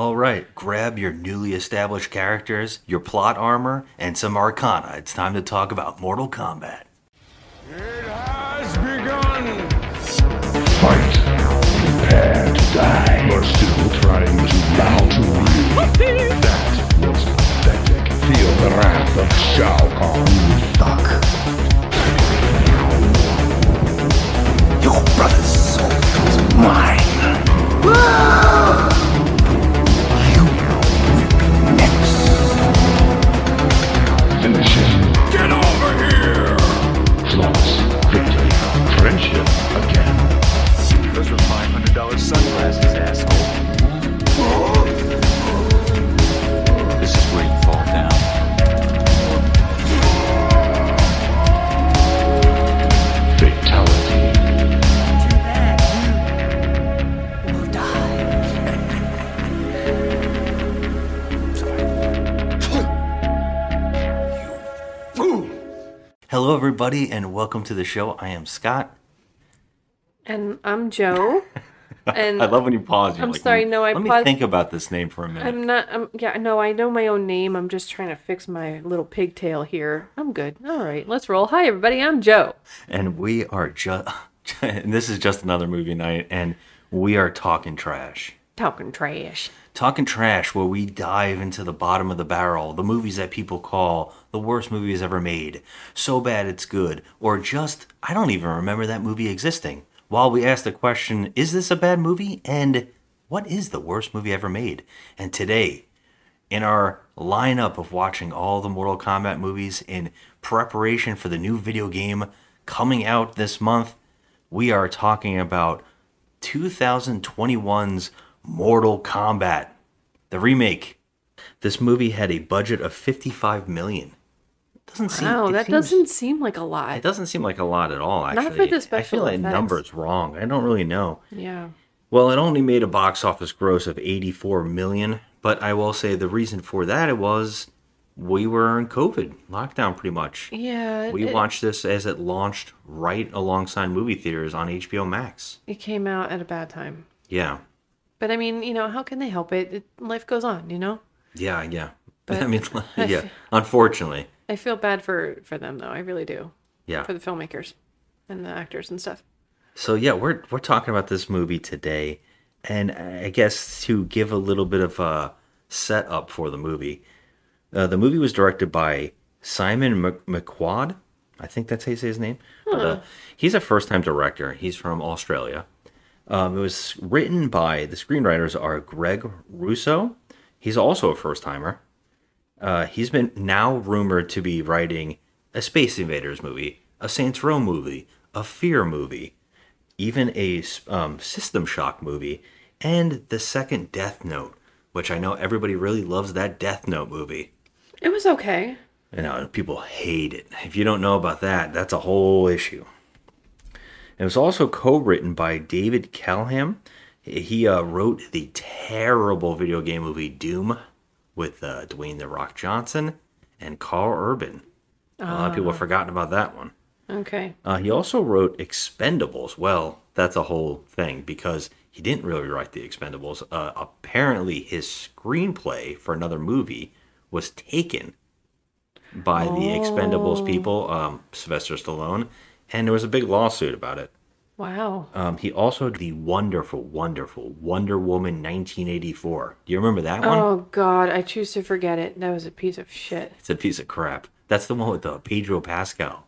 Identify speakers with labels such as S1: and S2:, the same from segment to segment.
S1: All right, grab your newly established characters, your plot armor, and some arcana. It's time to talk about Mortal Kombat.
S2: It has begun!
S3: Fight. Prepare to die. You're still trying to bow to me. That was pathetic. Feel the wrath of Shao Kahn. You Fuck. Your brother's soul is mine.
S4: Ah! Sunglasses, asshole. This is where you fall down.
S3: Fatality.
S5: Too bad you will die.
S1: Hello, everybody, and welcome to the show. I am Scott.
S6: And I'm Joe. And
S1: I love when you pause.
S6: I'm
S1: like,
S6: sorry,
S1: "Hmm,
S6: no, I
S1: Let me think about this name for a minute.
S6: I'm not. I'm yeah. No, I know my own name. I'm just trying to fix my little pigtail here. I'm good. All right, let's roll. Hi, everybody. I'm Joe.
S1: and we are just. and this is just another movie night, and we are talking trash.
S6: Talking trash.
S1: Talking trash, where we dive into the bottom of the barrel, the movies that people call the worst movies ever made, so bad it's good, or just, I don't even remember that movie existing. While we ask the question, is this a bad movie? And what is the worst movie ever made? And today, in our lineup of watching all the Mortal Kombat movies in preparation for the new video game coming out this month, we are talking about 2021's Mortal Kombat, the remake. This movie had a budget of 55 million. Doesn't seem
S6: Wow, that
S1: seems-
S6: doesn't seem like a lot.
S1: It doesn't seem like a lot at all. Actually,
S6: Not for the
S1: I
S6: special
S1: feel that
S6: effects.
S1: number's wrong. I don't really know.
S6: Yeah.
S1: Well, it only made a box office gross of 84 million, but I will say the reason for that it was we were in COVID lockdown pretty much.
S6: Yeah.
S1: We
S6: it,
S1: watched this as it launched right alongside movie theaters on HBO Max.
S6: It came out at a bad time.
S1: Yeah.
S6: But I mean, you know, how can they help it? it life goes on. You know.
S1: Yeah, yeah.
S6: But-
S1: I mean, yeah. Unfortunately.
S6: I feel bad for for them though. I really do.
S1: Yeah.
S6: For the filmmakers and the actors and stuff.
S1: So yeah, we're we're talking about this movie today, and I guess to give a little bit of a setup for the movie, uh, the movie was directed by Simon Mc- McQuad. I think that's how you say his name. But, uh, he's a first-time director. He's from Australia. Um, it was written by the screenwriters are Greg Russo. He's also a first-timer. Uh, he's been now rumored to be writing a Space Invaders movie, a Saints Row movie, a Fear movie, even a um, System Shock movie, and the second Death Note, which I know everybody really loves that Death Note movie.
S6: It was okay.
S1: You know, people hate it. If you don't know about that, that's a whole issue. It was also co-written by David Callaham. He uh, wrote the terrible video game movie Doom with uh, Dwayne the Rock Johnson and Karl Urban. A lot of people have forgotten about that one.
S6: Okay.
S1: Uh, he also wrote Expendables. Well, that's a whole thing because he didn't really write the Expendables. Uh, apparently, his screenplay for another movie was taken by the Expendables people, um, Sylvester Stallone, and there was a big lawsuit about it.
S6: Wow.
S1: Um, he also did the wonderful, wonderful Wonder Woman 1984. Do you remember that one?
S6: Oh God, I choose to forget it. That was a piece of shit.
S1: It's a piece of crap. That's the one with uh, Pedro Pascal,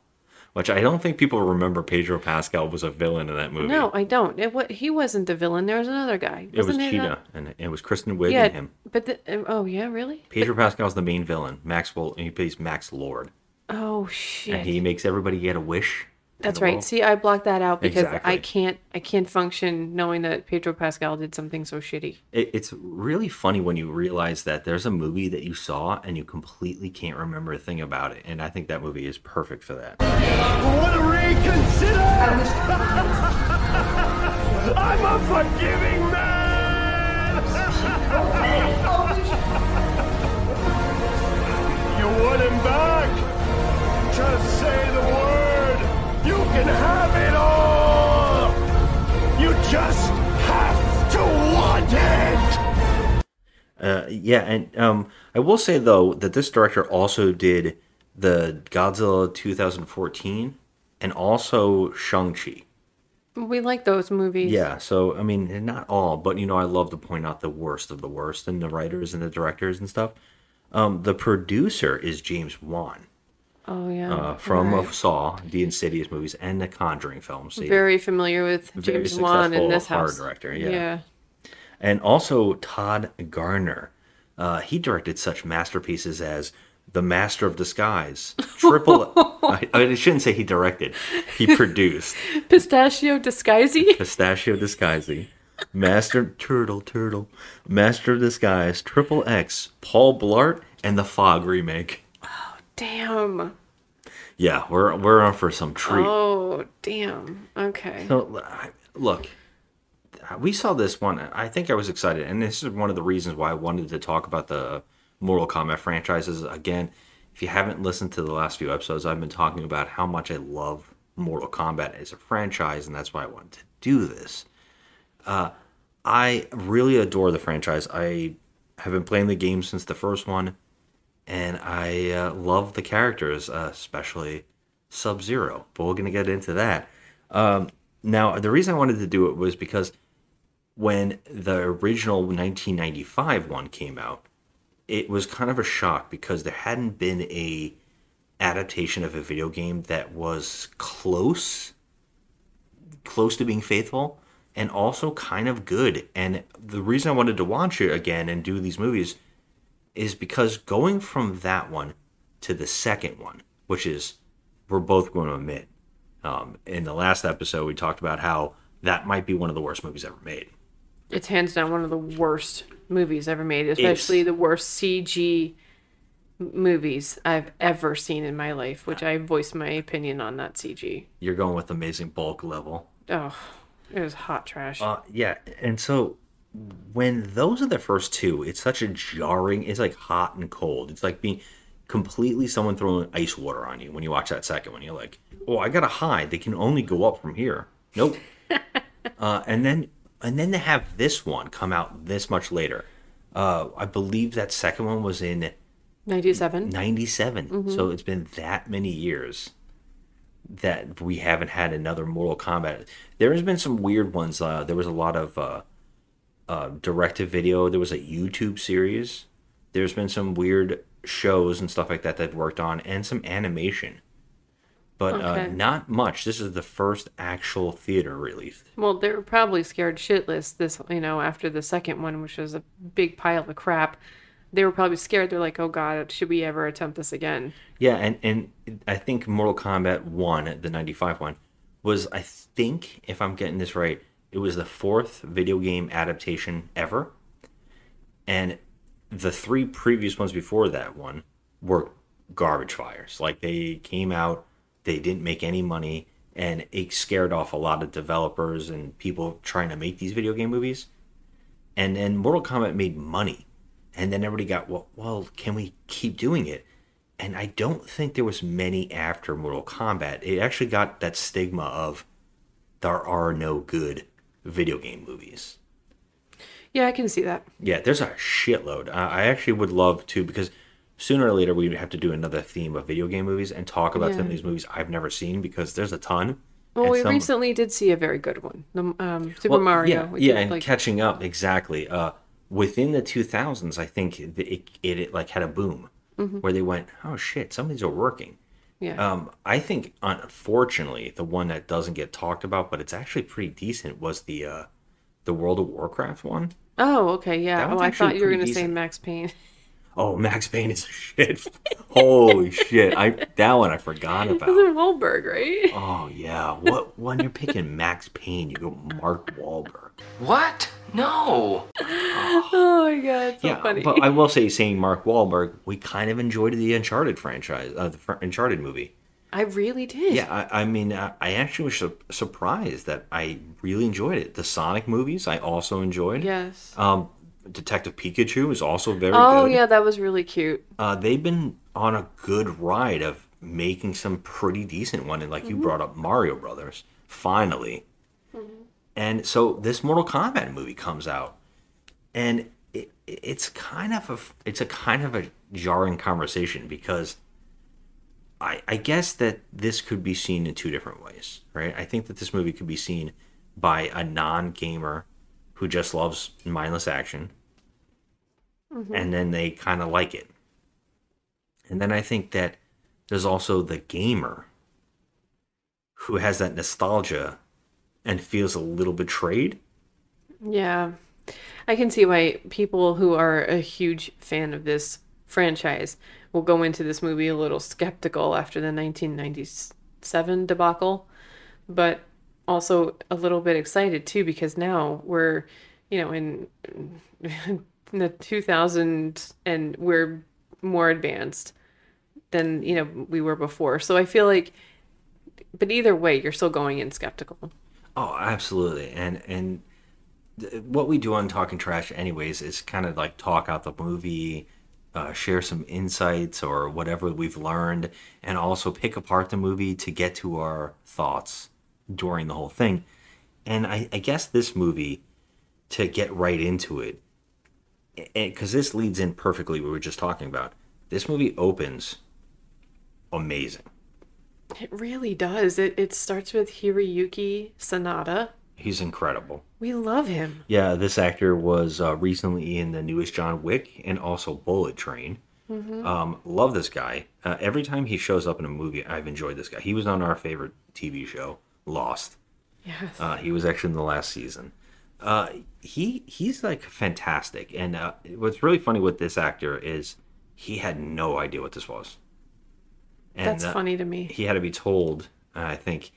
S1: which I don't think people remember. Pedro Pascal was a villain in that movie.
S6: No, I don't. It wa he wasn't the villain. There was another guy.
S1: It was
S6: Wasn't
S1: Cheetah, and it was Kristen Wiig
S6: Yeah,
S1: and him.
S6: but the, uh, oh yeah, really?
S1: Pedro Pascal's the main villain. Maxwell, he plays Max Lord,
S6: Oh shit.
S1: and he makes everybody get a wish. In
S6: That's right.
S1: world.
S6: See, I blocked that out because I can't. I can't function knowing that Pedro Pascal did something so shitty.
S1: It, it's really funny when you realize that there's a movie that you saw and you completely can't remember a thing about it, and I think that movie is perfect for that.
S2: Want to reconsider? I'm a forgiving man! you want him back? Just say the word. You can have it all. You just have to want it.
S1: Uh, yeah, and um, I will say though that this director also did the Godzilla 2014 and also Shang Chi.
S6: We like those movies.
S1: Yeah, so I mean, not all, but you know, I love to point out the worst of the worst and the writers and the directors and stuff. Um, the producer is James Wan
S6: Oh yeah.
S1: uh, from
S6: Right.
S1: Saw, the Insidious movies, and the Conjuring films. They-
S6: Very familiar with James Wan in this
S1: horror
S6: house.
S1: director, yeah.
S6: yeah.
S1: and also Todd Garner. Uh, he directed such masterpieces as The Master of Disguise, Triple. I, I shouldn't say he directed; he produced
S6: Pistachio Disguisey.
S1: Pistachio Disguisey, Master Turtle Turtle, Master of Disguise, Triple X, Paul Blart, and the Fog remake.
S6: Damn.
S1: Yeah, we're we're on for some treat.
S6: Oh damn. Okay.
S1: So look, we saw this one. I think I was excited, and this is one of the reasons why I wanted to talk about the Mortal Kombat franchises again. If you haven't listened to the last few episodes, I've been talking about how much I love Mortal Kombat as a franchise, and that's why I wanted to do this. Uh, I really adore the franchise. I have been playing the game since the first one, and I uh, love the characters, uh, especially Sub Zero. But we're gonna get into that. Um, now, the reason I wanted to do it was because when the original 1995 one came out, it was kind of a shock because there hadn't been a adaptation of a video game that was close close to being faithful and also kind of good. And the reason I wanted to watch it again and do these movies is because going from that one to the second one, which is we're both going to admit, um, in the last episode we talked about how that might be one of the worst movies ever made.
S6: It's hands down one of the worst movies ever made, especially the worst CG movies I've ever seen in my life, which I voiced my opinion on that CG.
S1: You're going with amazing bulk level.
S6: Oh, it was hot trash.
S1: Uh, yeah, and so when those are the first two, it's such a jarring. It's like hot and cold. It's like being completely someone throwing ice water on you when you watch that second one. You're like, oh, I gotta hide. They can only go up from here. Nope. uh, and then and then to have this one come out this much later. Uh, I believe that second one was in
S6: 97.
S1: 97. So it's been that many years that we haven't had another Mortal Kombat. There has been some weird ones. Uh, there was a lot of uh, uh, directed video. There was a YouTube series. There's been some weird shows and stuff like that that I've worked on, and some animation. But uh, not much. This is the first actual theater release.
S6: Well, they were probably scared shitless this, you know, after the second one, which was a big pile of crap. They were probably scared. They're like, oh God, should we ever attempt this again?
S1: Yeah, and and I think Mortal Kombat One, the '95 one, was I think if I'm getting this right, it was the fourth video game adaptation ever, and the three previous ones before that one were garbage fires. Like they came out, they didn't make any money, and it scared off a lot of developers and people trying to make these video game movies. And then Mortal Kombat made money, and then everybody got well. Well, can we keep doing it? and I don't think there was many after Mortal Kombat. It actually got that stigma of there are no good video game movies.
S6: Yeah, I can see that.
S1: Yeah, there's a shitload. Uh, I actually would love to because sooner or later we'd have to do another theme of video game movies and talk about some of these movies I've never seen because there's a ton.
S6: Well,
S1: And
S6: we
S1: some-
S6: recently did see a very good one, the um, Super
S1: well,
S6: Mario.
S1: Yeah, yeah,
S6: did,
S1: and
S6: like-
S1: catching up exactly. Uh, within the 2000s, I think it, it, it, it like had a boom
S6: Mm-hmm.
S1: where they went, "Oh shit, some of these are working."
S6: Yeah.
S1: Um, I think unfortunately the one that doesn't get talked about, but it's actually pretty decent, was the uh, the World of Warcraft one.
S6: oh, okay, yeah. Oh, I thought you were gonna say. Max Payne.
S1: Oh, Max Payne is a shit. Holy shit! I that one I forgot
S6: This is
S1: about.
S6: Wahlberg, right?
S1: Oh yeah, what when you're picking Max Payne, you go Mark Wahlberg.
S7: What? No.
S6: Oh my god, so
S1: yeah,
S6: funny.
S1: but I will say, saying Mark Wahlberg, we kind of enjoyed the Uncharted franchise, uh, the fr- Uncharted movie.
S6: I really did.
S1: Yeah, I, I mean, I, I actually was su- surprised that I really enjoyed it. The Sonic movies, I also enjoyed.
S6: Yes.
S1: Um, Detective Pikachu is also very
S6: oh
S1: good.
S6: yeah, that was really cute.
S1: Uh, they've been on a good ride of making some pretty decent one, and like you brought up Mario Brothers, finally. And so this Mortal Kombat movie comes out, and it, it's kind of a it's a kind of a jarring conversation because I I guess that this could be seen in two different ways, right? I think that this movie could be seen by a non-gamer who just loves mindless action, mm-hmm. and then they kind of like it. And then I think that there's also the gamer who has that nostalgia and feels a little betrayed.
S6: Yeah. I can see why people who are a huge fan of this franchise will go into this movie a little skeptical after the 1997 debacle, but also a little bit excited too because now we're, you know, in, in the 2000s and we're more advanced than, you know, we were before. So I feel like but either way, you're still going in skeptical.
S1: Oh, absolutely. And and th- what we do on Talking Trash, anyways, is kind of like talk out the movie, uh, share some insights or whatever we've learned, and also pick apart the movie to get to our thoughts during the whole thing. And I, I guess this movie, to get right into it, because this leads in perfectly what we were just talking about. This movie opens amazing.
S6: It really does. It it starts with Hiroyuki Sanada.
S1: He's incredible.
S6: We love him.
S1: Yeah, this actor was uh, recently in the newest John Wick and also Bullet Train. Um, love this guy. Uh, every time he shows up in a movie, I've enjoyed this guy. He was on our favorite TV show, Lost.
S6: Yes.
S1: Uh, he was actually in the last season. Uh, he he's like fantastic. And uh, what's really funny with this actor is he had no idea what this was. And,
S6: That's
S1: uh,
S6: funny to me.
S1: he had to be told uh, i think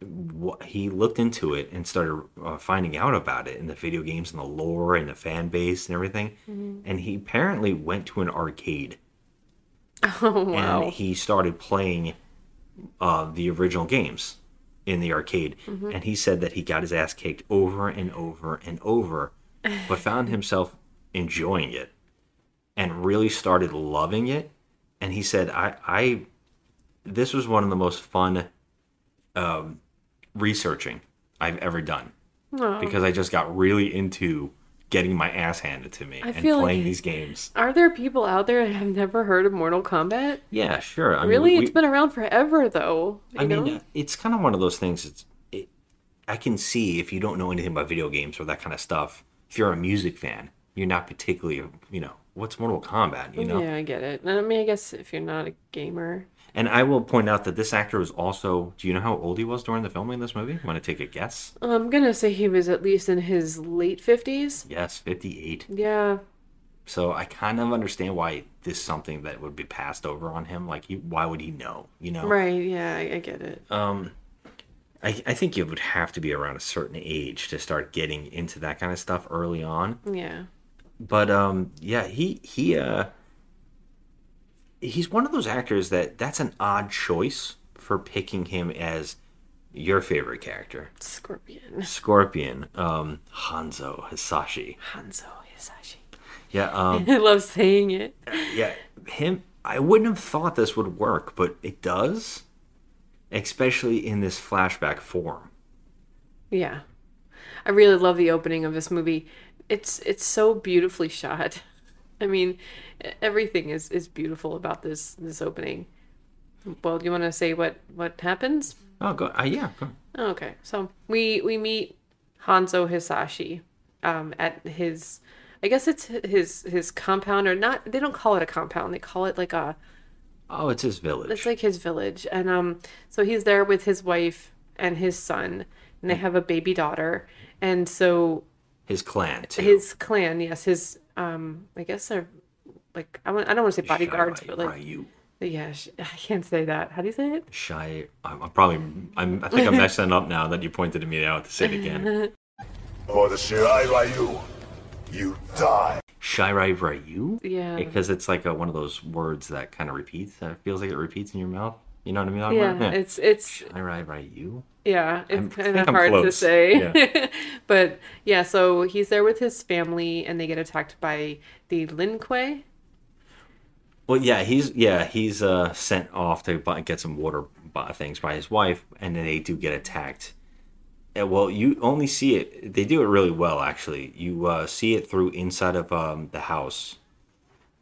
S1: wh- he looked into it and started uh, finding out about it in the video games and the lore and the fan base and everything and he apparently went to an arcade
S6: Oh wow.
S1: and he started playing uh, the original games in the arcade. And he said that he got his ass kicked over and over and over but found himself enjoying it and really started loving it. And he said i i this was one of the most fun um, researching i've ever done
S6: Oh.
S1: because i just got really into getting my ass handed to me
S6: I
S1: and
S6: feel like-
S1: playing these games
S6: Are there people out there that have never heard of Mortal Kombat?
S1: yeah sure I mean,
S6: Really?
S1: we-
S6: it's been around forever though.
S1: I mean,
S6: know?
S1: Uh, it's kind of one of those things. It's, it, I can see if you don't know anything about video games or that kind of stuff. If you're a music fan, you're not particularly, you know, what's Mortal Kombat, you know.
S6: Yeah, I get it. I mean, I guess if you're not a gamer,
S1: And I will point out that this actor was also. Do you know how old he was during the filming of this movie? Want to take a guess?
S6: I'm gonna say he was at least in his late fifties.
S1: Yes, 58.
S6: Yeah,
S1: So I kind of understand why this is something that would be passed over on him. Like, he, why would he know? You know.
S6: right. Yeah, I, I get it.
S1: Um, I, I think you would have to be around a certain age to start getting into that kind of stuff early on.
S6: Yeah.
S1: but um yeah he he uh he's one of those actors that that's an odd choice for picking him as your favorite character
S6: Scorpion.
S1: scorpion um hanzo hasashi
S6: Hanzo Hasashi.
S1: yeah um
S6: I love saying it.
S1: yeah him i wouldn't have thought this would work but it does especially in this flashback form
S6: Yeah. I really love the opening of this movie. It's it's so beautifully shot. I mean, everything is is beautiful about this this opening. Well, do you want to say what what happens?
S1: oh go uh, yeah go.
S6: Okay, so we we meet Hanzo Hasashi um, at his, I guess it's his his compound or not. They don't call it a compound. They call it like a.
S1: oh it's his village
S6: It's like his village, and um, so he's there with his wife and his son, and they have a baby daughter, and so
S1: his clan too
S6: his clan, yes, his um, I guess they're like I want I don't want to say bodyguards,
S1: Shirai
S6: but like
S1: Ryu.
S6: yeah, sh- I can't say that. How do you say it?
S1: Shy. I'm, I'm probably. I'm. I think I'm messing up now that you pointed to me now to say it again.
S3: For the Shirai Ryu, you die.
S1: Shirai Ryu.
S6: Yeah.
S1: Because it's like a, one of those words that kind of repeats. That feels like it repeats in your mouth. You know what I mean? talking
S6: Yeah,
S1: about?
S6: it's it's
S1: Shirai Ryu.
S6: Yeah,
S1: I'm-
S6: it's kind of
S1: I'm
S6: hard to
S1: close.
S6: say. but yeah, so he's there with his family and they get attacked by the Lin Kuei.
S1: Well, yeah, he's yeah he's uh, sent off to buy, get some water things by his wife, and then they do get attacked Uh, well, you only see it. They do it really well, actually. You uh, see it through inside of um, the house,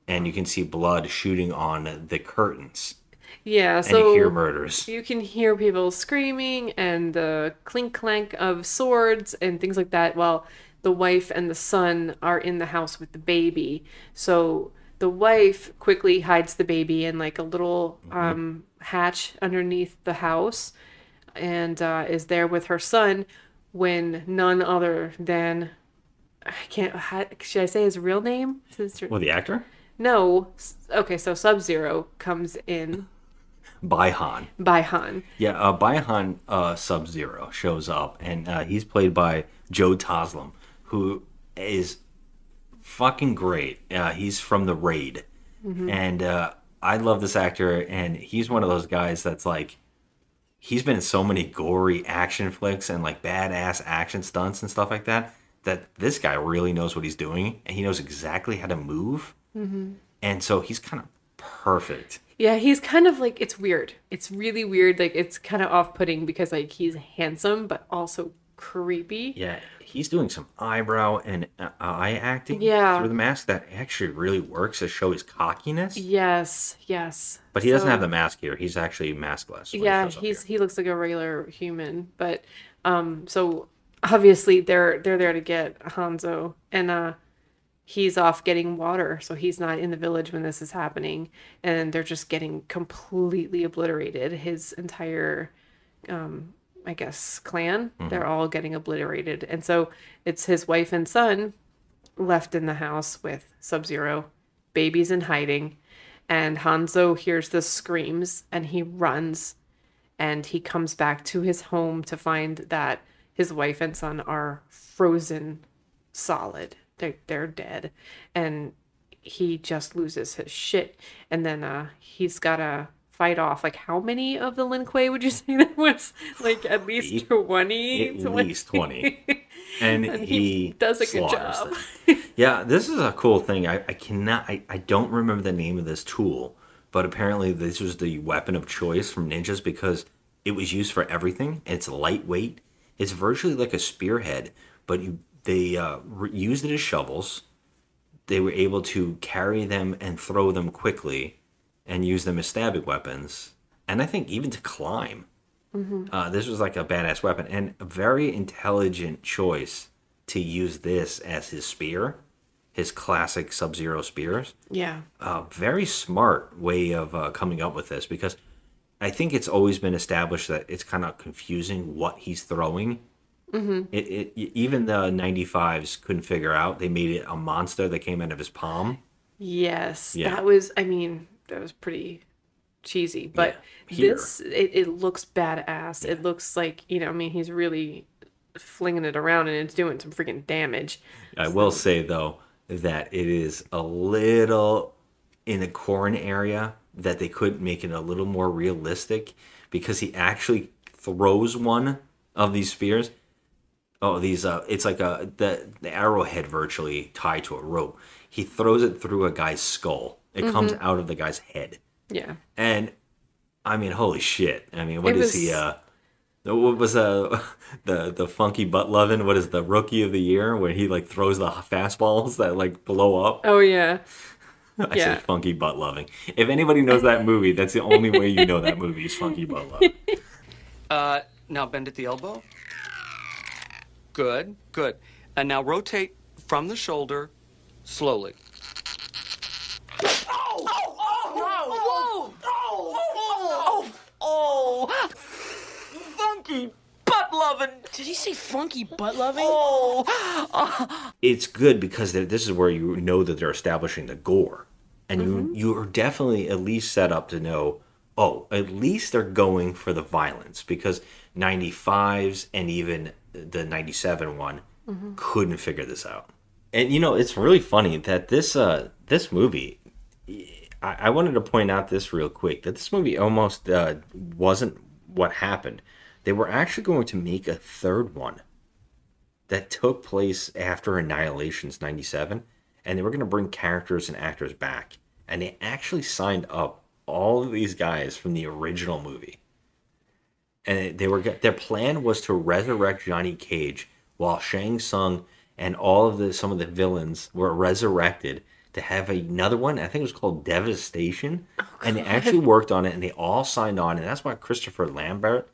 S1: and you can see blood shooting on the curtains,
S6: Yeah,
S1: and
S6: so
S1: you hear murders.
S6: you can hear people screaming and the clink clank of swords and things like that while the wife and the son are in the house with the baby. So the wife quickly hides the baby in like a little um, hatch underneath the house and uh, is there with her son when none other than I can't should I say his real name?
S1: Well, the actor
S6: No. Okay, so Sub Zero comes in
S1: Bi-Han.
S6: by Han.
S1: Yeah, uh, Bi-Han uh, Sub Zero shows up, and uh, he's played by Joe Taslim, who is fucking great. Uh, he's from The Raid, and uh, I love this actor, and he's one of those guys that's like, he's been in so many gory action flicks and like badass action stunts and stuff like that. That this guy really knows what he's doing, and he knows exactly how to move, and so he's kind of perfect.
S6: Yeah, he's kind of like it's weird. It's really weird. Like it's kind of off-putting because like he's handsome but also creepy.
S1: Yeah, he's doing some eyebrow and uh, eye acting
S6: Yeah.
S1: through the mask that actually really works to show his cockiness.
S6: Yes, yes.
S1: But he doesn't have the mask here. He's actually maskless. when he
S6: Yeah, he's he looks like a regular human, but um so obviously they're they're there to get Hanzo and uh he's off getting water, so he's not in the village when this is happening and they're just getting completely obliterated. His entire um I guess clan, they're all getting obliterated. And so it's his wife and son left in the house with Sub-Zero, babies in hiding, and Hanzo hears the screams and he runs and he comes back to his home to find that his wife and son are frozen solid. They're they're dead. And he just loses his shit. And then uh he's gotta fight off like how many of the Lin Kuei would you say there was? Like at least
S1: Eight.
S6: 20?
S1: At least 20. And,
S6: And
S1: he,
S6: he does a good job.
S1: yeah, this is a cool thing. I, I cannot, I, I don't remember the name of this tool, but apparently this was the weapon of choice from ninjas because it was used for everything. It's lightweight. It's virtually like a spearhead, but you they uh, re- used it as shovels. They were able to carry them and throw them quickly, and use them as stabbing weapons. And I think even to climb. Uh, this was like a badass weapon and a very intelligent choice to use this as his spear, his classic Sub Zero spears.
S6: Yeah.
S1: A very smart way of uh, coming up with this because I think it's always been established that it's kind of confusing what he's throwing. Mm-hmm. It, it even the 95s couldn't figure out. They made it a monster that came out of his palm.
S6: Yes,
S1: Yeah.
S6: that was. I mean, that was pretty cheesy, but
S1: Yeah,
S6: this it, it looks badass. It looks like you know. I mean, he's really flinging it around and it's doing some freaking damage.
S1: I will say though that it is a little in the corn area that they could make it a little more realistic because he actually throws one of these spears. Oh, these uh it's like a the the arrowhead virtually tied to a rope. He throws it through a guy's skull. It comes out of the guy's head.
S6: Yeah,
S1: And I mean, holy shit. I mean, what
S6: It
S1: is he uh what was uh the the funky butt loving? What is the rookie of the year where he like throws the fastballs that like blow up?
S6: Oh yeah.
S1: I
S6: yeah.
S1: said funky butt loving. If anybody knows that movie, that's the only way you know that movie is funky butt loving.
S8: Uh, now bend at the elbow. Good, good. And now rotate from the shoulder slowly.
S7: Funky butt loving.
S5: Did he say funky butt loving?
S7: Oh,
S1: It's good because this is where you know that they're establishing the gore, and you you are definitely at least set up to know. Oh, at least they're going for the violence because 95s and even the 97 one couldn't figure this out. And you know, it's really funny that this uh this movie I, I wanted to point out this real quick that this movie almost uh, wasn't what happened. They were actually going to make a third one that took place after Annihilation's 97, and they were going to bring characters and actors back. And they actually signed up all of these guys from the original movie. and they were their plan was to resurrect Johnny Cage while Shang Tsung and all of the some of the villains were resurrected to have another one. I think it was called Devastation, oh, and they actually worked on it, and they all signed on, and that's why Christopher Lambert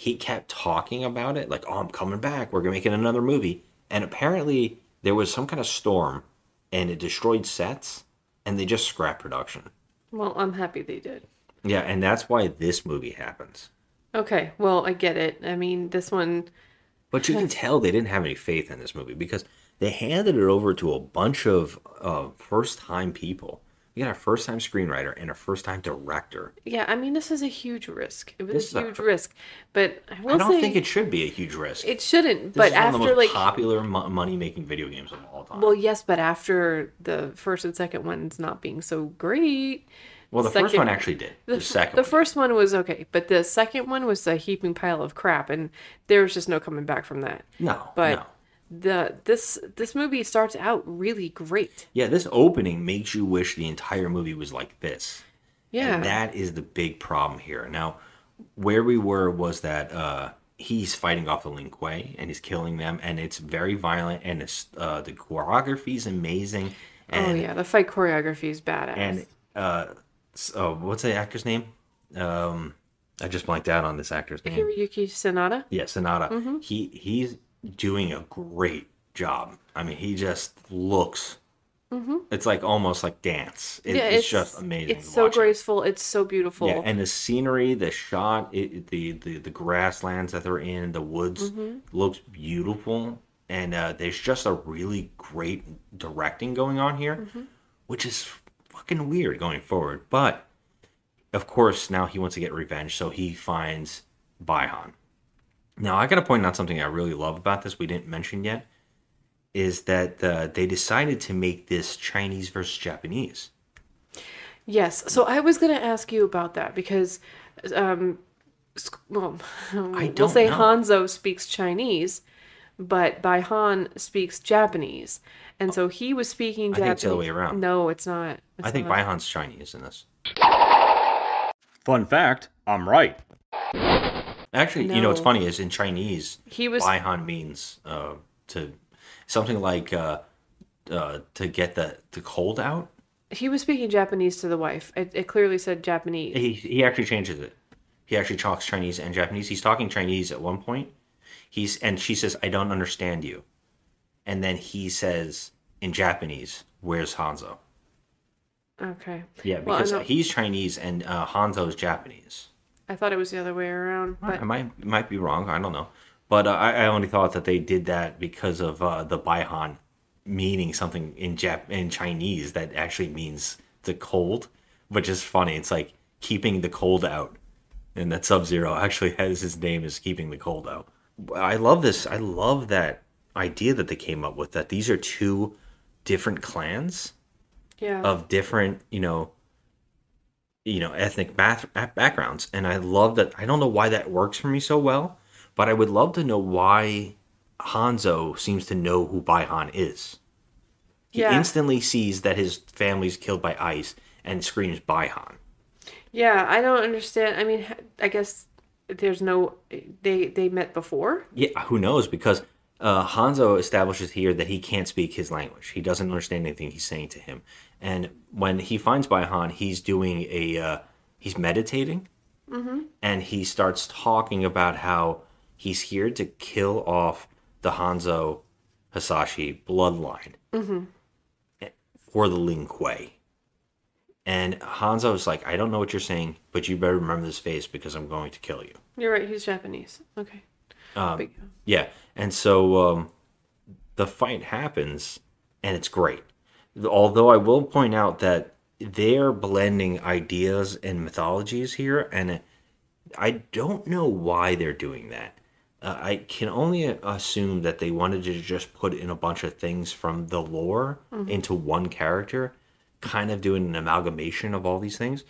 S1: he kept talking about it, like, "Oh, I'm coming back. We're making another movie." And apparently, there was some kind of storm, and it destroyed sets, and they just scrapped production.
S6: Well, I'm happy they did.
S1: Yeah, and that's why this movie happens.
S6: Okay, well, I get it. I mean, this one,
S1: But you can tell they didn't have any faith in this movie because they handed it over to a bunch of uh, first-time people. You got a first-time screenwriter and a first-time director.
S6: yeah, I mean, this is a huge risk. It was
S1: This is
S6: a
S1: a-
S6: huge risk, but I will
S1: I don't think it should be a huge risk.
S6: it shouldn't.
S1: this
S6: but
S1: is one of the
S6: after
S1: most
S6: like,
S1: popular mo- money-making video games of all time.
S6: well, yes, but after the first and second ones not being so great,
S1: Well, the first one actually did. The,
S6: the,
S1: second
S6: the
S1: one.
S6: first one was okay, but the second one was a heaping pile of crap, and there was just no coming back from that.
S1: No,
S6: but
S1: no.
S6: The this this movie starts out really great.
S1: Yeah, this opening makes you wish the entire movie was like this.
S6: Yeah,
S1: And that is the big problem here. Now, where we were was that uh, he's fighting off the Lin Kuei and he's killing them, and it's very violent, and it's, uh, the choreography is amazing.
S6: oh
S1: And,
S6: yeah, the fight choreography is badass.
S1: And uh, s- oh, what's the actor's name? Um, I just blanked out on this actor's name.
S6: Yuki Sanada.
S1: Yeah, Sanada.
S6: Mm-hmm.
S1: He he's doing a great job. I mean, he just looks. It's like almost like dance. It-
S6: Mm-hmm. yeah,
S1: it's, just amazing.
S6: It's so
S1: watch it.
S6: graceful. It's so beautiful.
S1: Yeah, and the scenery, the shot, it, the, the the grasslands that they're in, the woods
S6: Mm-hmm.
S1: looks beautiful, and uh, there's just a really great directing going on here,
S6: Mm-hmm.
S1: which is fucking weird going forward. But of course, now he wants to get revenge, so he finds Bi-Han. Now, I gotta point out something I really love about this we didn't mention yet, is that uh, they decided to make this Chinese versus Japanese.
S6: Yes. So I was going to ask you about that because, um, well, we'll
S1: don't
S6: say
S1: know.
S6: Hanzo speaks Chinese, but Bi-Han speaks Japanese, and so he was speaking
S1: I
S6: Japanese.
S1: think it's the other way around.
S6: No, it's not. It's
S1: I think
S6: not.
S1: Bi-Han's Chinese in this.
S2: Fun fact, I'm right.
S1: Actually, you know what's funny is in Chinese,
S6: He was-
S1: Bi-Han means uh, to something like uh, uh, to get the the cold out.
S6: He was speaking Japanese to the wife. It, it clearly said Japanese.
S1: He he actually changes it. He actually talks Chinese and Japanese. He's talking Chinese at one point. He's and she says, "I don't understand you," and then he says in Japanese, "Where's Hanzo?"
S6: Okay.
S1: Yeah, because
S6: know-
S1: he's Chinese and uh, Hanzo is Japanese.
S6: I thought it was the other way around, but
S1: I might might be wrong. I don't know, but uh, I, I only thought that they did that because of uh, the Bi-Han meaning something in Jap in Chinese that actually means the cold, which is funny. It's like keeping the cold out, and that Sub Zero actually has his name is keeping the cold out. I love this. I love that idea that they came up with. That these are two different clans
S6: yeah.
S1: of different, you know, you know, ethnic bath- backgrounds, and I love that. I don't know why that works for me so well, but I would love to know why Hanzo seems to know who Bi-Han is. He
S6: Yeah.
S1: instantly sees that his family's killed by ice and screams Bi-Han.
S6: yeah, I don't understand. I mean, I guess there's no they they met before.
S1: Yeah, who knows? Because uh, Hanzo establishes here that he can't speak his language. He doesn't understand anything he's saying to him. And when he finds Bi-Han, he's doing a uh, he's meditating, and he starts talking about how he's here to kill off the Hanzo Hasashi bloodline for the Lin Kuei. And Hanzo's like, I don't know what you're saying, but you better remember this face because I'm going to kill you.
S6: You're right. He's Japanese. Okay.
S1: Um,
S6: Big-
S1: Yeah, and so um, the fight happens, and it's great. Although I will point out that they're blending ideas and mythologies here, and I don't know why they're doing that. Uh, I can only assume that they wanted to just put in a bunch of things from the lore into one character, kind of doing an amalgamation of all these things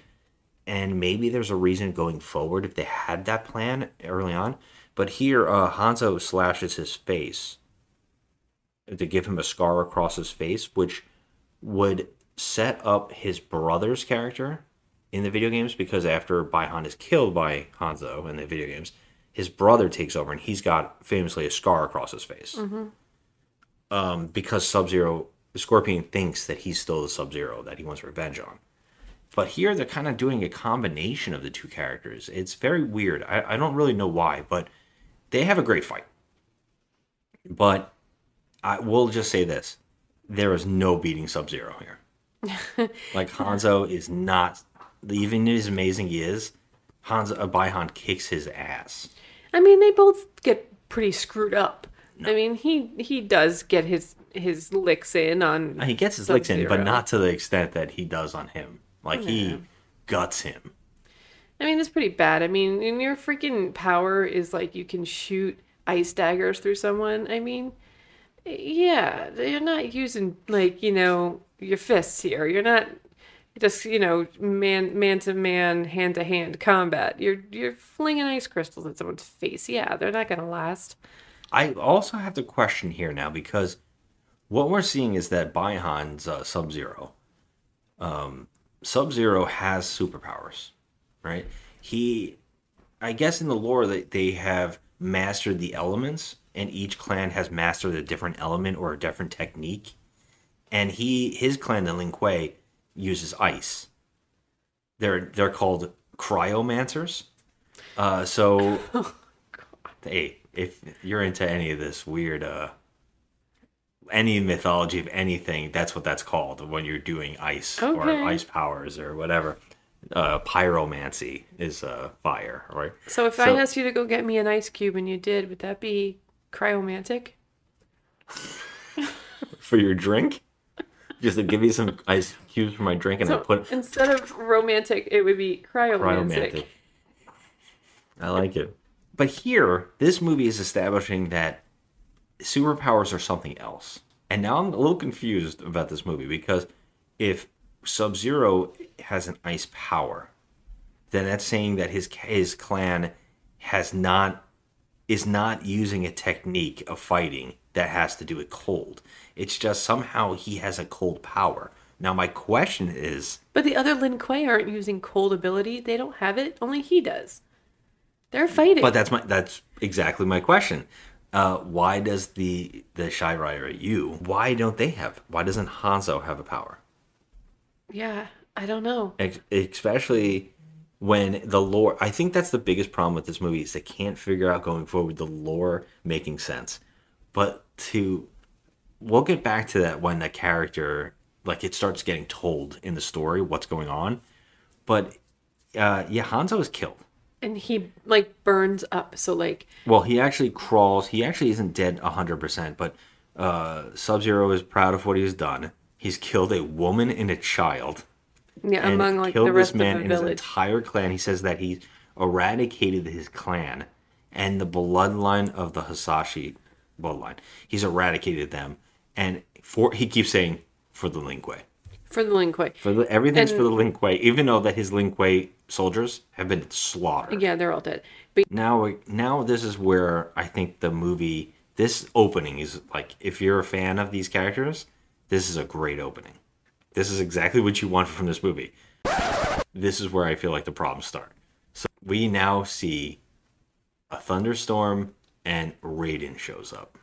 S1: and maybe there's a reason going forward if they had that plan early on. But here, uh, Hanzo slashes his face to give him a scar across his face, which would set up his brother's character in the video games because after Bi-Han is killed by Hanzo in the video games, his brother takes over and he's got famously a scar across his face. Um, because Sub Zero, Scorpion thinks that he's still the Sub Zero that he wants revenge on. But here they're kind of doing a combination of the two characters. It's very weird. I, I don't really know why, but they have a great fight. But I will just say this there is no beating Sub Zero here. like Hanzo is not even as amazing he is, Hanzo uh, Bi-Han kicks his ass.
S6: I mean, they both get pretty screwed up. I mean, he he does get his his licks in on.
S1: He gets his licks in, but not to the extent that he does on him. Like he guts him.
S6: I mean, it's pretty bad. I mean, and your freaking power is like you can shoot ice daggers through someone. I mean, yeah, you're not using like you know your fists here. You're not just you know man man to man, hand to hand combat. You're you're flinging ice crystals at someone's face. Yeah, they're not gonna last.
S1: I also have to question here now because what we're seeing is that Bi-Han's uh, Sub Zero, um, Sub Zero has superpowers, right? He, I guess in the lore that they have mastered the elements, and each clan has mastered a different element or a different technique, and he his clan, the Lin Kuei, uses ice. They're they're called cryomancers. Uh, so hey, if you're into any of this weird uh any mythology of anything, that's what that's called when you're doing ice or ice powers or whatever. Uh pyromancy is uh fire, right?
S6: So if I asked you to go get me an ice cube and you did, would that be cryomantic?
S1: For your drink? Just to give you some ice cubes for my drink and
S6: So
S1: then put
S6: instead of romantic, it would be cryomantic.
S1: cryomantic. I like it. But here, this movie is establishing that superpowers are something else. And now I'm a little confused about this movie because if Sub Zero has an ice power, then that's saying that his his clan has not is not using a technique of fighting that has to do with cold. It's just somehow he has a cold power. Now my question is
S6: But the other Lin Kuei aren't using cold ability. They don't have it. Only he does. They're fighting.
S1: But that's my that's exactly my question. Uh, why does the the Shirai Ryu? Why don't they have? Why doesn't Hanzo have a power?
S6: yeah, I don't know.
S1: Ex- especially when the lore. I think that's the biggest problem with this movie is they can't figure out going forward the lore making sense. But to we'll get back to that when the character like it starts getting told in the story what's going on. But uh, yeah, Hanzo is killed.
S6: And he like burns up. So like
S1: Well, he actually crawls. He actually isn't dead 100%, but uh, Sub Zero is proud of what he's done. He's killed a woman and a child.
S6: Yeah, among like
S1: killed
S6: the rest
S1: this man
S6: of the
S1: and his entire clan. He says that he eradicated his clan and the bloodline of the Hasashi bloodline. He's eradicated them. And for he keeps saying, for the Lin Kuei.
S6: for the Lin Kuei.
S1: For the, everything's
S6: And-
S1: for the Lin Kuei, even though that his Lin Kuei soldiers have been slaughtered.
S6: Yeah, they're all dead. But
S1: now now this is where I think the movie this opening is like if you're a fan of these characters, this is a great opening. This is exactly what you want from this movie. This is where I feel like the problems start. So we now see a thunderstorm and Raiden shows up.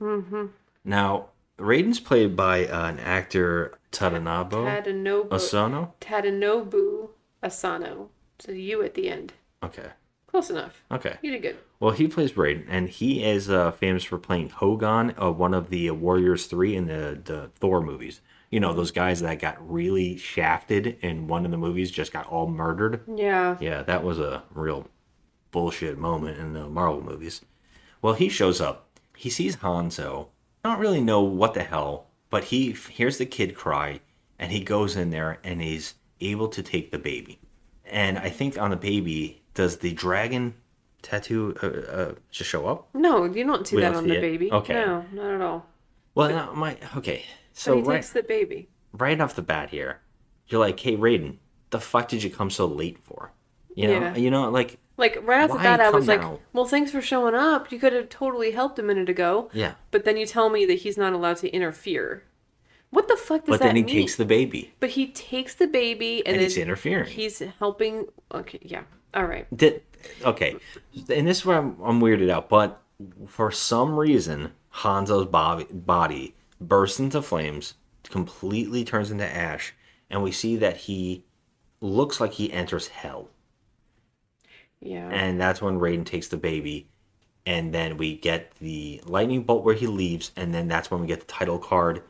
S6: mm-hmm.
S1: Now Raiden's played by uh, an actor Tadanobu
S6: Tadanobu
S1: Asano.
S6: Tadanobu Asano. So you at the end.
S1: Okay.
S6: Close enough.
S1: Okay.
S6: You did good.
S1: Well, he plays Raiden, and he is uh, famous for playing Hogun, uh, one of the Warriors Three in the the Thor movies. You know those guys that got really shafted in one of the movies, just got all murdered.
S6: Yeah.
S1: Yeah, that was a real bullshit moment in the Marvel movies. Well, he shows up. He sees Hanzo. I don't really know what the hell, but he f- hears the kid cry, and he goes in there and he's able to take the baby. And I think on the baby, does the dragon tattoo uh, uh, just show up?
S6: No, you don't see
S1: We
S6: that
S1: don't
S6: on
S1: see
S6: the
S1: it?
S6: baby.
S1: Okay.
S6: No, not at all.
S1: Well, my okay.
S6: So he
S1: right,
S6: takes the baby.
S1: right off the bat here, you're like, "Hey, Raiden, the fuck did you come so late for?" You know,
S6: Yeah.
S1: you know, like
S6: Like right off the bat, I was like, "Well, thanks for showing up. You could have totally helped a minute ago."
S1: yeah.
S6: But then you tell me that he's not allowed to interfere. What the fuck does
S1: but
S6: that
S1: then he
S6: mean?
S1: takes the baby.
S6: But he takes the baby and,
S1: And
S6: then
S1: he's interfering.
S6: He's helping. Okay, yeah. All right.
S1: Did, okay, and this is where I'm, I'm weirded out. But for some reason, Hanzo's body, body bursts into flames, completely turns into ash, and we see that he looks like he enters hell.
S6: Yeah.
S1: And that's when Raiden takes the baby, and then we get the lightning bolt where he leaves, and then that's when we get the title card.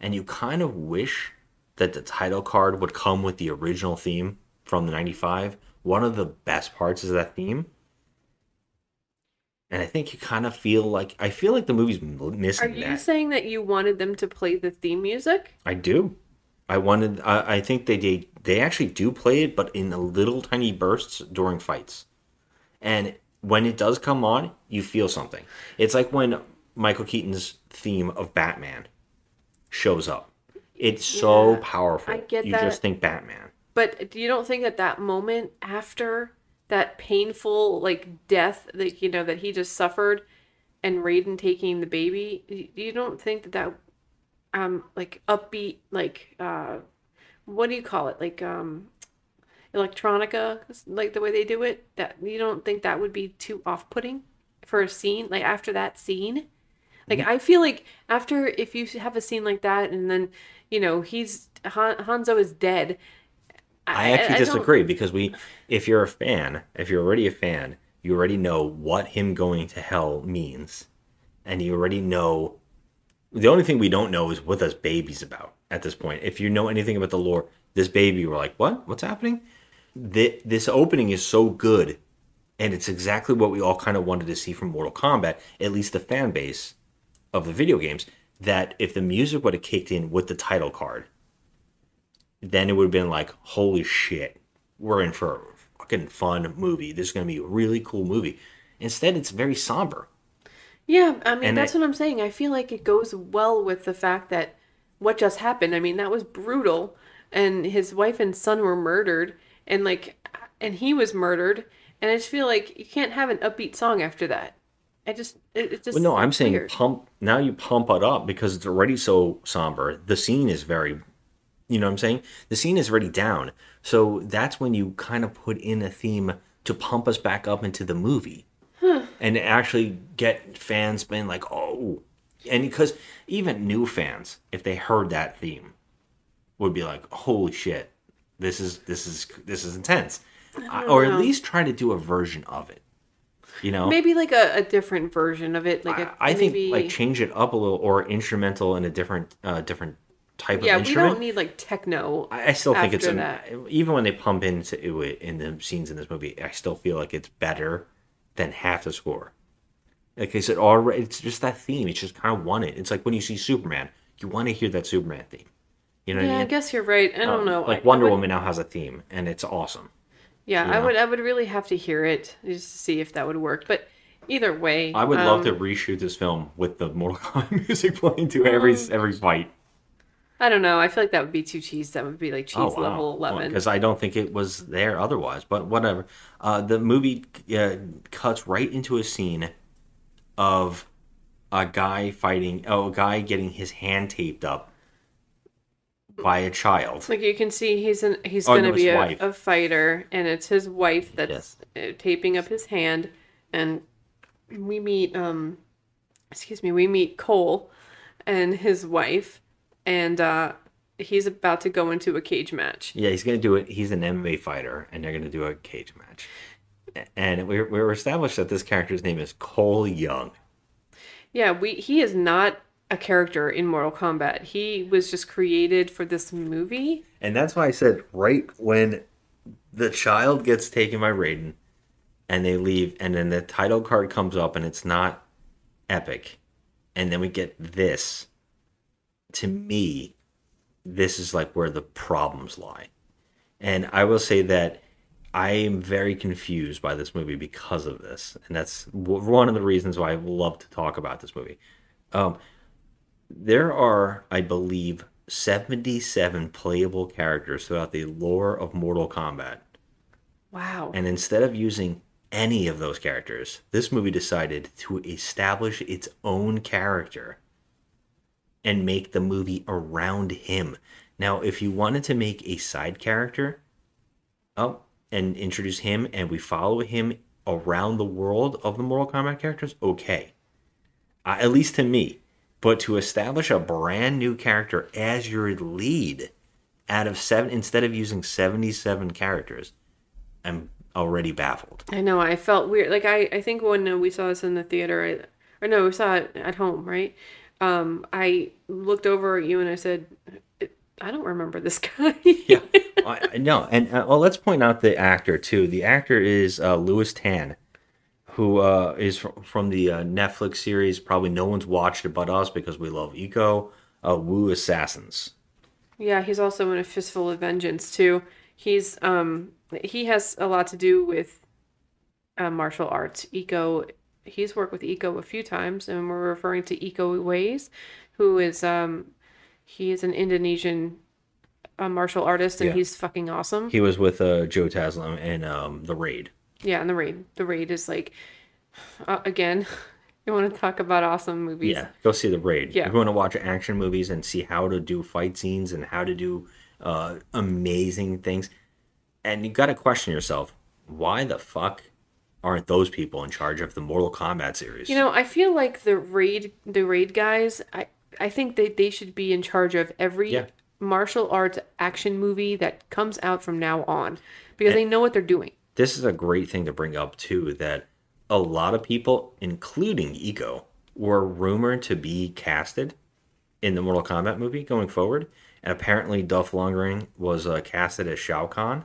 S1: And you kind of wish that the title card would come with the original theme from the 95. One of the best parts is that theme. And I think you kind of feel like I feel like the movie's m-
S6: Are you
S1: that.
S6: saying that you wanted them to play the theme music?
S1: I do. I wanted. I, I think they did. They actually do play it, but in a little tiny bursts during fights. And when it does come on, you feel something. It's like when Michael Keaton's theme of Batman shows up. It's so powerful.
S6: I get
S1: you
S6: that.
S1: just think Batman.
S6: But you don't think at that moment after that painful like death that you know that he just suffered and Raiden taking the baby, you don't think that that um like upbeat like uh what do you call it? Like um electronica like the way they do it that you don't think that would be too off-putting for a scene like after that scene like I feel like after if you have a scene like that and then you know he's Han, Hanzo is dead.
S1: I actually
S6: I don't-
S1: disagree because we, if you're a fan, if you're already a fan, you already know what him going to hell means, and you already know. The only thing we don't know is what this baby's about at this point. If you know anything about the lore, this baby, we're like, what? What's happening? Thi- This opening is so good, and it's exactly what we all kind of wanted to see from Mortal Kombat, at least the fan base of the video games. That if the music would have kicked in with the title card, then it would have been like, holy shit, we're in for a fucking fun movie. This is going to be a really cool movie. Instead, it's very somber.
S6: Yeah, I mean
S1: And
S6: that's
S1: I-
S6: what I'm saying. I feel like it goes well with the fact that what just happened. I mean that was brutal, and his wife and son were murdered, and like, and he was murdered, and I just feel like you can't have an upbeat song after that. I just it, it just
S1: Well, no, I'm saying pump. Now you pump it up because it's already so somber. The scene is very, you know what I'm saying? The scene is already down. So that's when you kind of put in a theme to pump us back up into the movie. And actually get fans being like, oh. And because even new fans, if they heard that theme, would be like, holy shit, this is this is this is intense. I- or at least try to do a version of it. You know?
S6: maybe like a, a different version of it. Like a,
S1: I think like change it up a little or instrumental in a different uh different type
S6: yeah,
S1: of instrument.
S6: Yeah, we don't need like techno.
S1: I I still think it's
S6: after
S1: a,
S6: that.
S1: even when they pump into it in the scenes in this movie, I still feel like it's better than half the score. Like I said, already it's just that theme. It's just kind of want it. It's like when you see Superman, you want to hear that Superman theme. You know
S6: Yeah,
S1: I
S6: I
S1: mean?
S6: guess you're right. I don't
S1: Um,
S6: know.
S1: Like
S6: I- I
S1: Wonder
S6: would-
S1: Woman now has a theme, and it's awesome.
S6: Yeah,
S1: you
S6: I would. I would really have to hear it just to see if that would work. But either way,
S1: I would love
S6: um,
S1: to reshoot this film with the Mortal Kombat music playing to every
S6: Um,
S1: every fight.
S6: I don't know. I feel like that would be too cheese. That would be like cheese level eleven.
S1: Because I don't think it was there otherwise. But whatever. Uh, the movie uh, cuts right into a scene of a guy fighting. Oh, a guy getting his hand taped up by a child.
S6: Like you can see, he's an he's
S1: Oh,
S6: gonna
S1: no,
S6: be a, a fighter, and it's his wife that's uh taping up his hand, and we meet um, excuse me, we meet Cole and his wife, and uh, he's about to go into a cage match.
S1: Yeah, he's gonna do it. He's an MMA fighter, and they're gonna do a cage match. And we we were established that this character's name is Cole Young.
S6: Yeah, we he is not a character in Mortal Kombat. He was just created for this movie.
S1: And that's why I said right when the child gets taken by Raiden and they leave, and then the title card comes up and it's not epic. And then we get this. To me, this is like where the problems lie. And I will say that I am very confused by this movie because of this. And that's one of the reasons why I love to talk about this movie. Um, there are, I believe, 77 playable characters throughout the lore of Mortal Kombat.
S6: Wow.
S1: And instead of using any of those characters, this movie decided to establish its own character and make the movie around him. Now, if you wanted to make a side character, oh, and introduce him and we follow him around the world of the Mortal Kombat characters, okay. Uh, at least to me. But to establish a brand new character as your lead out of seven, instead of using 77 characters, I'm already baffled.
S6: I know. I felt weird. Like I, I think when uh, we saw this in the theater, I, or no, we saw it at home, right? Um, I looked over at you and I said, I don't remember this guy.
S1: yeah, I, no, and uh, well, let's point out the actor too. The actor is uh, Lewis Tan, who uh, is fr- from the uh, Netflix series. Probably no one's watched it but us because we love Iko. Uh, Wu Assassins.
S6: Yeah, he's also in a fistful of vengeance too. He's um he has a lot to do with uh, martial arts. Iko, he's worked with Iko a few times, and we're referring to Iko Uwais, who is um he is an Indonesian uh, martial artist, and
S1: Yeah.
S6: he's fucking awesome.
S1: He was with uh, Joe Taslim in um, the Raid.
S6: yeah, and the raid, the raid is like uh, again. You want to talk about awesome movies?
S1: Yeah, go see the Raid.
S6: Yeah.
S1: If you want to watch action movies and see how to do fight scenes and how to do uh, amazing things, and you got to question yourself, why the fuck aren't those people in charge of the Mortal Kombat series?
S6: You know, I feel like the raid the raid guys, I I think that they should be in charge of every
S1: Yeah.
S6: martial arts action movie that comes out from now on because they know what they're doing.
S1: this is a great thing to bring up too that a lot of people including iko were rumored to be casted in the mortal kombat movie going forward and apparently Dolph Lundgren was uh, casted as shao kahn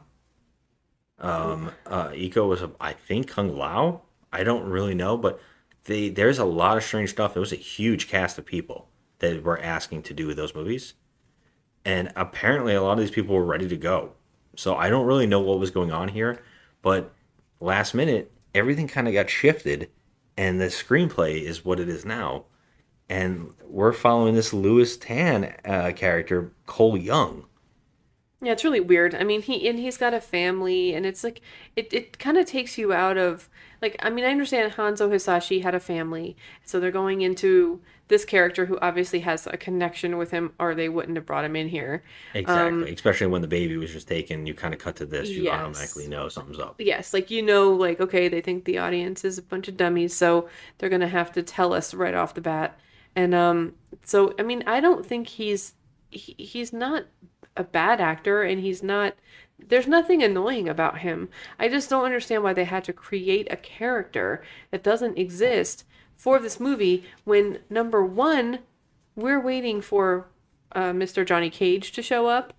S1: um uh iko was i think kung lao i don't really know but they there's a lot of strange stuff it was a huge cast of people that were asking to do those movies and apparently a lot of these people were ready to go. So I don't really know what was going on here, but last minute everything kind of got shifted, and the screenplay is what it is now, and we're following this Lewis Tan uh, character Cole Young.
S6: Yeah, it's really weird. I mean, he and he's got a family, and it's like it, it kind of takes you out of like. I mean, I understand Hanzo Hasashi had a family, so they're going into this character who obviously has a connection with him, or they wouldn't have brought him in here.
S1: Exactly, especially when the baby was just taken, you kind of cut to this, you
S6: Yes.
S1: automatically know something's up.
S6: Yes, like you know, like okay, they think the audience is a bunch of dummies, so they're gonna have to tell us right off the bat. And um, so I mean, I don't think he's he, he's not a bad actor, and he's not. There's nothing annoying about him. I just don't understand why they had to create a character that doesn't exist for this movie when number one, we're waiting for uh, Mr. Johnny Cage to show up.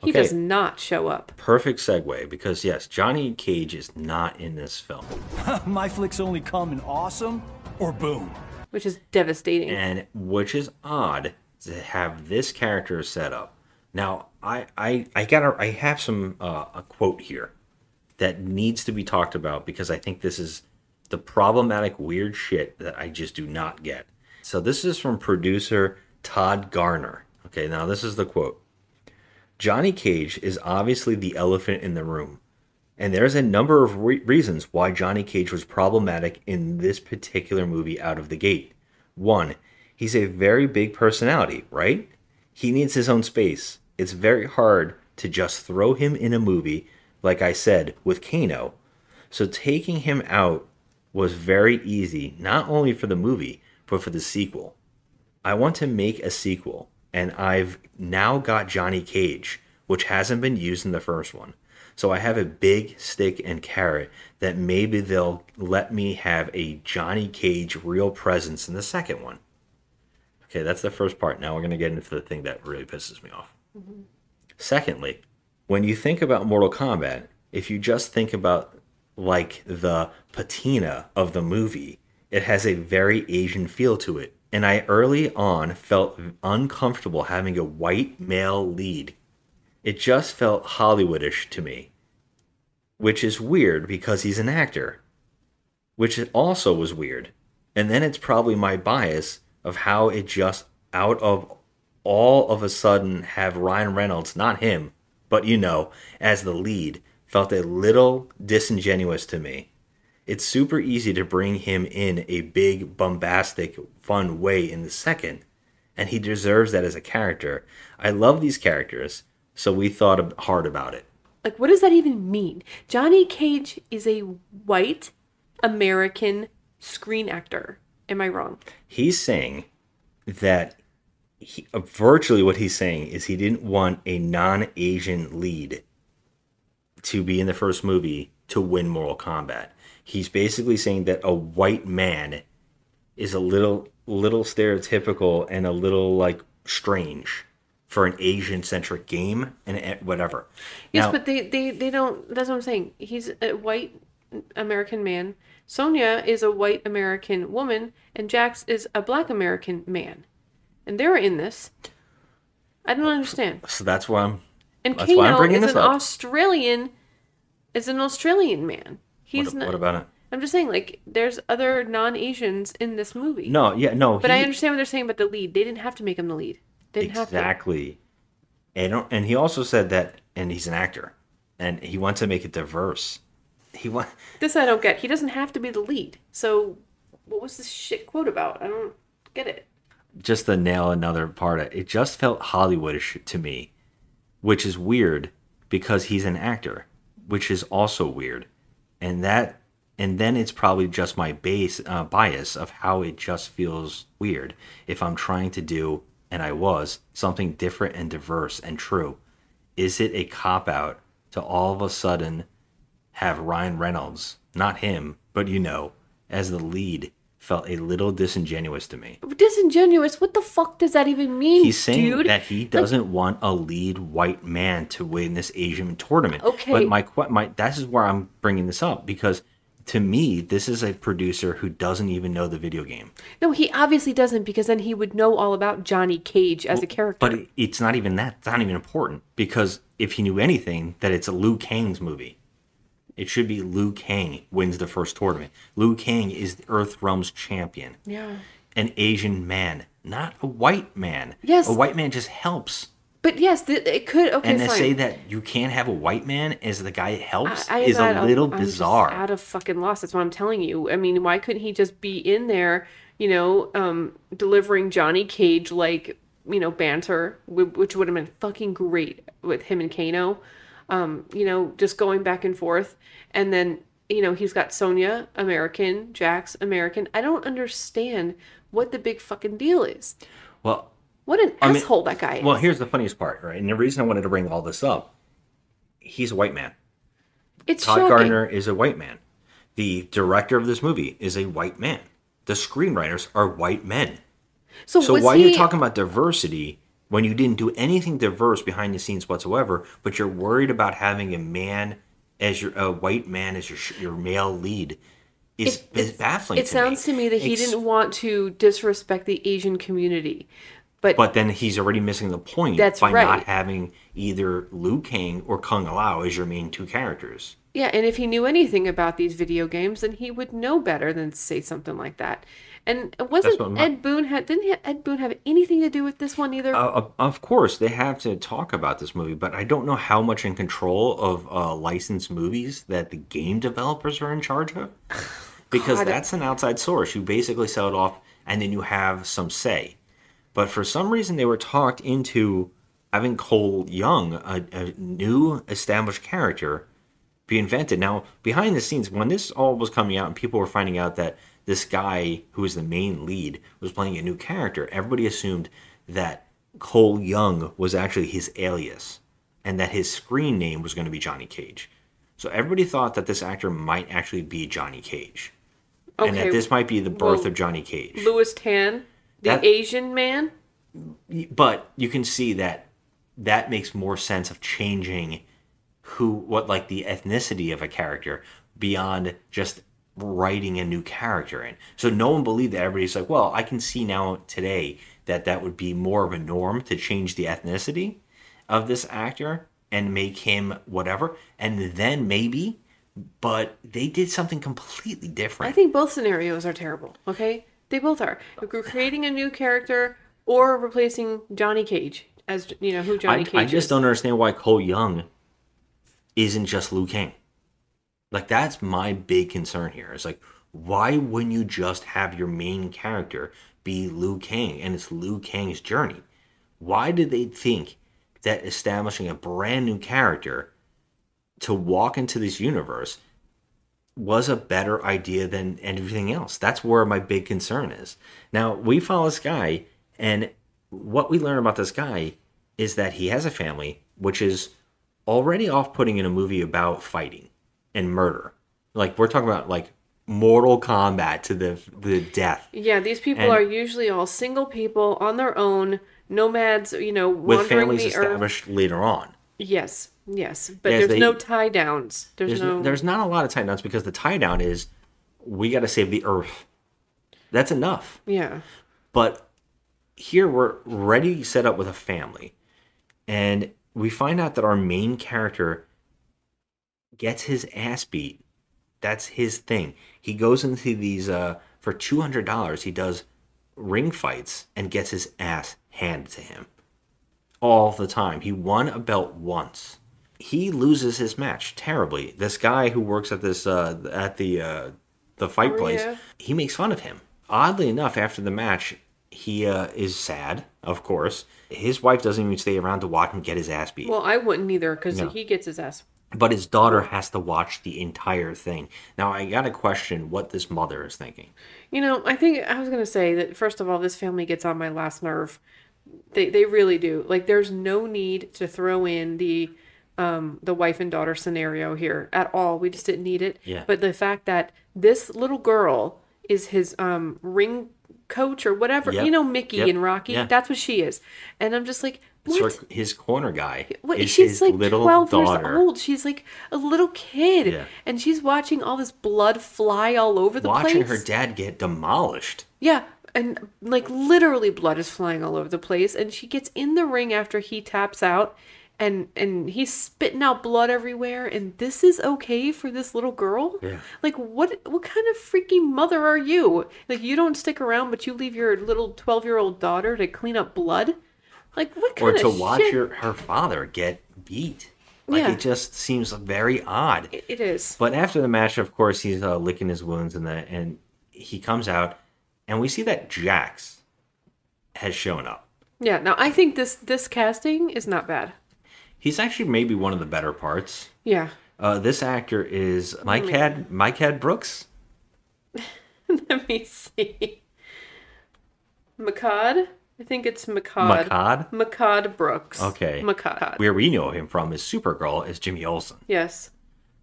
S6: He
S1: Okay.
S6: does not show up.
S1: Perfect segue because yes, Johnny Cage is not in this film.
S9: My flicks only come in awesome or boom.
S6: which is devastating.
S1: and which is odd to have this character set up. Now, I I I got I have some uh, a quote here that needs to be talked about because I think this is the problematic weird shit that I just do not get. So this is from producer Todd Garner. Okay, now this is the quote. Johnny Cage is obviously the elephant in the room. And there's a number of re- reasons why Johnny Cage was problematic in this particular movie out of the gate. One, he's a very big personality, right? He needs his own space. It's very hard to just throw him in a movie, like I said, with Kano. So taking him out was very easy, not only for the movie, but for the sequel. I want to make a sequel, and I've now got Johnny Cage, which hasn't been used in the first one. So I have a big stick and carrot that maybe they'll let me have a Johnny Cage real presence in the second one. Okay, that's the first part. Now we're going to get into the thing that really pisses me off. Secondly, when you think about Mortal Kombat, if you just think about like the patina of the movie, it has a very Asian feel to it. And I early on felt uncomfortable having a white male lead. It just felt Hollywoodish to me, which is weird because he's an actor, which also was weird. And then it's probably my bias of how it just out of all of a sudden have Ryan Reynolds, not him, but you know, as the lead, felt a little disingenuous to me. It's super easy to bring him in a big, bombastic, fun way in the second, and he deserves that as a character. I love these characters, so we thought hard about it.
S6: Like, what does that even mean? Johnny Cage is a white American screen actor. Am I wrong?
S1: He's saying that he, uh, virtually what he's saying is he didn't want a non-Asian lead to be in the first movie to win Mortal Kombat. He's basically saying that a white man is a little little stereotypical and a little like strange for an Asian centric game and whatever.
S6: Yes,
S1: Now-
S6: but they, they, they don't. That's what I'm saying. He's a white American man. Sonya is a white American woman, and Jax is a black American man. And they're in this. I don't understand.
S1: so that's why I'm
S6: And
S1: that's why I'm bringing
S6: is
S1: this
S6: an
S1: up.
S6: Australian. Is an Australian man. He's
S1: What,
S6: not.
S1: what about it?
S6: I'm just saying, like, there's other non-Asians in this movie.
S1: No, yeah, no.
S6: But I understand what they're saying about the lead. They didn't have to make him the lead. They didn't have to.
S1: exactly. And and he also said that, and he's an actor, and he wants to make it diverse. He want
S6: This I don't get. He doesn't have to be the lead. So, what was this shit quote about? I don't get it.
S1: Just to nail another part. It just felt Hollywoodish to me, which is weird because he's an actor, which is also weird, and that and then it's probably just my base uh, bias of how it just feels weird if I'm trying to do and I was something different and diverse and true. Is it a cop out to all of a sudden have Ryan Reynolds, not him, but you know, as the lead? Felt a little disingenuous to me.
S6: Disingenuous. What the fuck does that even mean,
S1: He's saying
S6: dude?
S1: that he doesn't want a lead white man to win this Asian tournament.
S6: Okay.
S1: But my my this is where I'm bringing this up because to me this is a producer who doesn't even know the video game.
S6: no, he obviously doesn't because then he would know all about Johnny Cage as a character.
S1: But it's not even that. It's not even important because if he knew anything, that it's a Liu Kang's movie. It should be Liu Kang wins the first tournament. Liu Kang is the Earth Realms champion.
S6: yeah.
S1: An Asian man, not a white man.
S6: Yes.
S1: A white man just helps.
S6: But yes, th- it could. Okay,
S1: and to say that you can't have a white man as the guy that helps
S6: I, I,
S1: is a little
S6: I'm
S1: bizarre.
S6: out of fucking loss. That's what I'm telling you. I mean, why couldn't he just be in there, you know, um, delivering Johnny Cage like, you know, banter, which would have been fucking great with him and Kano. Um, you know, just going back and forth, and then you know he's got Sonya, American, Jax American. I don't understand what the big fucking deal is.
S1: well,
S6: What an
S1: I mean-
S6: asshole that guy is.
S1: well, here's the funniest part, right? And the reason I wanted to bring all this up, he's a white man.
S6: it's
S1: Todd
S6: shocking.
S1: Garner is a white man. The director of this movie is a white man. The screenwriters are white men.
S6: So,
S1: So why are you talking about diversity when you didn't do anything diverse behind the scenes whatsoever, but you're worried about having a man as your a white man as your your male lead? Is,
S6: It-
S1: is baffling.
S6: It
S1: to
S6: sounds
S1: me.
S6: to me that he didn't want to disrespect the Asian community, but,
S1: But then he's already missing the point
S6: That's
S1: by
S6: right.
S1: not having either Liu Kang or Kung Lao as your main two characters.
S6: yeah, and if he knew anything about these video games, then he would know better than say something like that. And wasn't
S1: my-
S6: Ed Boon had didn't Ed Boon have anything to do with this one either?
S1: Uh, of- of course, they have to talk about this movie, but I don't know how much in control of uh, licensed movies that the game developers are in charge of. Because
S6: God.
S1: that's an outside source. You basically sell it off, and then you have some say. But for some reason, they were talked into having Cole Young, a, a new established character, be invented. Now, behind the scenes, when this all was coming out and people were finding out that this guy who was the main lead was playing a new character, everybody assumed that Cole Young was actually his alias and that his screen name was going to be Johnny Cage. So everybody thought that this actor might actually be Johnny Cage. And that this might be the birth
S6: well,
S1: of Johnny Cage.
S6: Lewis Tan, the
S1: That-
S6: Asian man.
S1: but you can see that that makes more sense of changing who what like the ethnicity of a character beyond just writing a new character in so no one believed that everybody's like well i can see now today that that would be more of a norm to change the ethnicity of this actor and make him whatever and then maybe but they did something completely different
S6: I think both scenarios are terrible. Okay, they both are. If we're creating a new character or replacing Johnny Cage as you know who Johnny
S1: I,
S6: Cage
S1: I just
S6: is.
S1: don't understand why Cole Young isn't just Liu Kang. Like that's my big concern here. It's like why wouldn't you just have your main character be Liu Kang and it's Liu Kang's journey. Why did they think that establishing a brand new character to walk into this universe was a better idea than everything else? That's where my big concern is. Now, we follow this guy, and what we learn about this guy is that he has a family, which is already off putting in a movie about fighting and murder. Like, we're talking about like Mortal Kombat to the the death
S6: Yeah, these people
S1: And-
S6: are usually all single people on their own, nomads, you know,
S1: with
S6: wandering
S1: families
S6: the earth.
S1: established later on.
S6: Yes, yes, but
S1: Yes,
S6: there's
S1: they-
S6: no tie downs. There's,
S1: There's
S6: no.
S1: there's not a lot of tie downs because the tie down is we got to save the earth. That's enough.
S6: yeah,
S1: But here we're ready set up with a family, and we find out that our main character gets his ass beat. That's his thing. He goes into these uh for two hundred dollars. He does ring fights and gets his ass handed to him all the time. He won a belt once. He loses his match terribly. This guy who works at this uh at the uh the fight
S6: Oh,
S1: place,
S6: yeah.
S1: he makes fun of him. Oddly enough, after the match, he uh, is sad, of course. His wife doesn't even stay around to watch him get his ass beat.
S6: well, I wouldn't either because
S1: No.
S6: he gets his ass.
S1: But his daughter has to watch the entire thing. Now, I got to question what this mother is thinking.
S6: You know, I think I was gonna say that first of all, this family gets on my last nerve. They they really do. Like, there's no need to throw in the um the wife and daughter scenario here at all. We just didn't need it.
S1: Yeah.
S6: But the fact that this little girl is his um ring coach or whatever,
S1: Yep.
S6: you know, Mickey
S1: Yep.
S6: and Rocky.
S1: Yeah.
S6: That's what she is. And I'm just like, what?
S1: his corner guy
S6: What,
S1: is
S6: she's
S1: his
S6: like
S1: little
S6: 12
S1: daughter.
S6: years old. She's like a little kid.
S1: Yeah.
S6: And she's watching all this blood fly all over the
S1: watching
S6: place.
S1: Watching her dad get demolished.
S6: Yeah, and like literally blood is flying all over the place and she gets in the ring after he taps out and and he's spitting out blood everywhere and this is okay for this little girl?
S1: Yeah.
S6: Like what what kind of freaking mother are you? Like you don't stick around but you leave your little 12-year-old daughter to clean up blood? Like what
S1: Or
S6: kind
S1: to
S6: of
S1: watch
S6: shit?
S1: your her father get beat. Like
S6: Yeah.
S1: it just seems very odd.
S6: It- it is.
S1: But after the match, of course, he's uh, licking his wounds and the and he comes out, and we see that Jax has shown up.
S6: Yeah, now I think this this casting is not bad.
S1: He's actually maybe one of the better parts.
S6: Yeah.
S1: Uh, this actor is Mike
S6: Hmm.
S1: Had Mike Had Brooks.
S6: Let me see. Mehcad? I think it's Mehcad.
S1: Mehcad?
S6: Mehcad Brooks.
S1: Okay.
S6: Mehcad.
S1: Where we know him from is Supergirl is Jimmy Olsen.
S6: Yes.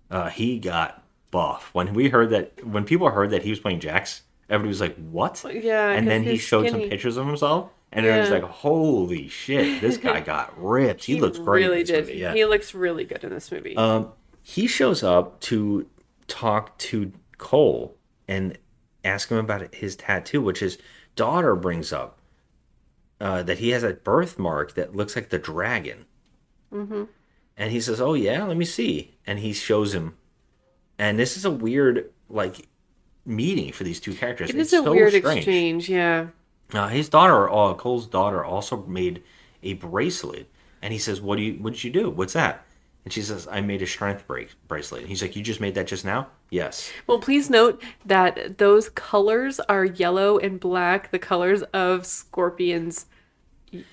S1: Uh, he got buff when we heard that. When people heard that he was playing Jax, everybody was like, "What?"
S6: Yeah,
S1: and then he showed some pictures of himself, and it was like, "Holy shit, this guy got ripped. He, looks great." in
S6: Really did.
S1: movie, yeah.
S6: He looks really good in this movie.
S1: Um, he shows up to talk to Cole and ask him about his tattoo, which his daughter brings up uh, that he has a birthmark that looks like the dragon.
S6: mm-hmm.
S1: And he says, "Oh yeah, let me see." And he shows him, and this is a weird like meeting for these two characters.
S6: It
S1: It's
S6: a
S1: so
S6: weird
S1: strange.
S6: exchange, yeah.
S1: Uh, his daughter, uh, Cole's daughter, also made a bracelet, and he says, "What do you? What did you do? What's that?" And she says, "I made a strength break bracelet." And he's like, "You just made that just now?" Yes.
S6: Well, please note that those colors are yellow and black, the colors of Scorpion's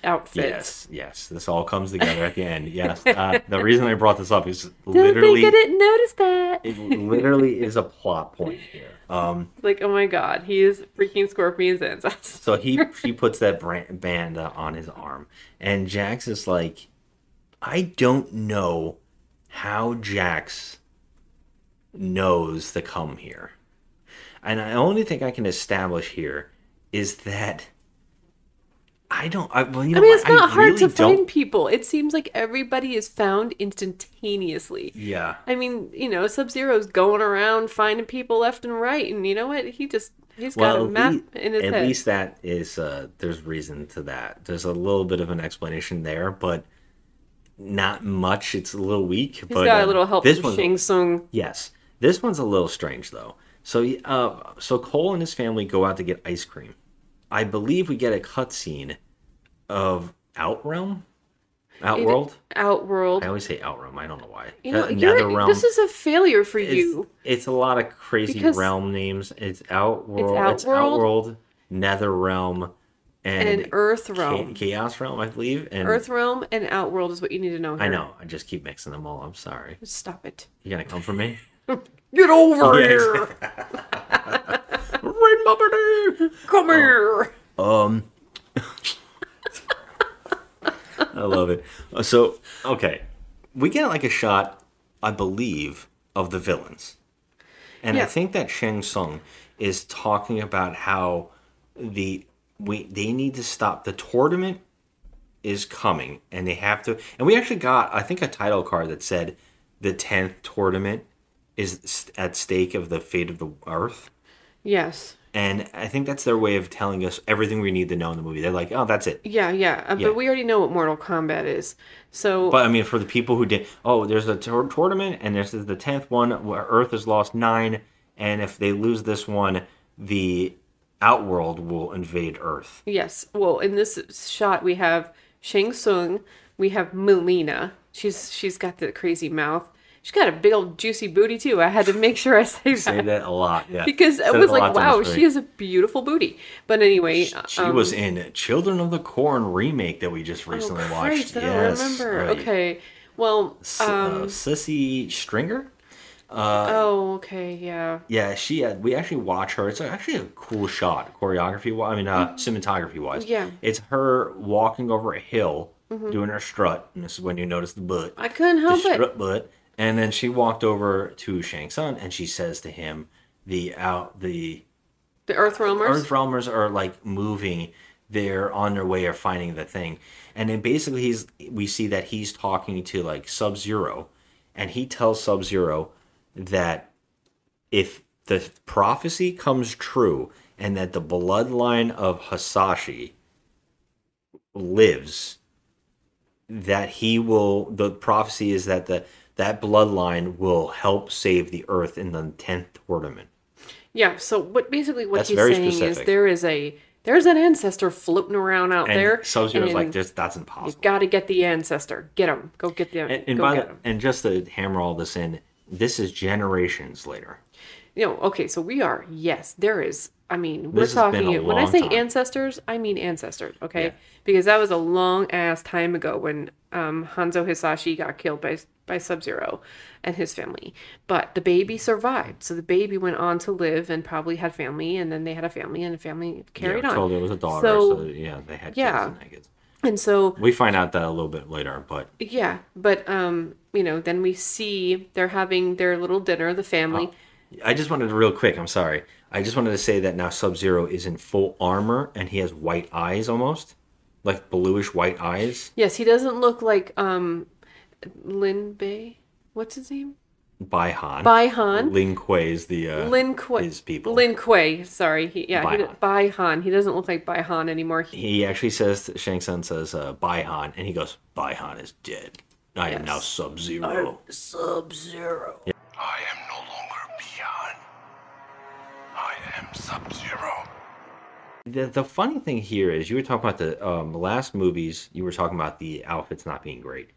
S6: outfit.
S1: Yes. Yes. This all comes together at the end. Yes. Uh, the reason I brought this up is
S6: Don't
S1: literally,
S6: think I didn't notice that.
S1: it literally is a plot point here. Um,
S6: Like, oh my god, he is freaking Scorpion's ancestor.
S1: So he he puts that brand, band uh, on his arm, and Jax is like, I don't know how Jax knows the come here, and I only think I can establish here is that I don't. I, well, you know
S6: I mean, it's not
S1: I
S6: hard
S1: really
S6: to
S1: don't-
S6: find people. It seems like everybody is found instantaneously.
S1: Yeah.
S6: I mean, you know, Sub Zero's going around finding people left and right, and you know what? He just he's got a
S1: at
S6: map
S1: lea-
S6: in his
S1: at
S6: head.
S1: least that is uh, there's reason to that. There's a little bit of an explanation there, but not much. It's a little weak.
S6: He's
S1: but
S6: got a little help
S1: this
S6: from Shang Tsung.
S1: Yes, this one's a little strange though. So, uh, so Cole and his family go out to get ice cream. I believe we get a cutscene of Outrealm, Outworld.
S6: Outworld.
S1: I always say Outrealm. I don't know why.
S6: You know,
S1: Netherrealm.
S6: this is a failure for
S1: It's-
S6: you.
S1: It's a lot of crazy
S6: Because
S1: realm names. It's Outworld. It's,
S6: Outworld,
S1: Outworld. Nether Realm and,
S6: And Earth Realm.
S1: Chaos Realm, I believe. And
S6: Earth Realm and Outworld is what you need to know.
S1: I know. I just keep mixing them all. I'm sorry.
S6: Stop it.
S1: You gonna come for me?
S6: Get over
S1: Yes.
S6: here.
S1: Red Muppety!
S6: Come here.
S1: Um, I love it. Uh, So, okay, we get like a shot, I believe, of the villains, and I think that Shang Tsung is talking about how the we they need to stop the tournament is coming, and they have to. And we actually got, I think, a title card that said the tenth tournament is at stake of the fate of the Earth.
S6: Yes.
S1: And I think that's their way of telling us everything we need to know in the movie. They're like, oh, that's it.
S6: Yeah, yeah, uh,
S1: Yeah.
S6: But we already know what Mortal Kombat is. So
S1: But I mean, for the people who did, oh, there's a tour- tournament, and this is the tenth one where Earth has lost nine, and if they lose this one, the Outworld will invade Earth.
S6: Yes. Well, in this shot, we have Shang Tsung. We have Mileena. She's she's got the crazy mouth. She's got a big old juicy booty too. I had to make sure I say that
S1: Say that a lot, yeah.
S6: because
S1: Said
S6: it was like, wow, she has a beautiful booty. But anyway,
S1: She
S6: um,
S1: was in Children of the Corn remake that we just recently
S6: oh,
S1: watched.
S6: I
S1: yes,
S6: don't remember.
S1: right.
S6: Okay. Well,
S1: S- uh,
S6: um,
S1: Sisi Stringer.
S6: Oh, okay, yeah.
S1: Yeah, she. Uh, we actually watch her. It's actually a cool shot, choreography. I mean, uh, cinematography wise.
S6: Mm-hmm. Yeah. Mm-hmm.
S1: It's her walking over a hill, doing her strut, and this is when you notice the butt.
S6: I couldn't
S1: the
S6: help it.
S1: strut butt. And then she walked over to Shang Tsung, and she says to him, "The out the
S6: The Earth Realmers.
S1: Earth Realmers are like moving. They're on their way of finding the thing." And then basically, he's we see that he's talking to like Sub Zero, and he tells Sub Zero that if the prophecy comes true and that the bloodline of Hasashi lives, that he will. The prophecy is that the that bloodline will help save the Earth in the tenth tournament.
S6: Yeah. So what basically what
S1: That's
S6: he's saying is there is a there's an ancestor floating around out
S1: And
S6: there.
S1: Sub Zero's like, "This that's impossible.
S6: You
S1: impossible."
S6: got to get the ancestor. Get him. Go get the.
S1: And, and
S6: go
S1: by
S6: get
S1: the,
S6: him.
S1: and just to hammer all this in, this is generations later.
S6: You know. Okay. So we are. Yes. There is. I mean, we're
S1: This
S6: talking. When I say
S1: time.
S6: ancestors, I mean ancestors. Okay.
S1: Yeah.
S6: Because that was a long ass time ago when um, Hanzo Hasashi got killed by by Sub Zero and his family. But the baby survived. So the baby went on to live and probably had family, and then they had a family, and the family carried
S1: yeah,
S6: on.
S1: Told it was a daughter,
S6: So-
S1: so, yeah, they had
S6: yeah.
S1: kids and kids.
S6: And so
S1: We find out that a little bit later, but
S6: Yeah, but um, you know, then we see they're having their little dinner, the family.
S1: I just wanted to real quick. I'm sorry. I just wanted to say that now Sub Zero is in full armor and he has white eyes almost, like bluish white eyes.
S6: Yes, he doesn't look like um, Lin Bei. What's his name?
S1: Bi-Han.
S6: Bai Han.
S1: Lin Kuei is the uh,
S6: Lin Kuei.
S1: his people.
S6: Lin Kuei. Sorry. He, yeah,
S1: Bai
S6: he,
S1: Han.
S6: Bi-Han. He doesn't look like Bi-Han anymore. He,
S1: He actually says Shang Tsung says uh, Bi-Han, and he goes Bi-Han is dead. I am now Sub Zero.
S6: Sub Zero. Yeah.
S3: I am no longer Bi-Han. I am Sub-Zero.
S1: The, the funny thing here is you were talking about the um, last movies. You were talking about the outfits not being great,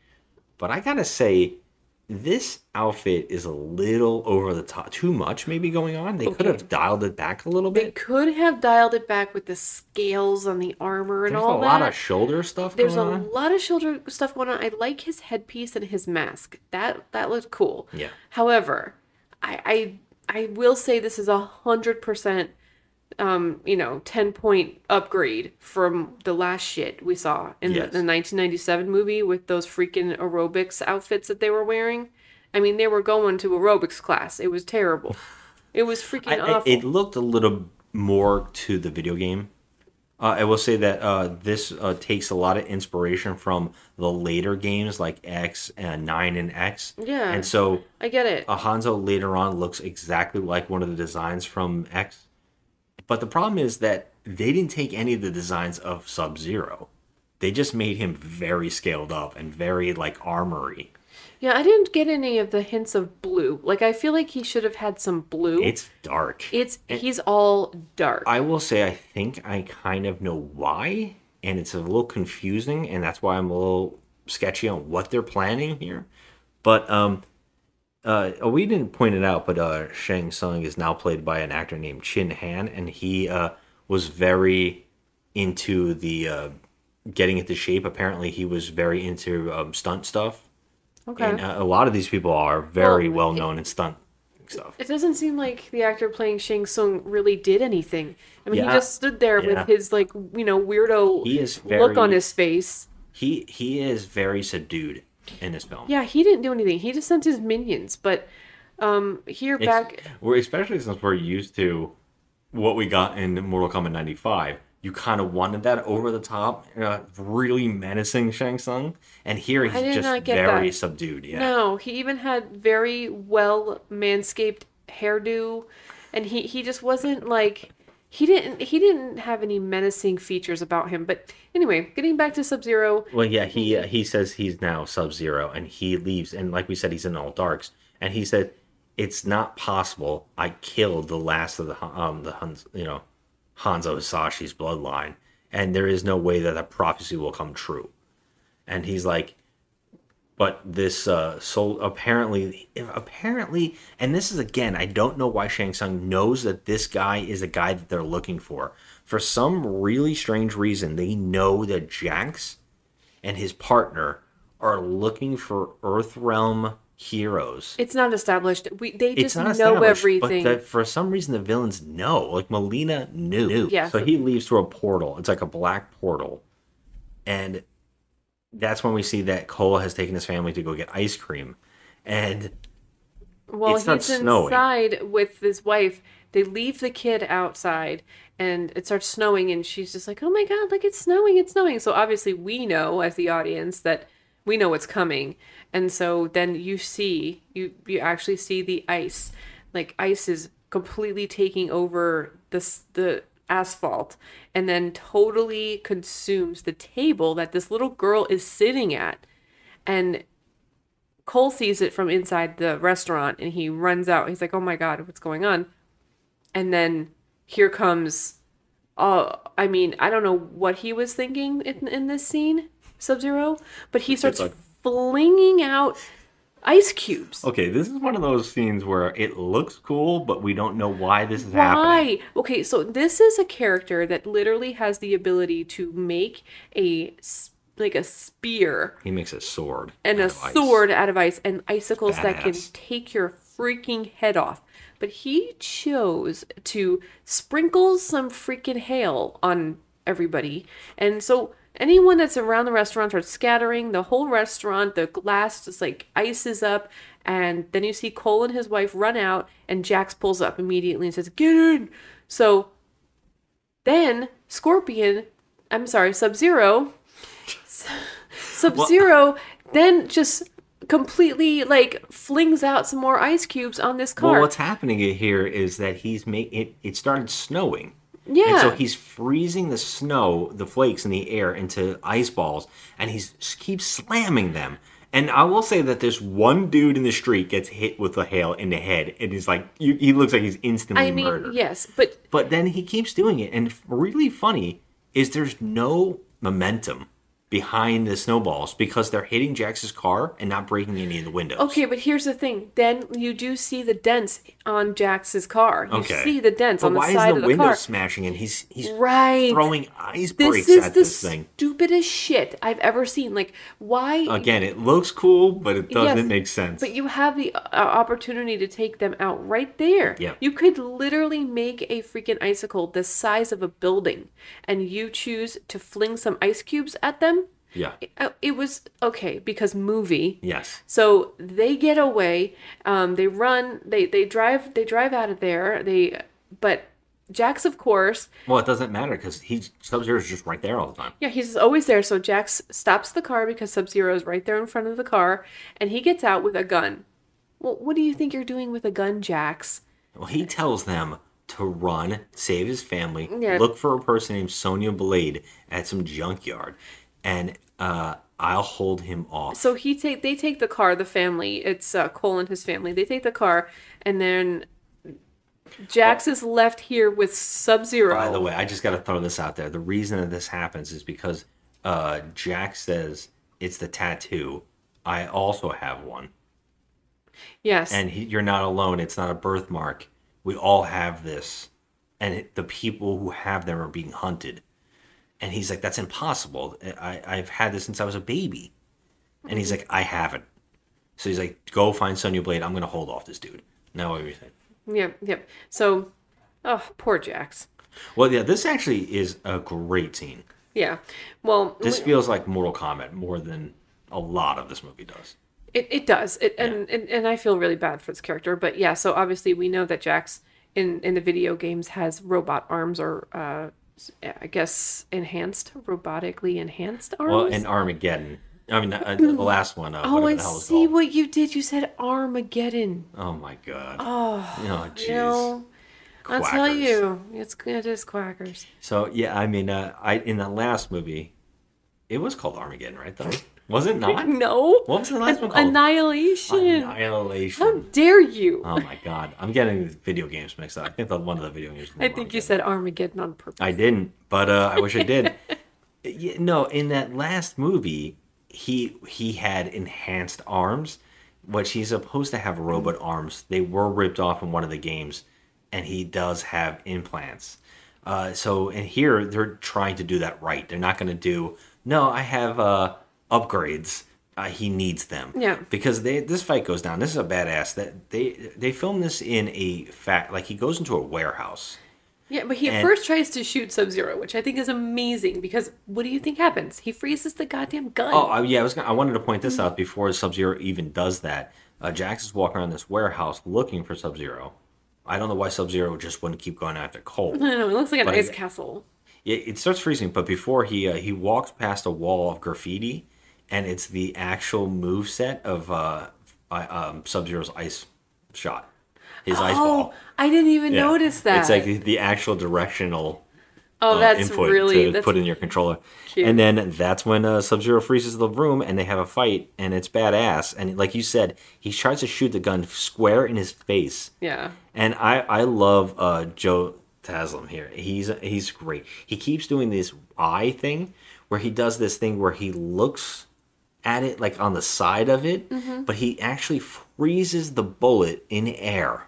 S1: but I gotta say, this outfit is a little over the top. Too much maybe going on. They could have dialed it back a little bit.
S6: They could have dialed it back with the scales on the armor and all.
S1: There's a
S6: that.
S1: lot of shoulder stuff
S6: There's a
S1: on.
S6: lot of shoulder stuff going on. I like his headpiece and his mask. That that looked cool.
S1: Yeah.
S6: However, I I, I will say this is a hundred percent um, you know, ten point upgrade from the last shit we saw in
S1: Yes.
S6: the, the nineteen ninety seven movie with those freaking aerobics outfits that they were wearing. I mean, they were going to aerobics class. It was terrible. It was freaking
S1: I, I-
S6: awful.
S1: it looked a little more to the video game. Uh, I will say that uh, this uh, takes a lot of inspiration from the later games like X and Nine and X.
S6: Yeah.
S1: And so
S6: I get it.
S1: uh, Hanzo later on looks exactly like one of the designs from X. But the problem is that they didn't take any of the designs of Sub Zero. They just made him very scaled up and very like armory.
S6: Yeah, I didn't get any of the hints of blue. Like I feel like he should have had some blue.
S1: It's dark.
S6: It's he's all dark.
S1: I will say I think I kind of know why, and it's a little confusing, and that's why I'm a little sketchy on what they're planning here. But um, uh, we didn't point it out, but uh, Shang Tsung is now played by an actor named Chin Han, and he uh was very into the uh, getting into shape. Apparently, he was very into um, stunt stuff.
S6: Okay.
S1: And uh, a lot of these people are very
S6: Well,
S1: well known in stunt stuff.
S6: It doesn't seem like the actor playing Shang Tsung really did anything. I mean,
S1: Yeah.
S6: he just stood there
S1: Yeah.
S6: with his like you know weirdo
S1: He is
S6: look on his face.
S1: He he is very subdued in this film.
S6: Yeah, he didn't do anything. He just sent his minions. But um here
S1: It's-
S6: back,
S1: we're especially since we're used to what we got in Mortal Kombat '95. You kind of wanted that over the top, uh, really menacing Shang Tsung, and here he's just very
S6: that.
S1: subdued. Yeah,
S6: no, he even had very well manscaped hairdo, and he he just wasn't like he didn't he didn't have any menacing features about him. But anyway, getting back to Sub Zero,
S1: Well, yeah, he uh, he says he's now Sub Zero, and he leaves, and like we said, he's in all darks, and he said it's not possible. I killed the last of the um the Hans, you know, Hanzo Hasashi's bloodline, and there is no way that that prophecy will come true. And he's like, but this uh soul apparently apparently and this is again i don't know why shang Tsung knows that this guy is a guy that they're looking for. For some really strange reason they know that jax and his partner are looking for earthrealm heroes.
S6: It's not established. We they just know everything.
S1: but the, for some reason the villains know. Like mileena knew.
S6: Yeah,
S1: so- he leaves through a portal. It's like a black portal. And that's when we see that cole has taken his family to go get ice cream and
S6: Well,
S1: It's not
S6: he's
S1: snowing.
S6: inside with his wife. They leave the kid outside, and it starts snowing, and she's just like, "Oh my god, like it's snowing, it's snowing." So obviously, we know as the audience that we know what's coming, and so then you see you you actually see the ice, like ice is completely taking over this the asphalt, and then totally consumes the table that this little girl is sitting at, and Cole sees it from inside the restaurant and he runs out. He's like, "Oh my god, what's going on?" And then here comes uh I mean, I don't know what he was thinking in, in this scene, Sub-Zero, but he starts
S1: like-
S6: flinging out ice cubes.
S1: Okay, this is one of those scenes where it looks cool, but we don't know why this is happening.
S6: Why? Okay, so this is a character that literally has the ability to make a like a spear
S1: He makes a sword
S6: and a
S1: out of ice.
S6: sword out of ice and icicles that can take your freaking head off. But he chose to sprinkle some freaking hail on everybody. And so anyone that's around the restaurant starts scattering. The whole restaurant, the glass just like ices up. And then you see Cole and his wife run out, and Jax pulls up immediately and says, Get in! So then Scorpion, I'm sorry, Sub Zero, Sub Zero then just completely like flings out some more ice cubes on this car.
S1: Well, what's happening here is that he's make it. It started snowing.
S6: Yeah.
S1: And so he's freezing the snow, the flakes in the air into ice balls, and he keeps slamming them. And I will say that this one dude in the street gets hit with the hail in the head, and he's like, you, he looks like he's instantly
S6: I mean,
S1: murdered.
S6: yes, but
S1: But then he keeps doing it, and really funny is there's no momentum behind the snowballs because they're hitting Jax's car and not breaking any of the windows.
S6: okay, but here's the thing. Then you do see the dents on Jax's car. You
S1: Okay.
S6: see the dents
S1: But
S6: on the
S1: why
S6: side
S1: is the
S6: of the
S1: window
S6: car.
S1: smashing and he's he's
S6: Right.
S1: throwing ice
S6: This
S1: breaks
S6: is
S1: at
S6: the
S1: this thing?
S6: stupidest shit I've ever seen. Like, why?
S1: Again, it looks cool, but it doesn't
S6: Yes,
S1: make sense.
S6: But you have the uh, opportunity to take them out right there.
S1: Yeah.
S6: You could literally make a freaking icicle the size of a building, and you choose to fling some ice cubes at them.
S1: Yeah.
S6: Uh, It was okay because movie.
S1: Yes.
S6: So they get away. Um, they run. They they drive. They drive out of there. They but Jax, of course,
S1: Well, it doesn't matter because he Sub Zero is just right there all the time.
S6: yeah, he's always there. So Jax stops the car because Sub Zero is right there in front of the car, and he gets out with a gun. Well, what do you think you're doing with a gun, Jax?
S1: Well, he tells them to run, save his family,
S6: Yeah.
S1: look for a person named Sonya Blade at some junkyard, and uh, I'll hold him off.
S6: So he take they take the car. The family, it's uh, Cole and his family. They take the car, and then Jax is left here with Sub Zero.
S1: By the way, I just got to throw this out there. The reason that this happens is because uh, Jack says it's the tattoo. I also have one,
S6: yes,
S1: and he, you're not alone. It's not a birthmark. We all have this. and it, the people who have them are being hunted. And he's like, "That's impossible. I, I've had this since I was a baby." And he's like, "I haven't." So he's like, "Go find Sonya Blade. I'm gonna hold off this dude." Now what do you think?
S6: Yep, yep. So, oh, poor Jax.
S1: Well, yeah, this actually is a great scene.
S6: Yeah. Well,
S1: This
S6: we-
S1: feels like Mortal Kombat more than a lot of this movie does.
S6: It, it does. It, and, and and I feel really bad for this character, but yeah. So obviously we know that Jax in in the video games has robot arms or uh, I guess enhanced, robotically enhanced arms.
S1: Well, and Armageddon. I mean, uh, the last one. Uh,
S6: oh, I see what you did. You said Armageddon.
S1: Oh my god.
S6: Oh,
S1: Oh, jeez.
S6: you know, I'll tell you, it's it is quackers.
S1: So yeah, I mean, uh, I in the last movie, it was called Armageddon, right? Though was it not?
S6: No,
S1: What was the last one called?
S6: annihilation.
S1: Annihilation.
S6: How dare you?
S1: Oh my god, I'm getting video games mixed up. I think that one of the video games.
S6: I think you said Armageddon on purpose.
S1: I didn't, but uh, I wish I did. Yeah, no, in that last movie, he he had enhanced arms, which he's supposed to have robot arms. They were ripped off in one of the games, and he does have implants. Uh, so in here, they're trying to do that right. They're not going to do no. I have uh, upgrades. Uh, he needs them.
S6: Yeah.
S1: Because they this fight goes down. This is a badass. That they they filmed this in a fact like he goes into a warehouse.
S6: Yeah, but he
S1: And-
S6: first tries to shoot Sub Zero, which I think is amazing because what do you think happens? He freezes the goddamn gun.
S1: Oh, uh, yeah, I was. Gonna, I wanted to point this out before Sub Zero even does that. Uh, Jax is walking around this warehouse looking for Sub Zero. I don't know why Sub Zero just wouldn't keep going after Cole.
S6: No, don't. It looks like an
S1: But
S6: ice
S1: I-
S6: castle.
S1: Yeah, it starts freezing, but before he uh, he walks past a wall of graffiti, and it's the actual move set of uh, um, Sub Zero's ice shot, his ice
S6: Oh,
S1: ball.
S6: I didn't even
S1: Yeah.
S6: notice that.
S1: It's like the, the actual directional
S6: oh,
S1: uh,
S6: that's
S1: input
S6: really
S1: to
S6: that's
S1: put in your controller.
S6: cute.
S1: And then that's when uh, Sub Zero freezes the room and they have a fight and it's badass. And like you said, he tries to shoot the gun square in his face.
S6: yeah.
S1: And I I love uh, Joe Taslim here. He's he's great. He keeps doing this eye thing where he does this thing where he looks at it like on the side of it,
S6: Mm-hmm.
S1: but he actually freezes the bullet in air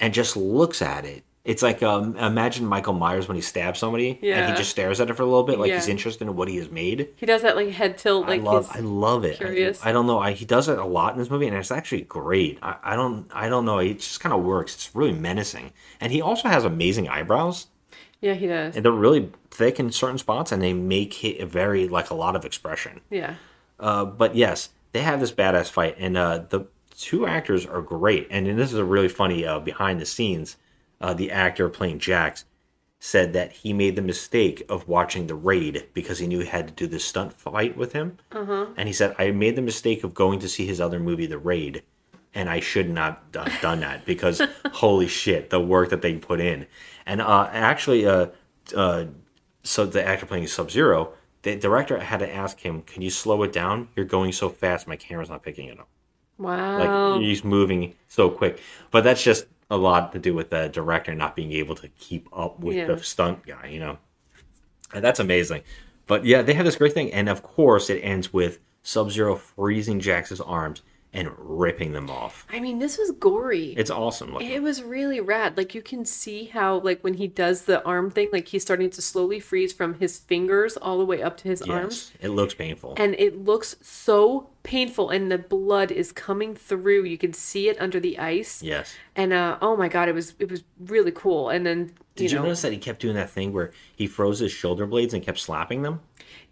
S1: and just looks at it. It's like um, imagine Michael Myers when he stabs somebody and he just stares at it for a little bit, like he's interested in what he has made.
S6: He does that like head tilt, like
S1: I love, I love it. I-
S6: curious.
S1: I, don't know. I, he does it a lot in this movie, and it's actually great. I, I don't, I don't know. It just kind of works. It's really menacing, and he also has amazing eyebrows,
S6: yeah, he does.
S1: and they're really thick in certain spots, and they make it very like a lot of expression.
S6: Yeah.
S1: Uh, but yes, they have this badass fight, and uh, the two actors are great. And then this is a really funny uh, behind the scenes. Uh, the actor playing Jax said that he made the mistake of watching the raid because he knew he had to do this stunt fight with him.
S6: Uh-huh.
S1: And he said, "I made the mistake of going to see his other movie, The Raid." And I should not have done that because holy shit, the work that they put in. And uh, actually, uh, uh, so the actor playing Sub Zero, the director had to ask him, "Can you slow it down? You're going so fast, my camera's not picking it up.
S6: Wow.
S1: Like he's moving so quick." But that's just a lot to do with the director not being able to keep up with
S6: Yeah.
S1: the stunt guy, you know. And that's amazing. But yeah, they have this great thing, and of course, it ends with Sub Zero freezing Jax's arms and ripping them off.
S6: I mean, this was gory.
S1: It's awesome. Looking.
S6: It was really rad. Like you can see how like when he does the arm thing, like he's starting to slowly freeze from his fingers all the way up to his arms.
S1: yes, it looks painful.
S6: And it looks so painful and the blood is coming through. You can see it under the ice.
S1: yes.
S6: And uh oh my god, it was it was really cool. And then
S1: Did
S6: you
S1: you,
S6: know
S1: notice that he kept doing that thing where he froze his shoulder blades and kept slapping them?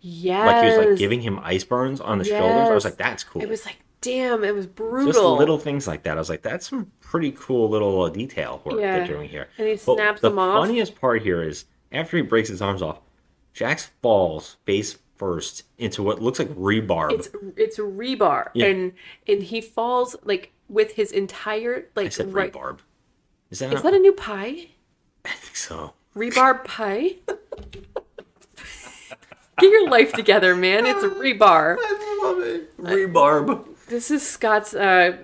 S6: Yeah.
S1: Like he was like giving him ice burns on the shoulders. I was like, that's cool.
S6: It was like damn, it was brutal.
S1: just little things like that. I was like, that's some pretty cool little uh, detail work
S6: Yeah.
S1: they're doing here.
S6: And he
S1: But
S6: snaps
S1: the
S6: them off.
S1: The funniest part here is after he breaks his arms off, Jax falls face first into what looks like rebar.
S6: It's it's rebar.
S1: Yeah.
S6: And and he falls like with his entire like
S1: I said
S6: right
S1: rebarb. Is that
S6: Is
S1: not?
S6: that a new pie?
S1: I think so.
S6: Rebar pie? Get your life together, man. It's rebar.
S1: I love it. Rebarb.
S6: This is Scott's uh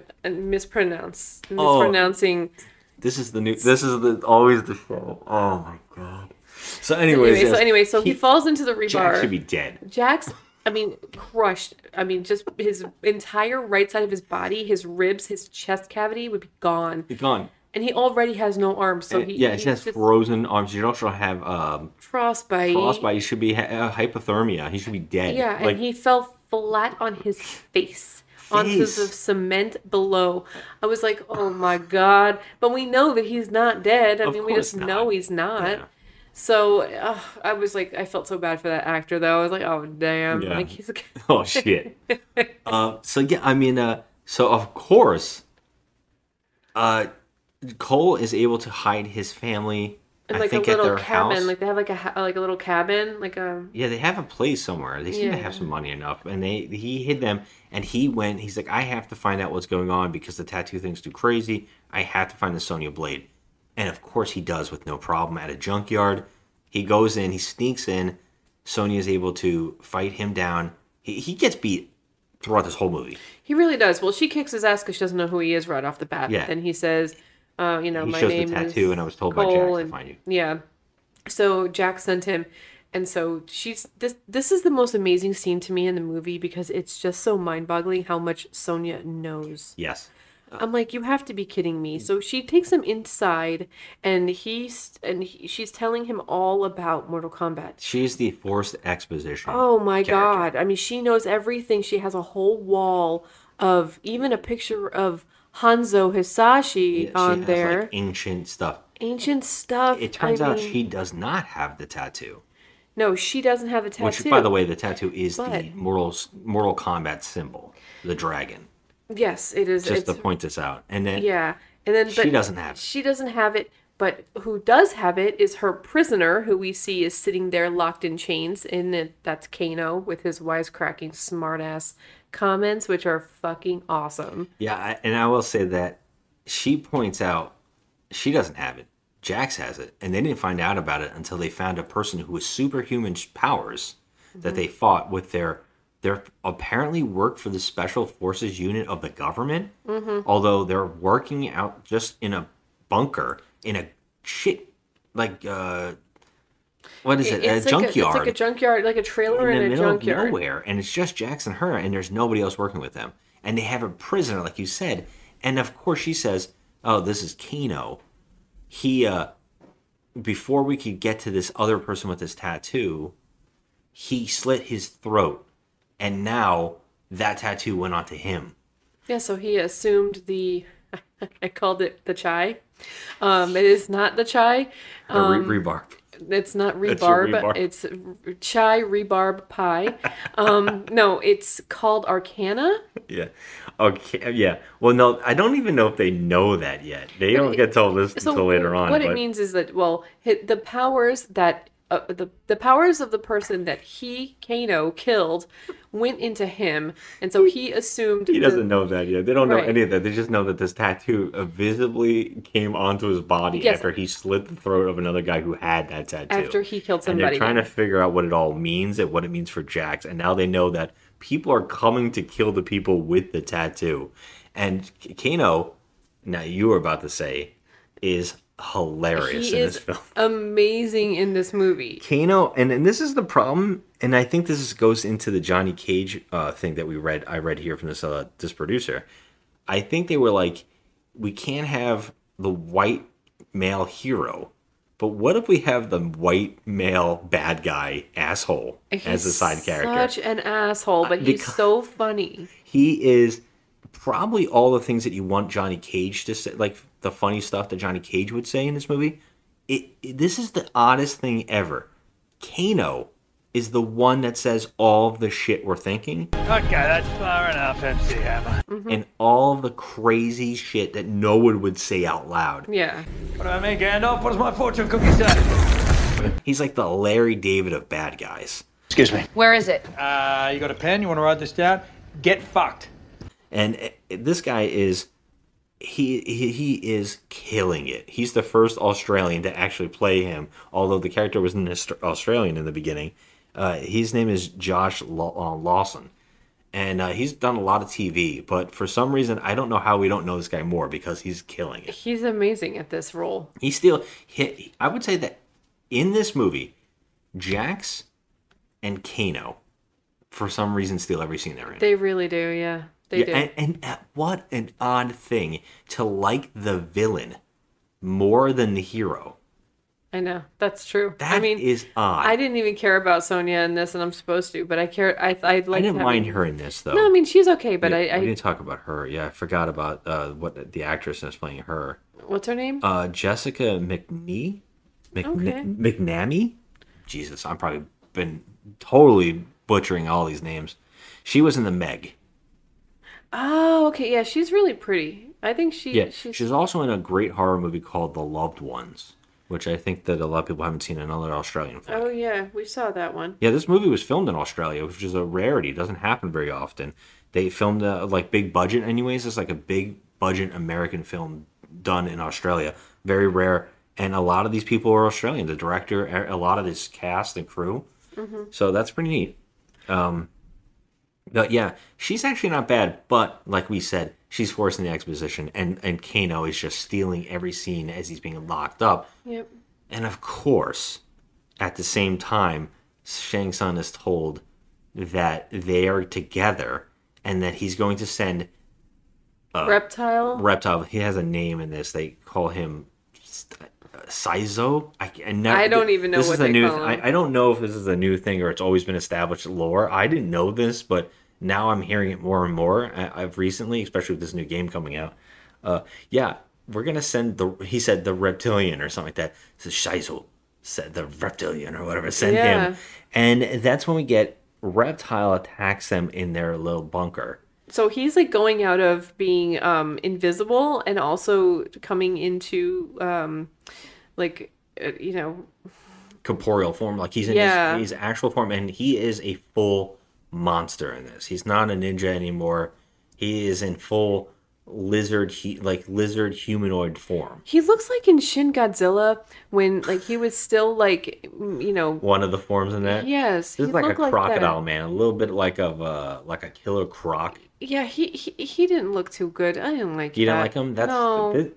S6: mispronounce
S1: Oh.
S6: mispronouncing.
S1: This is the new. This is the always the show. Oh my god. So, anyways,
S6: Anyway, so anyway, so he, falls into the rebar.
S1: should be dead.
S6: Jax, I mean, crushed. I mean, just his entire right side of his body, his ribs, his chest cavity would be gone.
S1: He's gone.
S6: and he already has no arms, so he
S1: yeah, he has
S6: just
S1: frozen arms. He should also have um,
S6: frostbite.
S1: frostbite. He should be ha- uh, hypothermia. He should be dead.
S6: Yeah,
S1: like,
S6: and he fell flat on his face, onto the cement below. I was like, oh my god! But we know that he's not dead. I
S1: Of
S6: mean, we
S1: course
S6: just know he's not.
S1: Yeah.
S6: So uh, I was like, I felt so bad for that actor though. I was like, oh damn,
S1: Yeah.
S6: like he's a
S1: oh shit. uh, so yeah, I mean, uh, so of course, uh, Cole is able to hide his family.
S6: In like a little cabin.
S1: house.
S6: Like they have like a ha- like a little cabin, like a
S1: Yeah, they have a place somewhere. They seem to have some money enough, and they he hid them. And he went. He's like, I have to find out what's going on because the tattoo thing's too crazy. I have to find the Sonya blade, and of course he does with no problem at a junkyard. He goes in. He sneaks in. Sonya is able to fight him down. He he gets beat throughout this whole movie.
S6: He really does. Well, she kicks his ass because she doesn't know who he is right off the bat.
S1: Yeah.
S6: Then he says, uh, you know,
S1: He
S6: my
S1: shows the
S6: name
S1: tattoo,
S6: is
S1: and I was told by
S6: Cole,
S1: Jack to find you.
S6: Yeah. So Jack sent him, and so she's this. This is the most amazing scene to me in the movie because it's just so mind-boggling how much Sonya knows.
S1: Yes.
S6: I'm like, you have to be kidding me. So she takes him inside, and he's and he, she's telling him all about Mortal Kombat.
S1: She's the forced exposition.
S6: Oh my
S1: character.
S6: god. I mean, she knows everything. She has a whole wall of even a picture of Hanzo Hasashi
S1: She
S6: on there.
S1: like ancient stuff.
S6: Ancient stuff.
S1: It turns
S6: I
S1: out
S6: mean-
S1: she does not have the tattoo.
S6: No, she doesn't have a tattoo.
S1: Which, by the way, the tattoo is the
S6: But-
S1: Mortal Mortal Kombat symbol, the dragon.
S6: Yes, it is.
S1: Just to point this out, and then
S6: Yeah. And then
S1: She doesn't have it.
S6: She doesn't have it, but who does have it is her prisoner, who we see is sitting there locked in chains, and that's Kano with his wisecracking smartass comments, which are fucking awesome.
S1: yeah, I, and I will say that she points out she doesn't have it. Jax has it, and they didn't find out about it until they found a person who has superhuman powers that
S6: Mm-hmm.
S1: they fought with their. Their apparently work for the special forces unit of the government,
S6: Mm-hmm.
S1: although they're working out just in a bunker in a shit like uh what is it,
S6: It's
S1: a
S6: like
S1: junkyard
S6: it's like a junkyard, like a trailer
S1: in
S6: in,
S1: the
S6: a
S1: middle of
S6: junkyard.
S1: nowhere, and it's just Jax and her, and there's nobody else working with them. And they have a prisoner, like you said, and of course she says, "Oh, this is Kano." He, uh, before we could get to this other person with this tattoo, he slit his throat, and now that tattoo went onto him.
S6: Yeah, so he assumed the. I called it the chai. Um, it is not the chai.
S1: The
S6: Um,
S1: re- rebarb.
S6: It's not rhubarb.
S1: rebarb.
S6: It's chai rebarb pie. Um, no, it's called Arcana.
S1: Yeah. Okay. Yeah. Well, no, I don't even know if they know that yet. They don't get told this
S6: So
S1: until later on.
S6: what
S1: but
S6: it means is that well, the powers that uh, the the powers of the person that he Kano killed went into him, and so he assumed
S1: He doesn't know that yet. They don't know any of that. They just know that this tattoo visibly came onto his body
S6: Yes.
S1: after he slit the throat of another guy who had that tattoo.
S6: after he killed somebody,
S1: and they're trying to figure out what it all means and what it means for Jax. And now they know that people are coming to kill the people with the tattoo. And Kano, now you were about to say, is hilarious
S6: he
S1: in
S6: is
S1: this film.
S6: amazing in this movie.
S1: Kano, and, and this is the problem, and I think this is, goes into the Johnny Cage uh, thing that we read. I read here from this uh, this producer. I think they were like, we can't have the white male hero, but what if we have the white male bad guy asshole as a side character?
S6: Such an asshole, but he's so funny.
S1: he is probably all the things that you want Johnny Cage to say, like the funny stuff that Johnny Cage would say in this movie. It, it- this is the oddest thing ever. Kano is the one that says all of the shit we're thinking
S2: Okay, that's far enough, MC Hammer.
S1: and all of the crazy shit that no one would say out loud.
S6: Yeah.
S2: What do I mean, Gandalf? What does my fortune cookie say?
S1: He's like the Larry David of bad guys.
S2: Excuse me.
S7: Where is it?
S2: Uh, you got a pen? You want to write this down? Get fucked.
S1: and uh, this guy is he, he he is killing it. He's the first Australian to actually play him, although the character was an Australian in the beginning. Uh, his name is Josh uh, Lawson, and uh, he's done a lot of TV. But for some reason, I don't know how we don't know this guy more because he's killing it.
S6: He's amazing at this role.
S1: He still hit. I would say that in this movie, Jax and Kano, for some reason, steal every scene they're in.
S6: They really do, yeah. They
S1: Yeah,
S6: do.
S1: and, and uh, what an odd thing to like the villain more than the hero.
S6: I know that's true.
S1: That
S6: I mean,
S1: is odd.
S6: I didn't even care about Sonya in this, and I'm supposed to, but I care. I I like.
S1: I didn't
S6: having-
S1: mind her in this though.
S6: No, I mean she's okay, but
S1: Yeah,
S6: I,
S1: we didn't talk about her. Yeah, I forgot about uh, what the actress that's playing her.
S6: what's her name?
S1: Uh, Jessica McNee, Mc,
S6: Okay.
S1: McNamee. Jesus, I'm probably been totally butchering all these names. She was in the Meg.
S6: Oh, okay, yeah, she's really pretty. I think she.
S1: Yeah,
S6: she's,
S1: she's also in a great horror movie called The Loved Ones, which I think that a lot of people haven't seen. Another Australian film.
S6: Oh yeah, we saw that one.
S1: Yeah, this movie was filmed in Australia, which is a rarity. It doesn't happen very often. They filmed uh like big budget, anyways. It's like a big budget American film done in Australia. Very rare, and a lot of these people are Australian. The director, a lot of this cast and crew. So that's pretty neat. Um, but yeah, she's actually not bad. But like we said, she's forcing the exposition, and and Kano is just stealing every scene as he's being locked up.
S6: Yep.
S1: And of course, at the same time, Shang Tsung is told that they are together and that he's going to send
S6: Reptile.
S1: Reptile. He has a name in this. They call him Saizo. I, I, never,
S6: I don't even know
S1: this is a new. I, I don't know if this is a new thing or it's always been established lore. I didn't know this, but now I'm hearing it more and more. I, I've recently, especially with this new game coming out. Uh, yeah, we're gonna send the. He said the reptilian or something like that. Says Shizel said the reptilian or whatever. Send
S6: Yeah.
S1: him, and that's when we get reptile attacks them in their little bunker.
S6: So he's like going out of being um invisible and also coming into um like uh, you know
S1: corporeal form. Like he's in
S6: Yeah.
S1: his, his actual form, and he is a full monster in this. He's not a ninja anymore. He is in full lizard, he, like lizard humanoid form.
S6: he looks like in Shin Godzilla when like he was still like you know
S1: One of the forms in that.
S6: yes
S1: This
S6: he
S1: is like a
S6: that.
S1: crocodile man, a little bit like of uh like a killer croc.
S6: Yeah, he, he he didn't look too good. I didn't like.
S1: You don't like him? That's
S6: no.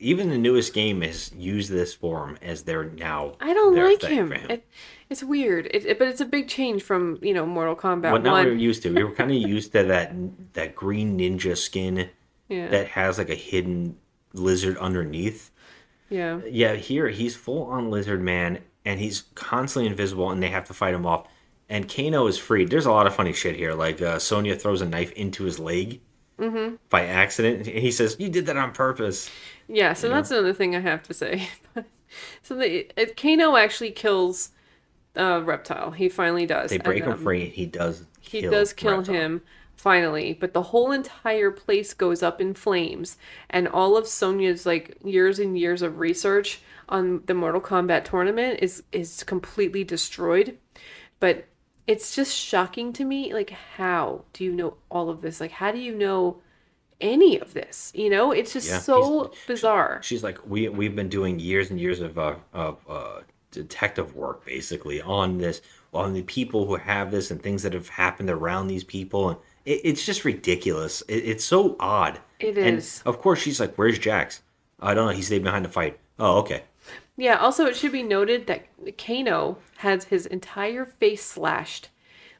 S1: Even the newest game has used this form as their now.
S6: I don't
S1: their
S6: like him.
S1: him.
S6: It, it's weird. It, it- but it's a big change from you know Mortal Kombat
S1: What now we were used to. We were kind of used to that that green ninja skin
S6: yeah,
S1: that has like a hidden lizard underneath.
S6: yeah.
S1: Yeah, here he's full on lizard man and he's constantly invisible and they have to fight him off. And Kano is freed. There's a lot of funny shit here. Like uh, Sonya throws a knife into his leg
S6: Mm-hmm.
S1: by accident. He says, "You did that on purpose."
S6: Yeah, so that's another thing I have to say. so the it, Kano actually kills uh, Reptile. He finally does.
S1: They
S6: and,
S1: break him
S6: um,
S1: free. He does.
S6: He
S1: kill
S6: does kill
S1: Reptile.
S6: him finally, but the whole entire place goes up in flames, and all of Sonya's like years and years of research on the Mortal Kombat tournament is is completely destroyed. But it's just shocking to me. Like, how do you know all of this? Like, how do you know any of this? You know, it's just
S1: Yeah,
S6: so bizarre.
S1: She's like, we we've been doing years and years of uh, of uh, detective work, basically, on this, on the people who have this and things that have happened around these people, and it, it's just ridiculous. It, it's so odd.
S6: It
S1: and
S6: is.
S1: of course, she's like, "Where's Jax?" I don't know. He stayed behind the fight. Oh, okay.
S6: Yeah, also it should be noted that Kano has his entire face slashed.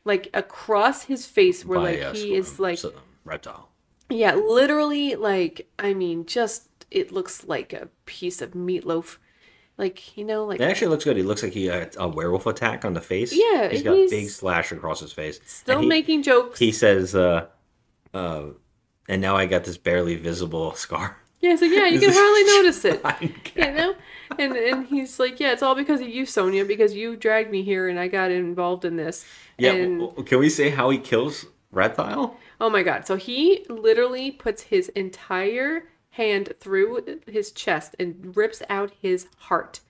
S6: Like across his face where
S1: By,
S6: like
S1: uh,
S6: he is like
S1: reptile.
S6: Yeah, literally like I mean just it looks like a piece of meatloaf. Like, you know, like
S1: It actually looks good. He looks like he had a werewolf attack on the face.
S6: Yeah,
S1: he's got a
S6: he's-
S1: big slash across his face.
S6: still
S1: he-
S6: making jokes.
S1: He says, uh, uh, and now I got this barely visible scar.
S6: Yeah, so yeah, you can hardly notice it. You know? And and he's like, Yeah, it's all because of you, Sonya, because you dragged me here and I got involved in this.
S1: Yeah,
S6: And
S1: can we say how he kills Reptile?
S6: oh my god. So he literally puts his entire hand through his chest and rips out his heart.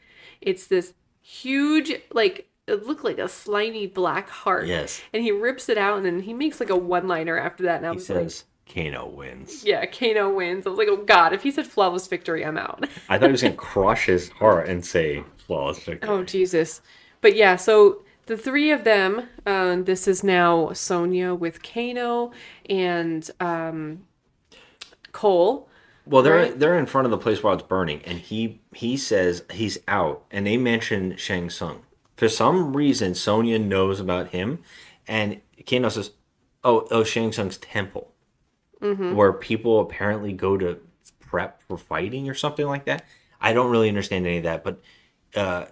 S6: It's this huge like it looked like a slimy black heart.
S1: Yes.
S6: And he rips it out and then he makes like a one liner after that and I
S1: He
S6: was like
S1: says Kano wins.
S6: Yeah, Kano wins. I was like, oh god, if he said flawless victory, I'm out.
S1: I thought he was gonna crush his heart and say flawless victory.
S6: Oh Jesus! But yeah, so the three of them. Um, this is now Sonya with Kano and um, Cole.
S1: Well, they're
S6: Right.
S1: they're in front of the place while it's burning, and he he says he's out, and they mention Shang Tsung. For some reason, Sonya knows about him, and Kano says, "Oh, oh, Shang Tsung's temple,
S6: Mm-hmm.
S1: where people apparently go to prep for fighting or something like that." I don't really understand any of that, but uh,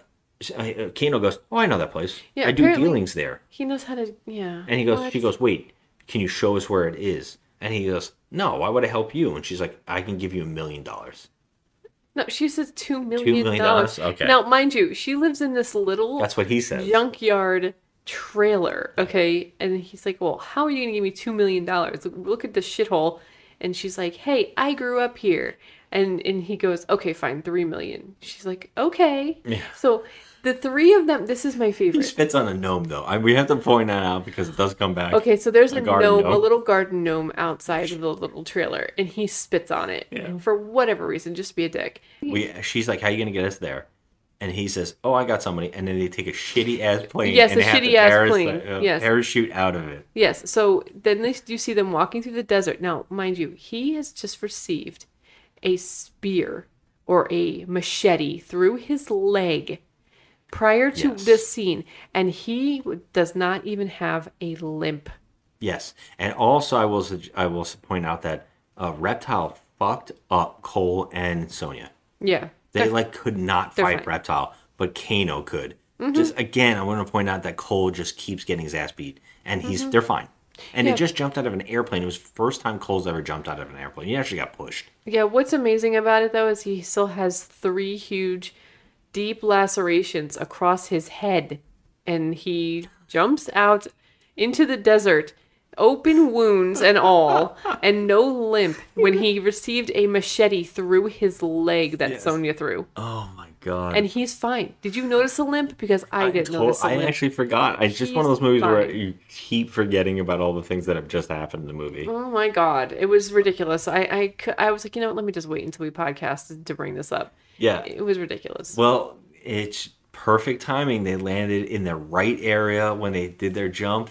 S1: uh, Kano goes, "Oh, I know that place.
S6: Yeah,
S1: I do dealings there."
S6: He knows how to. Yeah.
S1: And he goes,
S6: What?
S1: she goes, wait, can you show us where it is? And he goes, no, why would I help you? And she's like, I can give you a million dollars.
S6: No, she says two million
S1: million
S6: dollars.
S1: dollars? Okay.
S6: Now, mind you, she lives in this little
S1: That's what he says.
S6: junkyard trailer. Okay, and he's like, "Well, how are you gonna give me two million dollars? Look at this shithole." And she's like, "Hey, I grew up here." And and he goes, "Okay, fine, three million. She's like, "Okay."
S1: Yeah.
S6: So the three of them. This is my favorite.
S1: He spits on a gnome, though. I, we have to point that out because it does come back.
S6: Okay, so there's a,
S1: garden
S6: gnome, a little garden gnome outside of the little trailer, and he spits on it
S1: Yeah.
S6: for whatever reason, just to be a dick.
S1: We, she's like, how are you going to get us there? And he says, oh, I got somebody. And then they take a shitty ass plane.
S6: Yes,
S1: and
S6: a
S1: they have to
S6: shitty-ass
S1: paras-
S6: plane.
S1: uh,
S6: Yes.
S1: Parachute out of it.
S6: Yes. So then they, you see them walking through the desert. Now, mind you, he has just received a spear or a machete through his leg prior to
S1: Yes.
S6: this scene, and he does not even have a limp.
S1: Yes, and also I will I will point out that uh, Reptile fucked up Cole and Sonya.
S6: Yeah.
S1: They like could not fight
S6: fine.
S1: Reptile, but Kano could.
S6: Mhm.
S1: Just again, I want to point out that Cole just keeps getting his ass beat, and he's
S6: Mhm.
S1: they're fine. And
S6: Yeah.
S1: he just jumped out of an airplane. It was first time Cole's ever jumped out of an airplane. He actually got pushed.
S6: Yeah, what's amazing about it though is he still has three huge, deep lacerations across his head, and he jumps out into the desert, open wounds and all, and no limp when he received a machete through his leg that
S1: Yes.
S6: Sonya threw.
S1: Oh my god!
S6: And he's fine. Did you notice a limp? Because I, didn't
S1: To-
S6: notice a
S1: I
S6: limp.
S1: I actually forgot. It's just one of
S6: He's
S1: those movies where
S6: fine.
S1: you keep forgetting about all the things that have just happened in the movie.
S6: Oh my god, it was ridiculous. I, I, cou- I was like, you know what? Let me just wait until we podcast to bring this up.
S1: Yeah.
S6: It was ridiculous.
S1: Well, it's perfect timing. They landed in the right area when they did their jump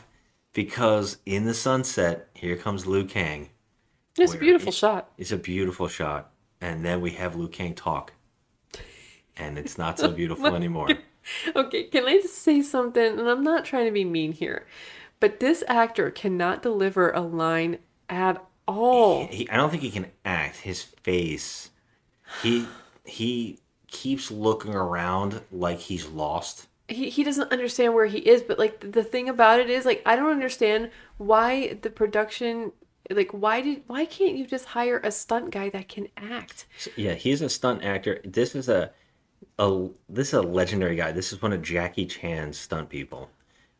S1: because in the sunset, here comes Liu Kang.
S6: It's a beautiful
S1: it-
S6: shot.
S1: It's a beautiful shot. And then we have Liu Kang talk. And it's not so beautiful anymore.
S6: Okay, can I just say something? And I'm not trying to be mean here, but this actor cannot deliver a line at all.
S1: He, I don't think he can act. His face, he he keeps looking around like he's lost.
S6: He, he doesn't understand where he is, but like the, thing about it is like I don't understand why the production like why did why can't you just hire a stunt guy that can act?
S1: Yeah, he's a stunt actor. This is a, a this is a legendary guy. This is one of Jackie Chan's stunt people.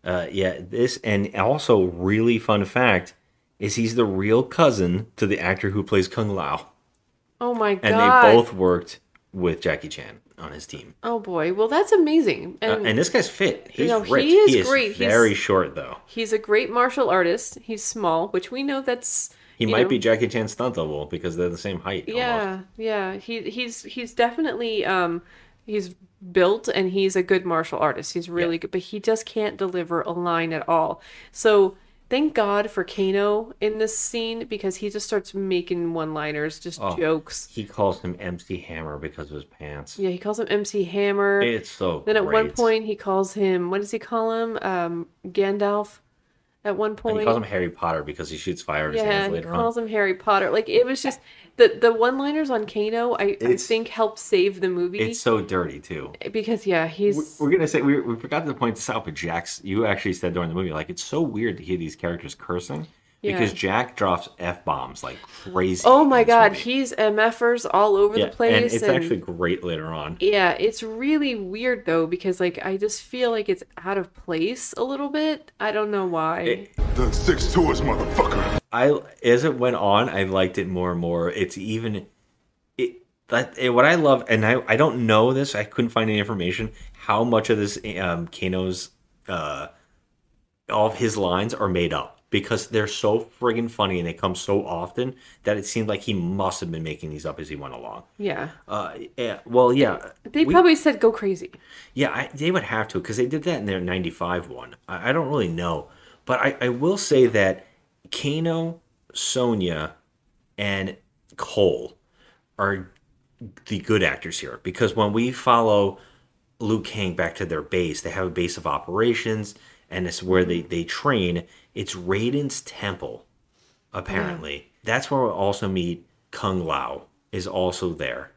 S1: Uh, yeah, this and also really fun fact is he's the real cousin to the actor who plays Kung Lao,
S6: Oh my god.
S1: and they both worked with Jackie Chan on his team.
S6: Oh boy. Well, that's amazing.
S1: Uh,
S6: And,
S1: and this guy's fit. He's
S6: know,
S1: ripped.
S6: he is great. He's-
S1: very short though.
S6: he's a great martial artist. He's small, which we know that's
S1: He
S6: you
S1: might
S6: know,
S1: be Jackie Chan's stunt double because they're the same height. almost.
S6: Yeah, yeah. He he's he's definitely um he's built and he's a good martial artist. He's really good, but he just can't deliver a line at all. So thank God for Kano in this scene because he just starts making one-liners, just
S1: Oh,
S6: jokes.
S1: He calls him MC Hammer because of his pants.
S6: Yeah, he calls him MC Hammer.
S1: It's so
S6: Then at one point he calls him what does he call him? Um Gandalf. At one point
S1: And he calls him Harry Potter because he shoots fire out of his
S6: yeah, he calls
S1: on.
S6: him Harry Potter. Like it was just the the one-liners on Kano. I, I
S1: It's-
S6: think helped save the movie
S1: It's so dirty too.
S6: because yeah, he's
S1: We're gonna say we, we forgot to point this out, but Jack's you actually said during the movie like it's so weird to hear these characters cursing because
S6: Yeah.
S1: Jack drops f bombs like crazy.
S6: oh my god, he's mfers all over
S1: yeah,
S6: the place.
S1: and it's actually great later on.
S6: yeah, it's really weird though because like I just feel like it's out of place a little bit. I don't know why.
S3: Then six tours, motherfucker.
S1: I as it went on, I liked it more and more. It's even it that it, what I love, and I I don't know this. I couldn't find any information how much of this um Kano's uh all of his lines are made up because they're so friggin' funny and they come so often that it seemed like he must have been making these up as he went along.
S6: yeah,
S1: Uh, yeah, well, yeah,
S6: they
S1: we-
S6: probably said go crazy.
S1: yeah, I, they would have to because they did that in their '95 one. I, I don't really know, but I, I will say that Kano, Sonya, and Cole are the good actors here because when we follow Liu Kang back to their base, they have a base of operations, and it's where they they train. It's Raiden's temple, apparently. That's where we'll also meet Kung Lao is also there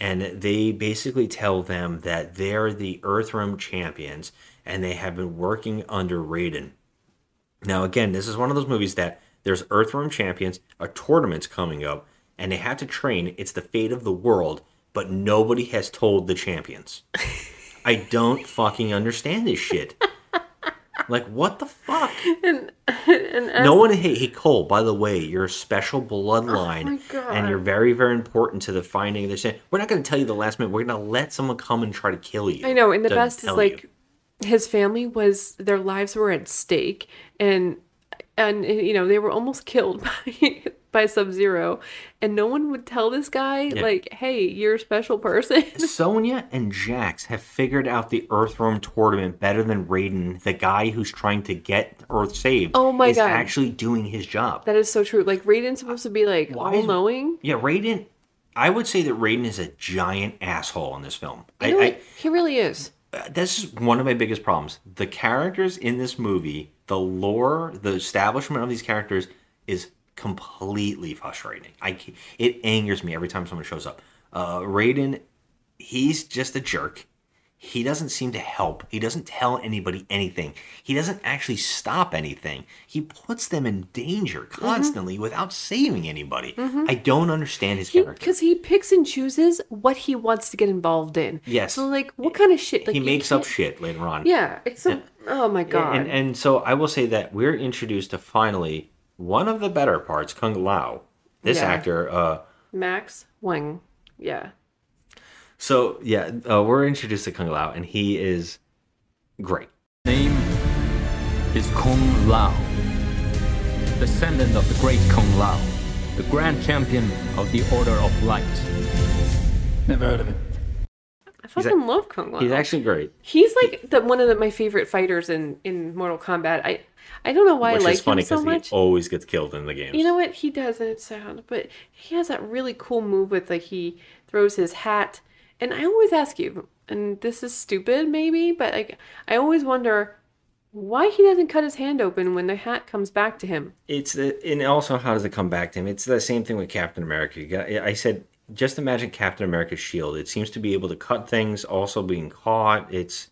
S1: and they basically tell them that they're the Earthrealm champions and they have been working under Raiden. Now, again, this is one of those movies that there's Earthrealm champions, a tournament's coming up, and they have to train. It's the fate of the world, but nobody has told the champions. I don't fucking understand this shit. Like, what the fuck?
S6: And, and as,
S1: No one, hey, hey, Cole, by the way, you're a special bloodline,
S6: Oh
S1: and you're very, very important to the finding of this. We're not going to tell you the last minute. We're going to let someone come and try to kill you.
S6: I know, and the best is like
S1: you.
S6: his family was their lives were at stake, and and you know they were almost killed by by Sub Zero, and no one would tell this guy like, "Hey, you're a special person."
S1: Sonya and Jax have figured out the Earthrealm tournament better than Raiden, the guy who's trying to get Earth saved.
S6: Oh my
S1: is
S6: God.
S1: actually doing his job.
S6: that is so true. Like Raiden's supposed to be like all knowing.
S1: yeah, Raiden. I would say that Raiden is a giant asshole in this film.
S6: You know
S1: I,
S6: what? he really is.
S1: Uh, this is one of my biggest problems. The characters in this movie, the lore, the establishment of these characters is completely frustrating. I it angers me every time someone shows up. Uh, Raiden, he's just a jerk. He doesn't seem to help. He doesn't tell anybody anything. He doesn't actually stop anything. He puts them in danger constantly without saving anybody. I don't understand his character.
S6: Because he picks and chooses what he wants to get involved in.
S1: Yes.
S6: So like, what kind of shit? Like,
S1: he makes up shit later on.
S6: Yeah. It's so. Oh my god.
S1: And and so I will say that we're introduced to finally one of the better parts, Kung Lao. This
S6: Yeah.
S1: actor, uh
S6: Max Huang. Yeah.
S1: so yeah, uh, we're introduced to Kung Lao and he is great.
S10: Name is Kung Lao, descendant of the great Kung Lao, the grand champion of the Order of Light.
S9: Never heard of it.
S6: I fucking love Kung Lao.
S1: He's actually great.
S6: He's like the one of the, my favorite fighters in in Mortal Kombat. I I don't know why
S1: which
S6: I like
S1: funny
S6: him so
S1: because
S6: much.
S1: he always gets killed in the game.
S6: You know what he does, and it's sad, but he has that really cool move with like he throws his hat, and I always ask you, and this is stupid maybe, but like I always wonder why he doesn't cut his hand open when the hat comes back to him.
S1: It's the and also how does it come back to him? It's the same thing with Captain America. I said just imagine Captain America's shield. It seems to be able to cut things, also being caught. It's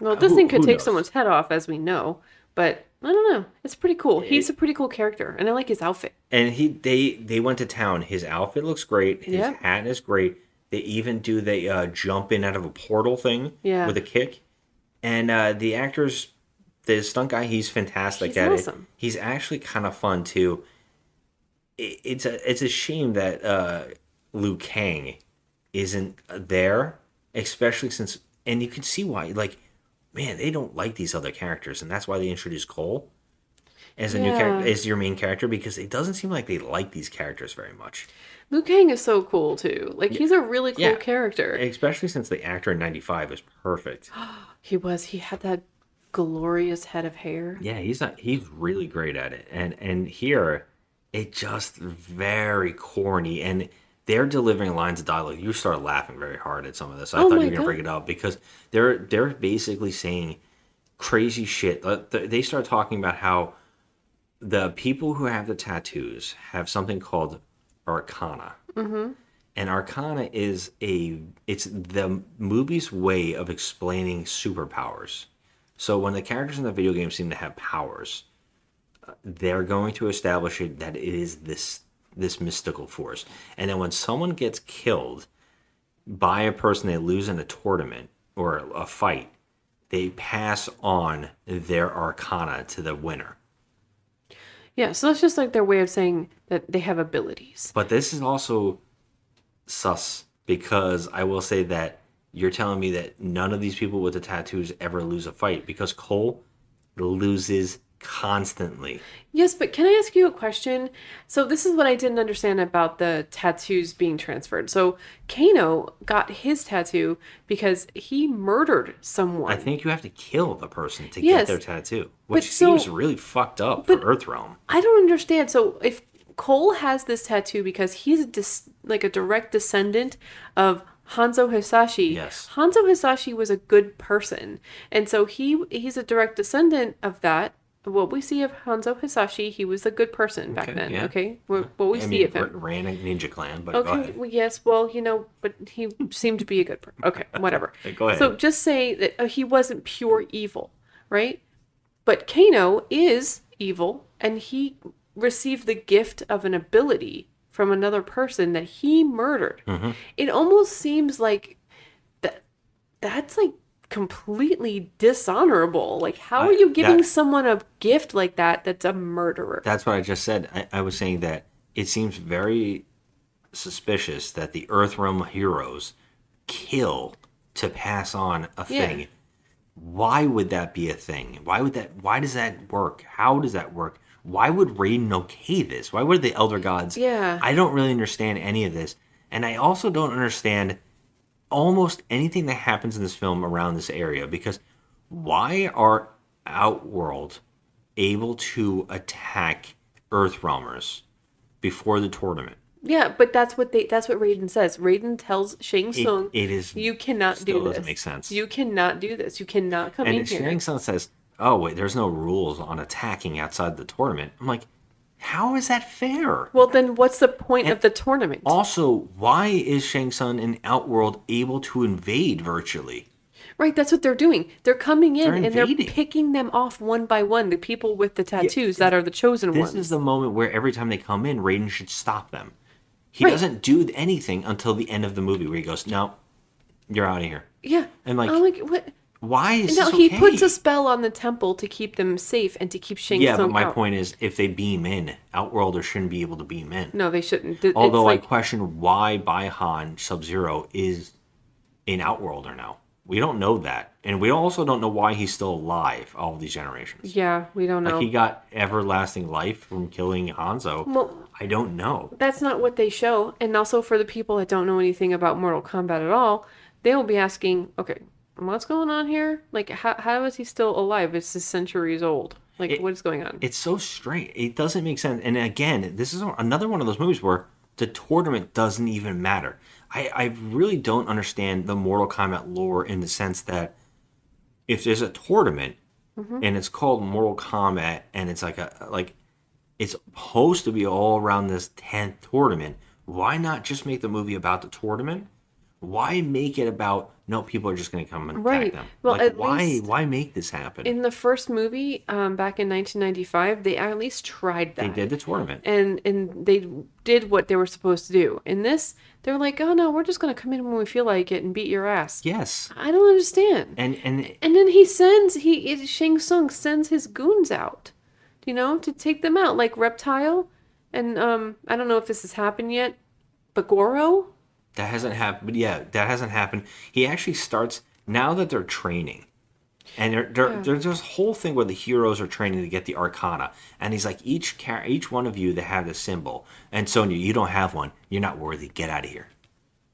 S6: Well, this
S1: Who-
S6: thing could take
S1: knows?
S6: someone's head off, as we know, but I don't know. It's pretty cool. He's a pretty cool character, and I like his outfit.
S1: and he they they went to town. His outfit looks great. His
S6: Yep.
S1: hat is great. They even do the uh, jump in out of a portal thing
S6: Yeah.
S1: with a kick. And uh, the actors, the stunt guy, he's fantastic
S6: He's
S1: at
S6: awesome.
S1: it. He's actually kind of fun too. It, it's a it's a shame that uh, Liu Kang isn't there, especially since and you can see why. Like, man, they don't like these other characters, and that's why they introduced Cole as a new character as your main character because it doesn't seem like they like these characters very much.
S6: Liu Kang is so cool too. Like he's a really cool
S1: Yeah.
S6: character.
S1: Especially since the actor in '95 is perfect.
S6: He was. He had that glorious head of hair.
S1: Yeah, he's not, he's really great at it, and and here it just very corny, and they're delivering lines of dialogue. You start laughing very hard at some of this. I
S6: Oh
S1: thought you were gonna
S6: God.
S1: bring it up because they're they're basically saying crazy shit. Uh, They start talking about how the people who have the tattoos have something called arcana.
S6: Mm-hmm.
S1: And Arcana is a it's the movie's way of explaining superpowers. So when the characters in the video game seem to have powers, uh, they're going to establish it that it is this this mystical force. And then when someone gets killed by a person they lose in a tournament or a fight, they pass on their arcana to the winner.
S6: Yeah, so that's just like their way of saying that they have abilities.
S1: But this is also sus because I will say that you're telling me that none of these people with the tattoos ever lose a fight because Cole loses constantly.
S6: Yes, but can I ask you a question? So this is what I didn't understand about the tattoos being transferred. So Kano got his tattoo because he murdered someone.
S1: I think you have to kill the person to
S6: Yes,
S1: get their tattoo, which
S6: so-
S1: seems really fucked up for Earthrealm.
S6: I don't understand. So if Cole has this tattoo because he's a dis- like a direct descendant of Hanzo Hasashi.
S1: Yes.
S6: Hanzo Hasashi was a good person, and so he he's a direct descendant of that. What we see of Hanzo Hasashi, he was a good person back
S1: Okay,
S6: then.
S1: yeah.
S6: Okay, what, what we
S1: I
S6: see
S1: mean,
S6: of him.
S1: ran a ninja clan, but
S6: Okay, well, yes, well, you know, but he seemed to be a good person. Okay, whatever.
S1: Go ahead.
S6: So just say that uh, he wasn't pure evil, right? But Kano is evil, and he received the gift of an ability from another person that he murdered.
S1: Mm-hmm.
S6: It almost seems like that that's like completely dishonorable. Like, how are you giving
S1: that-
S6: someone a gift like that that's a murderer?
S1: That's what I just said. I, I was saying that it seems very suspicious that the Earthrealm heroes kill to pass on a
S6: Yeah.
S1: thing. Why would that be a thing? Why would that? Why does that work? How does that work? Why would Raiden okay this? Why would the Elder Gods?
S6: Yeah.
S1: I don't really understand any of this, and I also don't understand almost anything that happens in this film around this area because why are Outworld able to attack Earthrealmers before the tournament?
S6: Yeah, but that's what they that's what Raiden says. Raiden tells Shang Tsung
S1: it is-
S6: you cannot do
S1: doesn't
S6: this.
S1: make sense.
S6: You cannot do this. You cannot come in
S1: and
S6: here.
S1: Shang Tsung says, "Oh wait, there's no rules on attacking outside the tournament." I'm like, how is that fair?
S6: Well, then what's the point of the tournament?
S1: Also, why is Shang Tsung and Outworld able to invade virtually?
S6: Right, that's what they're doing. They're coming in
S1: They're
S6: and they're picking them off one by one. The people with the tattoos that are the chosen
S1: This
S6: ones.
S1: This is the moment where every time they come in, Raiden should stop them. He
S6: Right.
S1: doesn't do anything until the end of the movie where he goes, "No, you're out of here."
S6: yeah,
S1: And like,
S6: I'm like, what?
S1: Why is
S6: No, he
S1: okay?
S6: puts a spell on the temple to keep them safe and to keep Shang
S1: yeah,
S6: Tsung
S1: but my
S6: out.
S1: point is, if they beam in, Outworlders shouldn't be able to beam in.
S6: No, they shouldn't. Th-
S1: Although
S6: like,
S1: I question why Bi-Han Sub Zero is an Outworlder now. We don't know that, and we also don't know why he's still alive all these generations.
S6: yeah, we don't know.
S1: Like he got everlasting life from killing Hanzo.
S6: Well-
S1: I don't know.
S6: That's not what they show. And also for the people that don't know anything about Mortal Kombat at all, they will be asking, okay, what's going on here? Like, how, how is he still alive? It's is centuries old. Like,
S1: It-
S6: what is going on?
S1: It's so straight. It doesn't make sense. And again, this is another one of those movies where the tournament doesn't even matter. I, I really don't understand the Mortal Kombat lore in the sense that if there's a tournament
S6: Mm-hmm.
S1: and it's called Mortal Kombat and it's like a like it's supposed to be all around this 10th tournament, why not just make the movie about the tournament? Why make it about no people are just going to come and
S6: Right.
S1: attack them?
S6: Well,
S1: like why why make this happen?
S6: In the first movie, um, back in 1995, they at least tried that.
S1: they did the tournament.
S6: and and they did what they were supposed to do. In this, they were like, "Oh no, we're just gonna come in when we feel like it and beat your ass."
S1: yes.
S6: I don't understand.
S1: And and
S6: And then he sends he Shang Tsung sends his goons out, you know, to take them out, like Reptile, and um I don't know if this has happened yet, but Goro.
S1: That hasn't happened. But yeah, that hasn't happened. He actually starts now that they're training, and there there there's this whole thing where the heroes are training to get the Arcana, and he's like each car each one of you that have this symbol, and Sonya, you don't have one. You're not worthy. Get out of here.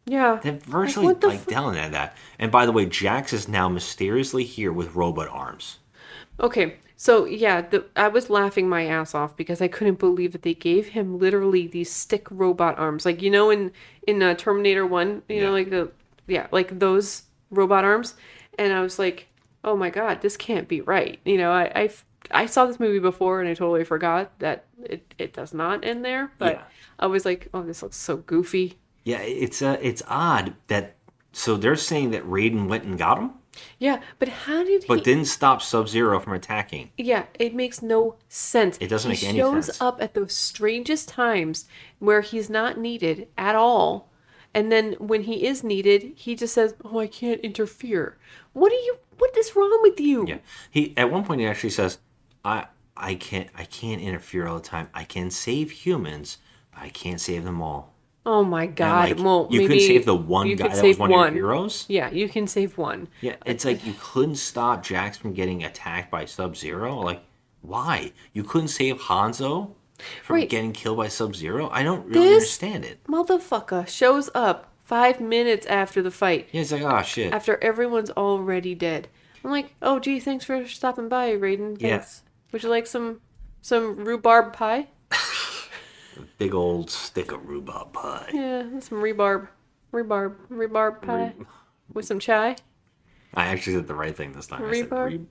S6: Yeah,
S1: They're virtually
S6: what the
S1: like
S6: fu-
S1: telling them that. And by the way, Jax is now mysteriously here with robot arms.
S6: Okay, so yeah, the, I was laughing my ass off because I couldn't believe that they gave him literally these stick robot arms, like you know in in uh, Terminator One, you know, like the yeah, like those robot arms, and I was like, oh my god, this can't be right. You know, I I, I saw this movie before and I totally forgot that it it does not end there, but
S1: Yeah.
S6: I was like, oh, this looks so goofy.
S1: Yeah, it's uh, it's odd that so they're saying that Raiden went and got him,
S6: Yeah, but how did he?
S1: but didn't stop Sub Zero from attacking.
S6: Yeah, it makes no sense.
S1: It doesn't
S6: he
S1: make any sense.
S6: He shows up at the strangest times where he's not needed at all. And then when he is needed, he just says, "Oh, I can't interfere." What are you what is wrong with you?
S1: Yeah. He at one point he actually says, "I I can't I can't interfere all the time. I can save humans, but I can't save them all."
S6: Oh my god.
S1: like,
S6: well,
S1: you
S6: maybe
S1: could save the one guy that was
S6: save
S1: one of your heroes.
S6: Yeah, you can save one.
S1: Yeah, it's like you couldn't stop Jax from getting attacked by Sub Zero. Like, why? You couldn't save Hanzo from getting killed by Sub Zero. I don't really
S6: This-
S1: understand it.
S6: Motherfucker shows up 5 minutes after the fight.
S1: Yeah, it's like, oh shit.
S6: after everyone's already dead. I'm like, oh gee, thanks for stopping by, Raiden.
S1: Yeah.
S6: Would you like some some rhubarb pie?
S1: Big old stick of rhubarb pie.
S6: Yeah, some rhubarb, rhubarb, rhubarb pie with some chai.
S1: I actually said the right thing this time. Said
S6: Rhubarb?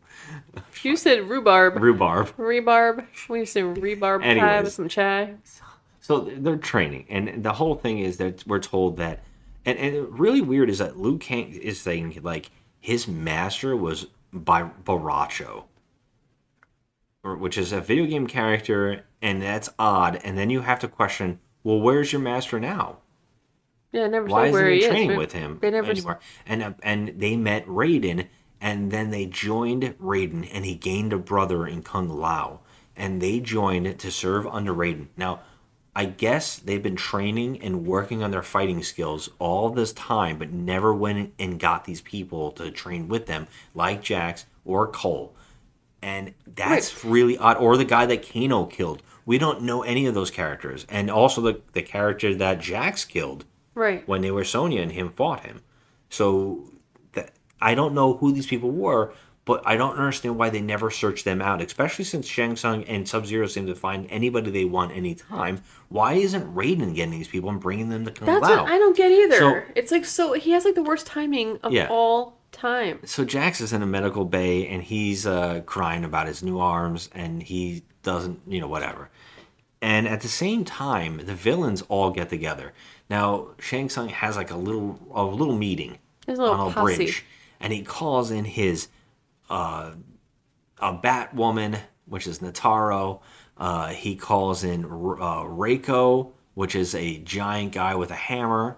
S6: You said rhubarb.
S1: rhubarb.
S6: Rhubarb. We some rhubarb pie with some chai.
S1: So they're training, and the whole thing is that we're told that, and, and really weird is that Liu Kang is saying like his master was by Baracho, which is a video game character, and that's odd. And then you have to question, well, where's your master now?
S6: Yeah, I never
S1: Why
S6: where
S1: he
S6: he
S1: training
S6: is.
S1: with him
S6: They never.
S1: anymore? And uh, and they met Raiden, and then they joined Raiden, and he gained a brother in Kung Lao, and they joined to serve under Raiden. Now, I guess they've been training and working on their fighting skills all this time, but never went and got these people to train with them, like Jax or Cole. And that's really odd. Or the guy that Kano killed. We don't know any of those characters. And also the, the character that Jax killed
S6: Right.
S1: when they were Sonya and him fought him. So that I don't know who these people were, but I don't understand why they never searched them out, especially since Shang Tsung and Sub Zero seem to find anybody they want anytime. Why isn't Raiden getting these people and bringing them to Kung
S6: That's
S1: Lao?
S6: what I don't get either.
S1: So-
S6: it's like so he has like the worst timing of
S1: Yeah.
S6: all time.
S1: so Jax is in a medical bay and he's uh, crying about his new arms and he doesn't, you know, whatever. And at the same time, the villains all get together. Now Shang Tsung has like a little a little meeting
S6: His little
S1: on a
S6: posse.
S1: bridge, and he calls in his uh, a Batwoman, which is Nitara. Uh, he calls in uh, Reiko, which is a giant guy with a hammer.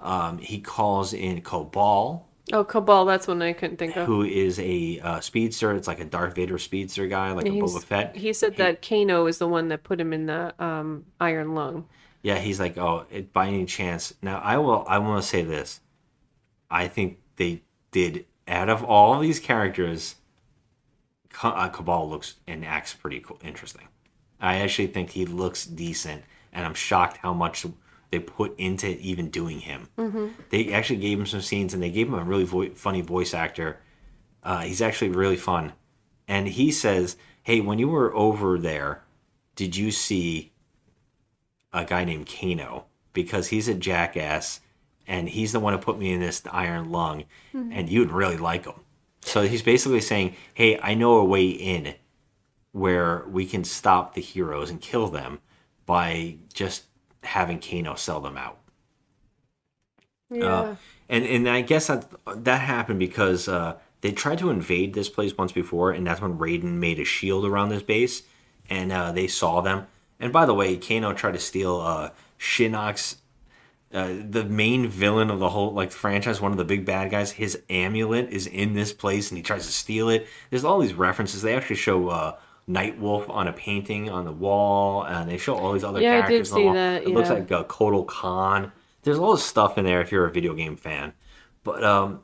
S1: Um, he calls in Kabal,
S6: Oh, Kabal, that's one I couldn't think of.
S1: who is a uh, speedster. It's like a Darth Vader speedster guy, like a
S6: He's-
S1: Boba Fett.
S6: He said that Kano is the one that put him in the um, iron lung.
S1: Yeah, he's like, oh, it, by any chance. Now, I will. I want to say this. I think they did out of all these characters, uh, Kabal looks and acts pretty cool, interesting. I actually think he looks decent, and I'm shocked how much they put into even doing him.
S6: Mm-hmm.
S1: They actually gave him some scenes, and they gave him a really vo- funny voice actor. Uh, he's actually really fun, and he says, "Hey, when you were over there, did you see a guy named Kano? Because he's a jackass, and he's the one who put me in this iron lung,
S6: Mhm.
S1: and you'd really like him." So he's basically saying, "Hey, I know a way in." Where we can stop the heroes and kill them by just having Kano sell them out.
S6: Yeah.
S1: Uh, and and I guess that that happened because uh, they tried to invade this place once before, and that's when Raiden made a shield around this base, and uh, they saw them. And by the way, Kano tried to steal uh, Shinnok's, uh, the main villain of the whole like franchise, one of the big bad guys. His amulet is in this place, and he tries to steal it. There's all these references. They actually show. Uh, Nightwolf on a painting on the wall, and they show all these other
S6: Yeah, I did
S1: characters. on the
S6: see
S1: wall.
S6: that,
S1: It looks like a Kotal Kahn. There's all this stuff in there if you're a video game fan, but um,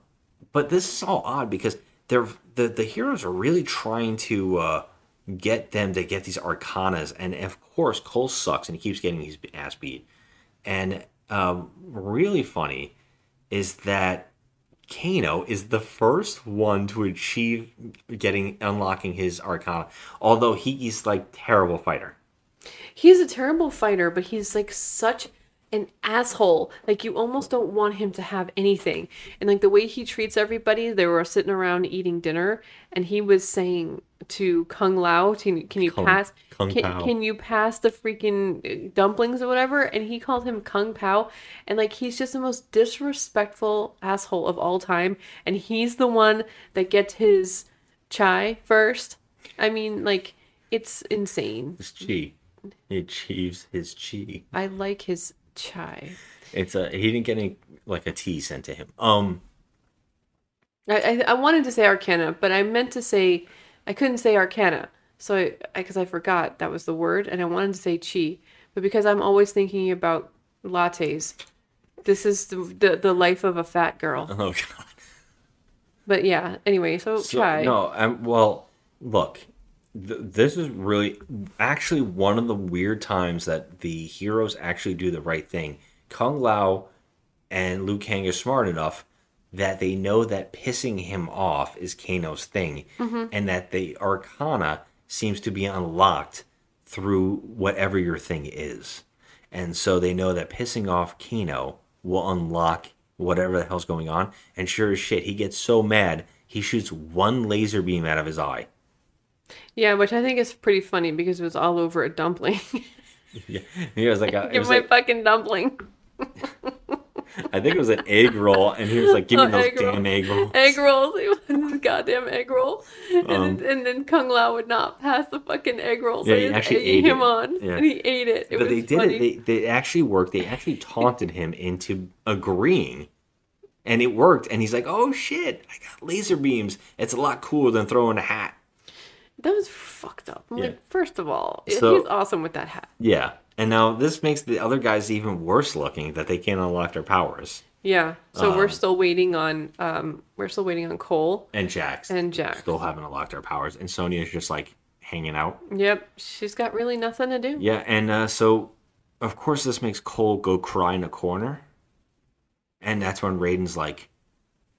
S1: but this is all odd because they're the the heroes are really trying to uh, get them to get these arcanas, and of course Cole sucks and he keeps getting his ass beat. And um, really funny is that Kano is the first one to achieve getting unlocking his arcana, although he is like terrible fighter.
S6: He's a terrible fighter, but he's like such an asshole. Like you almost don't want him to have anything. And like the way he treats everybody, they were sitting around eating dinner, and he was saying to Kung Lao, "Can, can you
S1: Kung-
S6: pass?
S1: Kung
S6: can, can you pass the freaking uh, dumplings or whatever?" And he called him Kung Pao, and like he's just the most disrespectful asshole of all time. And he's the one that gets his chai first. I mean, like it's insane.
S1: His chi, he achieves his chi.
S6: I like his chai.
S1: It's a he didn't get any like a tea sent to him. Um,
S6: I, I, I wanted to say Arcana, but I meant to say I couldn't say Arcana, so I because I, forgot that was the word, and I wanted to say Chi, but because I'm always thinking about lattes, this is the the, the life of a fat girl.
S1: oh god.
S6: But yeah, anyway, so,
S1: So,
S6: chai.
S1: No, I'm, well, look, th- this is really actually one of the weird times that the heroes actually do the right thing. Kung Lao and Liu Kang are smart enough that they know that pissing him off is Kano's thing,
S6: Mhm.
S1: and that the Arcana seems to be unlocked through whatever your thing is. And so they know that pissing off Kano will unlock whatever the hell's going on. And sure as shit, he gets so mad, he shoots one laser beam out of his eye.
S6: Yeah, which I think is pretty funny because it was all over a dumpling.
S1: Yeah, he was like, a,
S6: Give my
S1: like
S6: fucking dumpling.
S1: I think it was an egg roll, and he was like, "Give me
S6: Oh,
S1: those
S6: egg roll.
S1: damn egg rolls."
S6: Egg rolls. Goddamn egg roll. And,
S1: Um,
S6: then, and then Kung Lao would not pass the fucking egg rolls.
S1: Yeah,
S6: so
S1: he
S6: just
S1: actually
S6: ate him
S1: it.
S6: on.
S1: Yeah.
S6: And he ate it. It
S1: but
S6: was
S1: they did
S6: funny.
S1: it. They, they actually worked. They actually taunted him into agreeing, and it worked. And he's like, "Oh shit! I got laser beams. It's a lot cooler than throwing a hat."
S6: That was fucked up. I'm
S1: Yeah.
S6: Like, first of all,
S1: So-
S6: he's awesome with that hat.
S1: Yeah. And now this makes the other guys even worse looking that they can't unlock their powers.
S6: Yeah. So we're
S1: Um,
S6: still waiting on um we're still waiting on Cole.
S1: And Jax
S6: And Jax.
S1: still haven't unlocked their powers, and Sonya's just like hanging out.
S6: Yep. She's got really nothing to do.
S1: Yeah, and uh, so of course this makes Cole go cry in a corner, and that's when Raiden's like,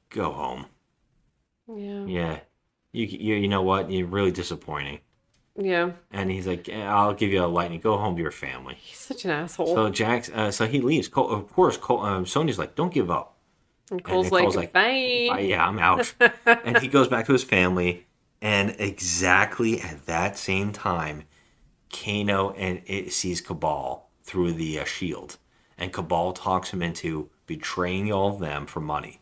S1: "Go home."
S6: Yeah.
S1: Yeah, you you, you know what? You're really disappointing.
S6: Yeah.
S1: And he's like, "Eh, "I'll give you a lightning. Go home to your family."
S6: He's such an asshole.
S1: So Jax, uh, so he leaves. Cole, of course, Cole, um, Sonya's like, "Don't give up."
S6: and
S1: And
S6: Cole's,
S1: then
S6: like, bye.
S1: "Bye, yeah, I'm out. and he goes back to his family. And exactly at that same time, Kano and it sees Kabal through the uh, shield, and Kabal talks him into betraying all of them for money.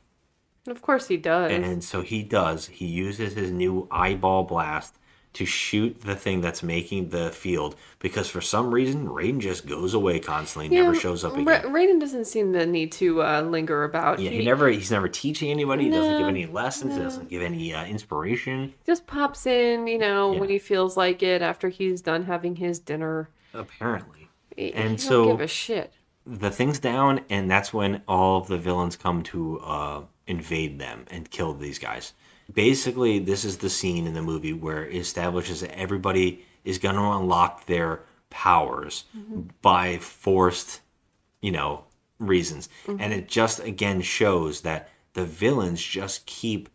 S6: Of course he does.
S1: And so he does. He uses his new eyeball blast to shoot the thing that's making the field because for some reason Raiden just goes away constantly, never shows up again.
S6: Ra- Raiden doesn't seem the need to uh, linger about.
S1: Yeah, he,
S6: he
S1: never he's never teaching anybody, he doesn't give any lessons, he doesn't give any uh, inspiration.
S6: just pops in, you know,
S1: Yeah.
S6: when he feels like it after he's done having his dinner.
S1: Apparently.
S6: He,
S1: And
S6: he
S1: so-
S6: give a shit.
S1: The thing's down and that's when all of the villains come to uh, invade them and kill these guys. Basically, this is the scene in the movie where it establishes that everybody is going to unlock their powers mm-hmm. by forced, you know, reasons. Mm-hmm. And it just again shows that the villains just keep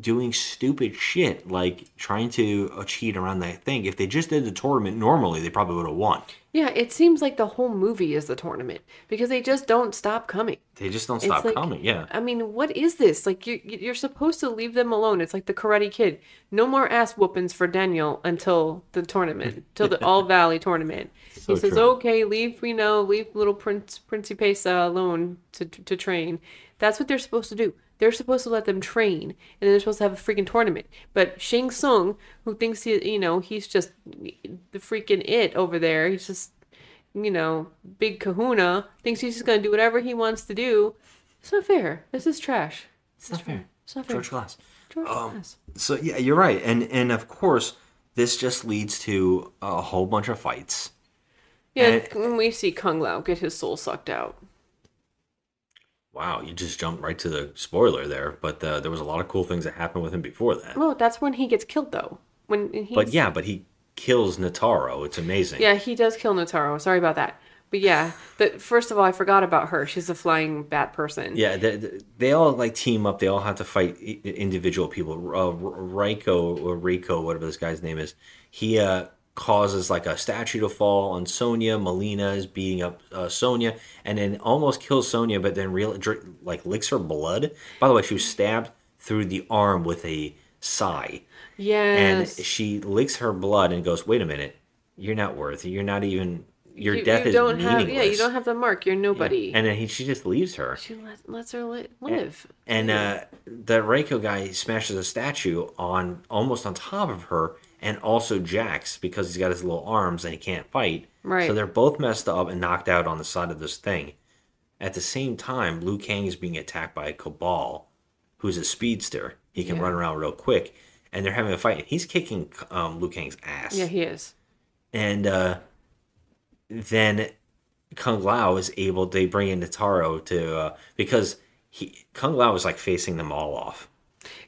S1: doing stupid shit like trying to cheat around that thing. If they just did the tournament normally, they probably would have won.
S6: Yeah, it seems like the whole movie is the tournament because they just don't stop coming.
S1: They just don't stop
S6: like-
S1: coming. Yeah.
S6: I mean, what is this? Like, you, you're supposed to leave them alone. It's like the Karate Kid. No more ass whoopings for Daniel until the tournament, till the All Valley tournament.
S1: So
S6: he says,
S1: true.
S6: "Okay, leave. We know, leave little Prince Principessa alone to to train." That's what they're supposed to do. They're supposed to let them train, and they're supposed to have a freaking tournament. But Shang Tsung, who thinks he, you know, he's just the freaking it over there. He's just, you know, big Kahuna. Thinks he's just gonna do whatever he wants to do. It's not fair. This is trash.
S1: It's not fair.
S6: It's not fair.
S1: George Glass.
S6: George
S1: Um,
S6: Glass.
S1: So yeah, you're right, and and of course this just leads to a whole bunch of fights.
S6: Yeah,
S1: and-
S6: when we see Kung Lao get his soul sucked out.
S1: Wow, you just jumped right to the spoiler there, but uh, there was a lot of cool things that happened with him before that.
S6: Well, that's when he gets killed, though. When he.
S1: But yeah, but he kills Nitara. It's amazing.
S6: Yeah, he does kill Nitara. Sorry about that. But yeah, but first of all, I forgot about her. She's a flying bat person.
S1: Yeah, they, they- all like team up. They all have to fight individual people. Uh, Raiko or Rico, whatever this guy's name is, he uh, causes like a statue to fall on Sonya. Mileena is beating up uh, Sonya, and then almost kills Sonya, but then real like licks her blood. By the way, she was stabbed through the arm with a sai, and she licks her blood and goes, "Wait a minute, you're not worthy. You're not even. Your
S6: you,
S1: death
S6: you
S1: is
S6: don't
S1: meaningless."
S6: have. Yeah, you don't have the mark. You're nobody.
S1: And then he, she just leaves her.
S6: she let, lets her li- live.
S1: And uh, the Reiko guy smashes a statue on almost on top of her, and also Jax because he's got his little arms and he can't fight.
S6: Right.
S1: So they're both messed up and knocked out on the side of this thing. At the same time, Liu Kang is being attacked by a Kabal, who's a speedster. He can
S6: Yeah.
S1: run around real quick, and they're having a fight. And he's kicking um, Liu Kang's ass.
S6: Yeah, he is.
S1: and uh, then Kung Lao is able. They bring in Nitara to uh, because he Kung Lao is like facing them all off.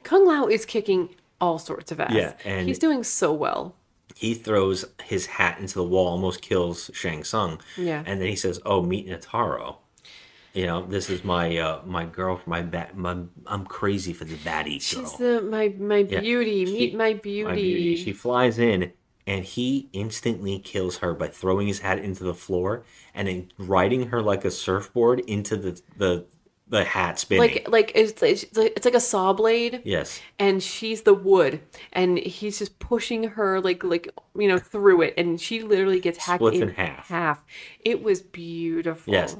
S6: Kung Lao is kicking all sorts of ass.
S1: Yeah, and-
S6: he's doing so well.
S1: He throws his hat into the wall, almost kills Shang Tsung.
S6: Yeah.
S1: and then he says, "Oh, meet Nitara." You know, this is my uh, my girl, from my bat. My, I'm crazy for the baddie girl.
S6: She's the my my
S1: Yeah.
S6: beauty.
S1: She-
S6: Meet my beauty.
S1: My beauty. She flies in, and he instantly kills her by throwing his hat into the floor and then riding her like a surfboard into the the the hat spinning.
S6: like like it's it's like, it's like a saw blade.
S1: yes.
S6: and she's the wood and he's just pushing her like like you know through it and she literally gets hacked in,
S1: in half.
S6: half it was beautiful
S1: Yes.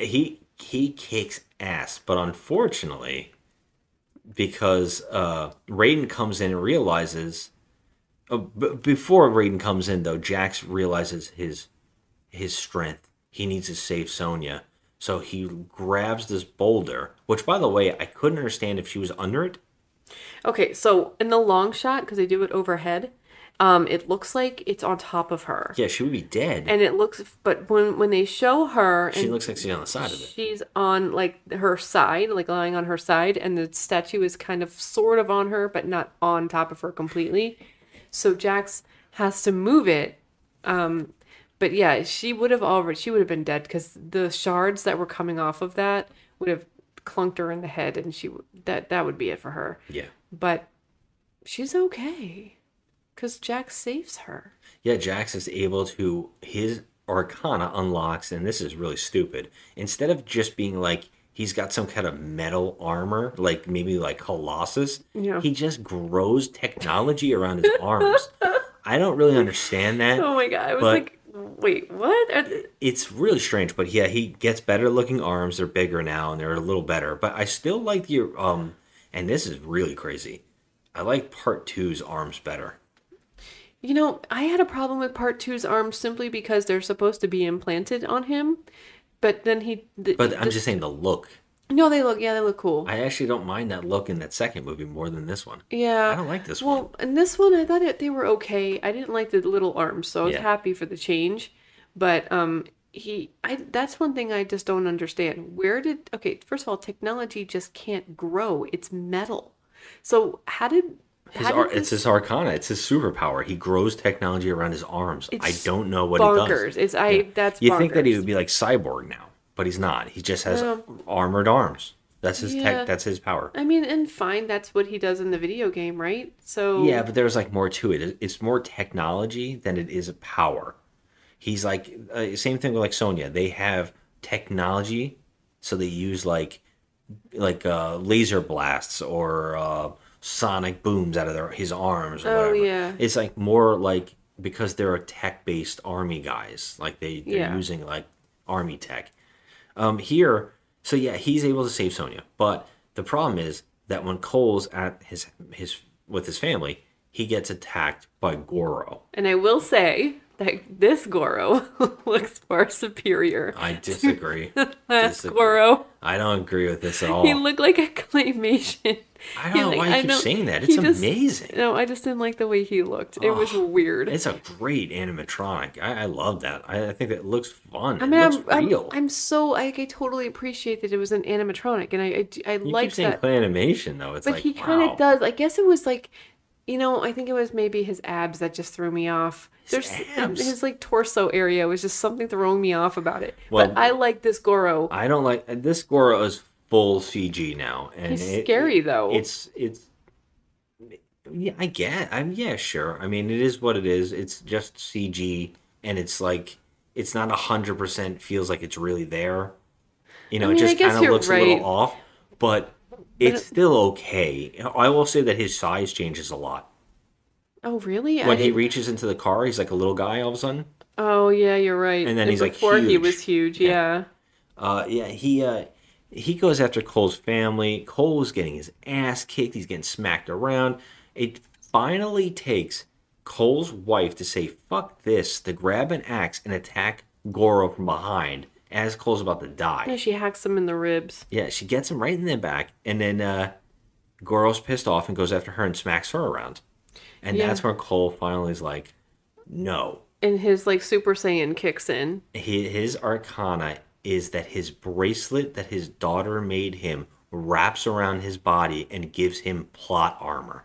S1: He he kicks ass, but unfortunately, because uh, Raiden comes in and realizes, uh, b- before Raiden comes in though, Jax realizes his his strength. He needs to save Sonya, so he grabs this boulder. Which, by the way, I couldn't understand if she was under it.
S6: okay so in the long shot because they do it overhead um it looks like it's on top of her
S1: Yeah, she would be dead.
S6: and it looks but when when they show her
S1: she looks like she's on the side of it.
S6: she's on like her side like lying on her side and the statue is kind of sort of on her but not on top of her completely so jax has to move it um but yeah she would have already she would have been dead because the shards that were coming off of that would have clunked her in the head and she that that would be it for her
S1: Yeah.
S6: but she's okay because jax saves her
S1: Yeah, Jax is able to his Arcana unlocks, and this is really stupid. Instead of just being like he's got some kind of metal armor, like maybe like Colossus,
S6: Yeah.
S1: he just grows technology around his arms. I don't really understand that.
S6: oh my god i was like wait what
S1: It's really strange, but yeah, he gets better looking arms. They're bigger now, and they're a little better. But I still like the um, and this is really crazy. I like Part Two's arms better.
S6: You know, I had a problem with part two's arms simply because they're supposed to be implanted on him, but then he. th-
S1: But I'm just saying the look.
S6: No, they look. Yeah, they look cool.
S1: I actually don't mind that look in that second movie more than this one.
S6: yeah,
S1: I don't like this
S6: well,
S1: one.
S6: Well, in this one, I thought it, they were okay. I didn't like the little arms, so I was
S1: Yeah.
S6: happy for the change. But um, he, I that's one thing I just don't understand. Where did okay? First of all, technology just can't grow. It's metal. So how did
S1: His ar- it's his arcana. It's his superpower. He grows technology around his arms. I don't know what
S6: bonkers.
S1: he does.
S6: It's I. That's
S1: You think that he would be like cyborg now, but he's not. He just has armored arms. That's his
S6: Yeah.
S1: tech. That's his power.
S6: I mean, and fine, that's what he does in the video game, right? So
S1: Yeah, but there's like more to it. It's more technology than it is a power. He's like uh, same thing with like Sonya. They have technology, so they use like like uh, laser blasts or uh, sonic booms out of their his arms. Or
S6: Oh,
S1: whatever.
S6: yeah.
S1: it's like more like because they're a tech based army guys. Like they they're
S6: Yeah.
S1: using like army tech. Um, here, so yeah, he's able to save Sonya, but the problem is that when Cole's at his his with his family, he gets attacked by Goro.
S6: And I will say that this Goro looks far superior.
S1: I disagree.
S6: Last
S1: Disagree.
S6: Goro,
S1: I don't agree with this at all.
S6: he looked like a claymation.
S1: I don't know
S6: He,
S1: why
S6: like,
S1: you keep saying that. It's
S6: just-
S1: amazing.
S6: No, I just didn't like the way he looked. It was weird.
S1: It's a great animatronic. I, I love that. I, I think that looks fun.
S6: I
S1: it
S6: mean,
S1: looks
S6: I'm, I'm. I'm so like I totally appreciate that it was an animatronic, and I I, I like
S1: keep saying
S6: that.
S1: claymation though. It's
S6: But
S1: like
S6: he kind
S1: wow.
S6: of does. I guess it was like, you know, I think it was maybe his abs that just threw me off. There's
S1: abs?
S6: his like torso area was just something throwing me off about it.
S1: Well-
S6: but I like this Goro.
S1: I don't like uh, this Goro is full CG now, and
S6: He's
S1: it-
S6: scary, though.
S1: It's it's yeah, I get. I'm yeah, sure. I mean, it is what it is. It's just CG, and it's like it's not a hundred percent feels like it's really there. You know,
S6: I mean,
S1: it just kind of looks a little off, but it's still okay. I will say that his size changes a lot.
S6: Oh really? I
S1: When he
S6: didn't-
S1: reaches into the car, he's like a little guy all of a sudden.
S6: Oh yeah, you're right.
S1: And then he's, like,
S6: before he
S1: huge.
S6: was huge. Yeah.
S1: Uh, yeah, he uh, he goes after Cole's family. Cole's getting his ass kicked. He's getting smacked around. It finally takes Cole's wife to say "fuck this," to grab an axe and attack Goro from behind as Cole's about to die.
S6: Yeah, she hacks him in the ribs.
S1: Yeah, she gets him right in the back, and then uh, Goro's pissed off and goes after her and smacks her around. And
S6: Yeah.
S1: that's where Cole finally is like, "No."
S6: And his like Super Saiyan kicks in.
S1: Hi- His arcana is that his bracelet that his daughter made him wraps around his body and gives him plot armor.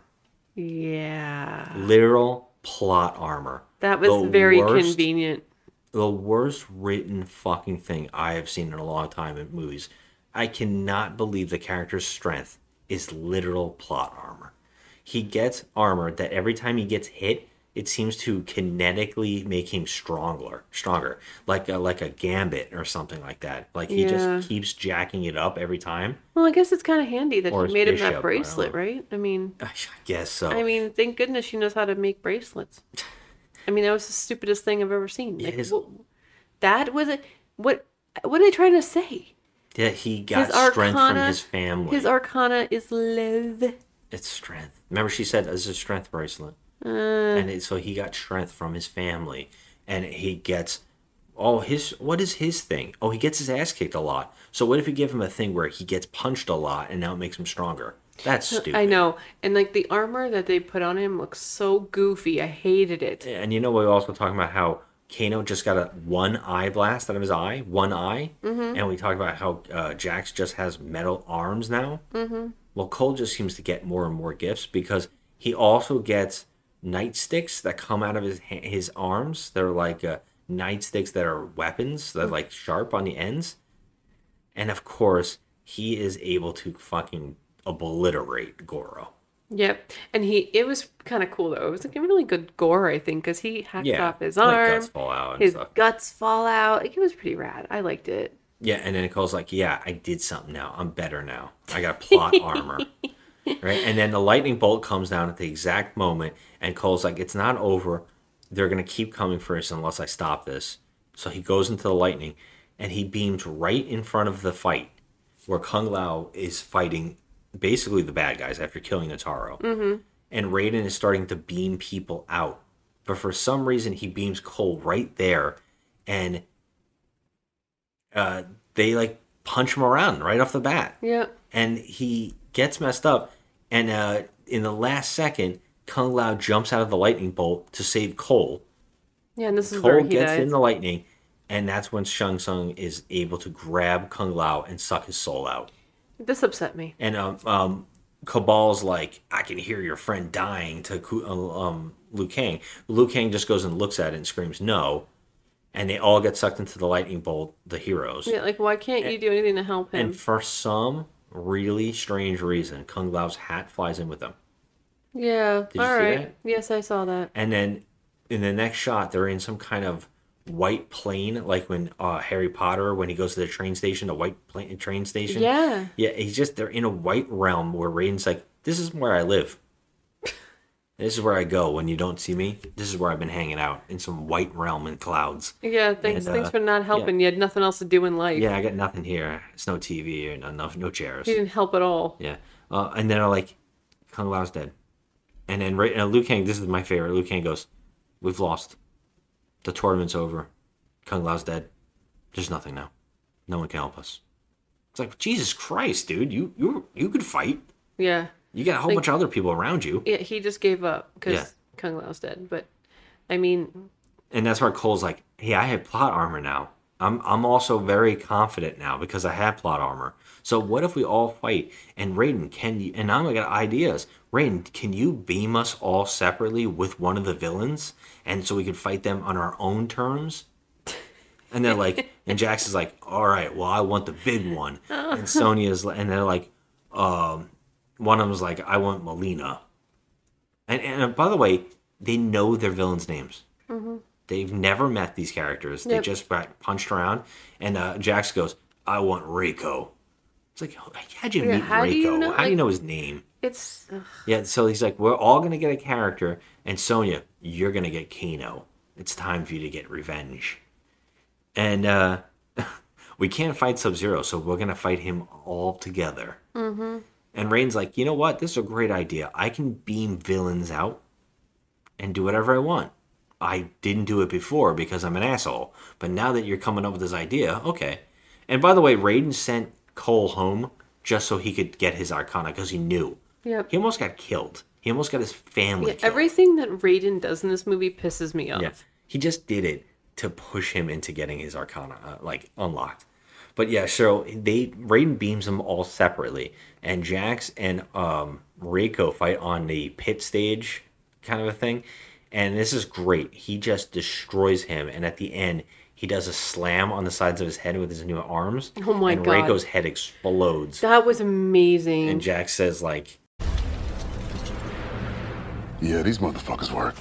S6: Yeah.
S1: Literal plot armor.
S6: That was
S1: The
S6: very
S1: worst-
S6: convenient.
S1: The worst written fucking thing I have seen in a long time in movies. I cannot believe the character's strength is literal plot armor. He gets armor that every time he gets hit, it seems to kinetically make him stronger, stronger, like a, like a gambit or something like that. Like he
S6: Yeah.
S1: just keeps jacking it up every time.
S6: Well, I guess it's kind of handy that
S1: Or
S6: he made him
S1: I
S6: that bracelet,
S1: know.
S6: right? I mean,
S1: I guess so.
S6: I mean, thank goodness she knows how to make bracelets. I mean, that was the stupidest thing I've ever seen. Like,
S1: his-
S6: that was it. What? What are they trying to say?
S1: yeah, he got strength from his family.
S6: His arcana is love.
S1: It's strength. Remember, she said this is a strength bracelet,
S6: Uh,
S1: and it, so he got strength from his family, and he gets oh his what is his thing? Oh, he gets his ass kicked a lot. So what if you give him a thing where he gets punched a lot, and now it makes him stronger? That's stupid.
S6: I know, and like the armor that they put on him looks so goofy. I hated it.
S1: And you know, we are also talking about how Kano just got a one eye blast out of his eye, one eye,
S6: Mhm.
S1: and we talked about how uh, Jax just has metal arms now.
S6: Mm-hmm.
S1: Well, Cole just seems to get more and more gifts because he also gets nightsticks that come out of his his arms. They're like uh, nightsticks that are weapons. that are like sharp on the ends, and of course, he is able to fucking obliterate Goro.
S6: Yep, and he it was kind of cool though. It was like a really good gore, I think, because he hacked
S1: Yeah,
S6: off his
S1: like
S6: arm,
S1: guts fall out and
S6: his
S1: stuff.
S6: guts fall out. Like, it was pretty rad. I liked it.
S1: Yeah, and then Cole's like, "Yeah, I did something now. I'm better now. I got plot armor." Right? And then the lightning bolt comes down at the exact moment and Cole's like, "It's not over. They're going to keep coming for us unless I stop this." So he goes into the lightning and he beams right in front of the fight where Kung Lao is fighting basically the bad guys after killing Nitara.
S6: Mm-hmm.
S1: And Raiden is starting to beam people out. But for some reason he beams Cole right there and uh, they like punch him around right off the bat.
S6: Yeah.
S1: And he gets messed up. And uh, in the last second, Kung Lao jumps out of the lightning bolt to save Cole.
S6: Yeah, and this is where
S1: Cole
S6: he
S1: gets
S6: dies.
S1: in the lightning, and that's when Shang Tsung is able to grab Kung Lao and suck his soul out.
S6: This upset me.
S1: And um, um, Kabal's like, I can hear your friend dying to uh, um, Liu Kang. Liu Kang just goes and looks at it and screams, no. And they all get sucked into the lightning bolt, the heroes.
S6: Yeah, like why can't you do anything to help him?
S1: And for some really strange reason, Kung Lao's hat flies in with them.
S6: yeah.
S1: you
S6: All right.
S1: that?
S6: Yes, I saw that.
S1: And then in the next shot, they're in some kind of white plane, like when uh, Harry Potter, when he goes to the train station, the white plane, train station.
S6: Yeah.
S1: Yeah, he's just, they're in a white realm where Raiden's like, this is where I live. This is where I go when you don't see me. This is where I've been hanging out in some white realm in clouds.
S6: Yeah. Thanks.
S1: And,
S6: thanks
S1: uh,
S6: for not helping. You had nothing else to do in life.
S1: Yeah, I got nothing here. It's no TV or no, no, no chairs.
S6: He didn't help at all.
S1: Yeah. Uh, and then they're like, Kung Lao's dead. And then right, uh, Liu Kang, this is my favorite. Liu Kang goes, We've lost. The tournament's over. Kung Lao's dead. There's nothing now. No one can help us. It's like, Jesus Christ, dude. You you you could fight.
S6: Yeah.
S1: You got a whole
S6: Like-
S1: bunch of other people around you.
S6: Yeah. He just gave up because
S1: Yeah.
S6: Kung Lao's dead. But I mean,
S1: And that's where Cole's like, Hey, I have plot armor now. I'm I'm also very confident now because I have plot armor. So what if we all fight and Raiden can you and I'm got ideas. Raiden, can you beam us all separately with one of the villains and so we can fight them on our own terms? And they're like, and Jax is like, all right, well, I want the big one. And Sonya's, and they're like, um, one of them's like, I want Mileena. And, and by the way, they know their villains' names.
S6: mhm.
S1: They've never met these characters. They just got punched around. And uh, Jax goes, I want Rico. It's like, how'd you
S6: Yeah,
S1: meet
S6: how do
S1: Rico?
S6: you know-
S1: how do you know his name?
S6: it's ugh.
S1: Yeah, so he's like, we're all going to get a character. And Sonya, you're going to get Kano. It's time for you to get revenge. And uh, we can't fight Sub Zero, so we're going to fight him all together.
S6: Mhm.
S1: And Rain's like, you know what? This is a great idea. I can beam villains out and do whatever I want. I didn't do it before because I'm an asshole. But now that you're coming up with this idea, okay. And by the way, Raiden sent Cole home just so he could get his Arcana because he knew.
S6: Yep.
S1: He almost got killed. He almost got his family
S6: Yeah,
S1: killed.
S6: everything that Raiden does in this movie pisses me off.
S1: Yeah, he just did it to push him into getting his Arcana uh, like unlocked. But yeah, so they Raiden beams them all separately, and Jax and um, Reiko fight on the pit stage kind of a thing. And this is great. He just destroys him, and at the end, he does a slam on the sides of his head with his new arms.
S6: Oh my
S1: and
S6: God.
S1: Reiko's head explodes.
S6: That was amazing.
S1: And Jax says like,
S3: Yeah, these motherfuckers work.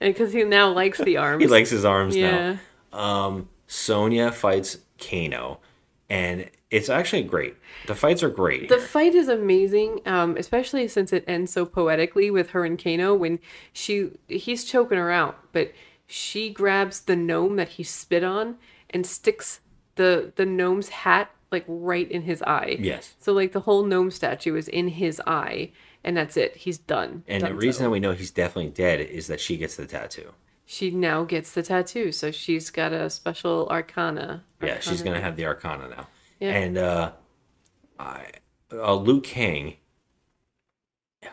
S6: Because he now likes the arms.
S1: he likes his arms
S6: Yeah.
S1: now. Um, Sonya fights Kano, and it's actually great. The fights are great.
S6: The fight is amazing, um, especially since it ends so poetically with her and Kano when she he's choking her out, but she grabs the gnome that he spit on and sticks the the gnome's hat like right in his eye.
S1: Yes.
S6: So like the whole gnome statue is in his eye, and that's it. He's done.
S1: and the reason
S6: so.
S1: that we know he's definitely dead is that she gets the tattoo.
S6: She now gets the tattoo, so she's got a special arcana.
S1: Yeah, she's gonna have the Arcana now.
S6: Yeah.
S1: And uh, I, uh, Liu Kang.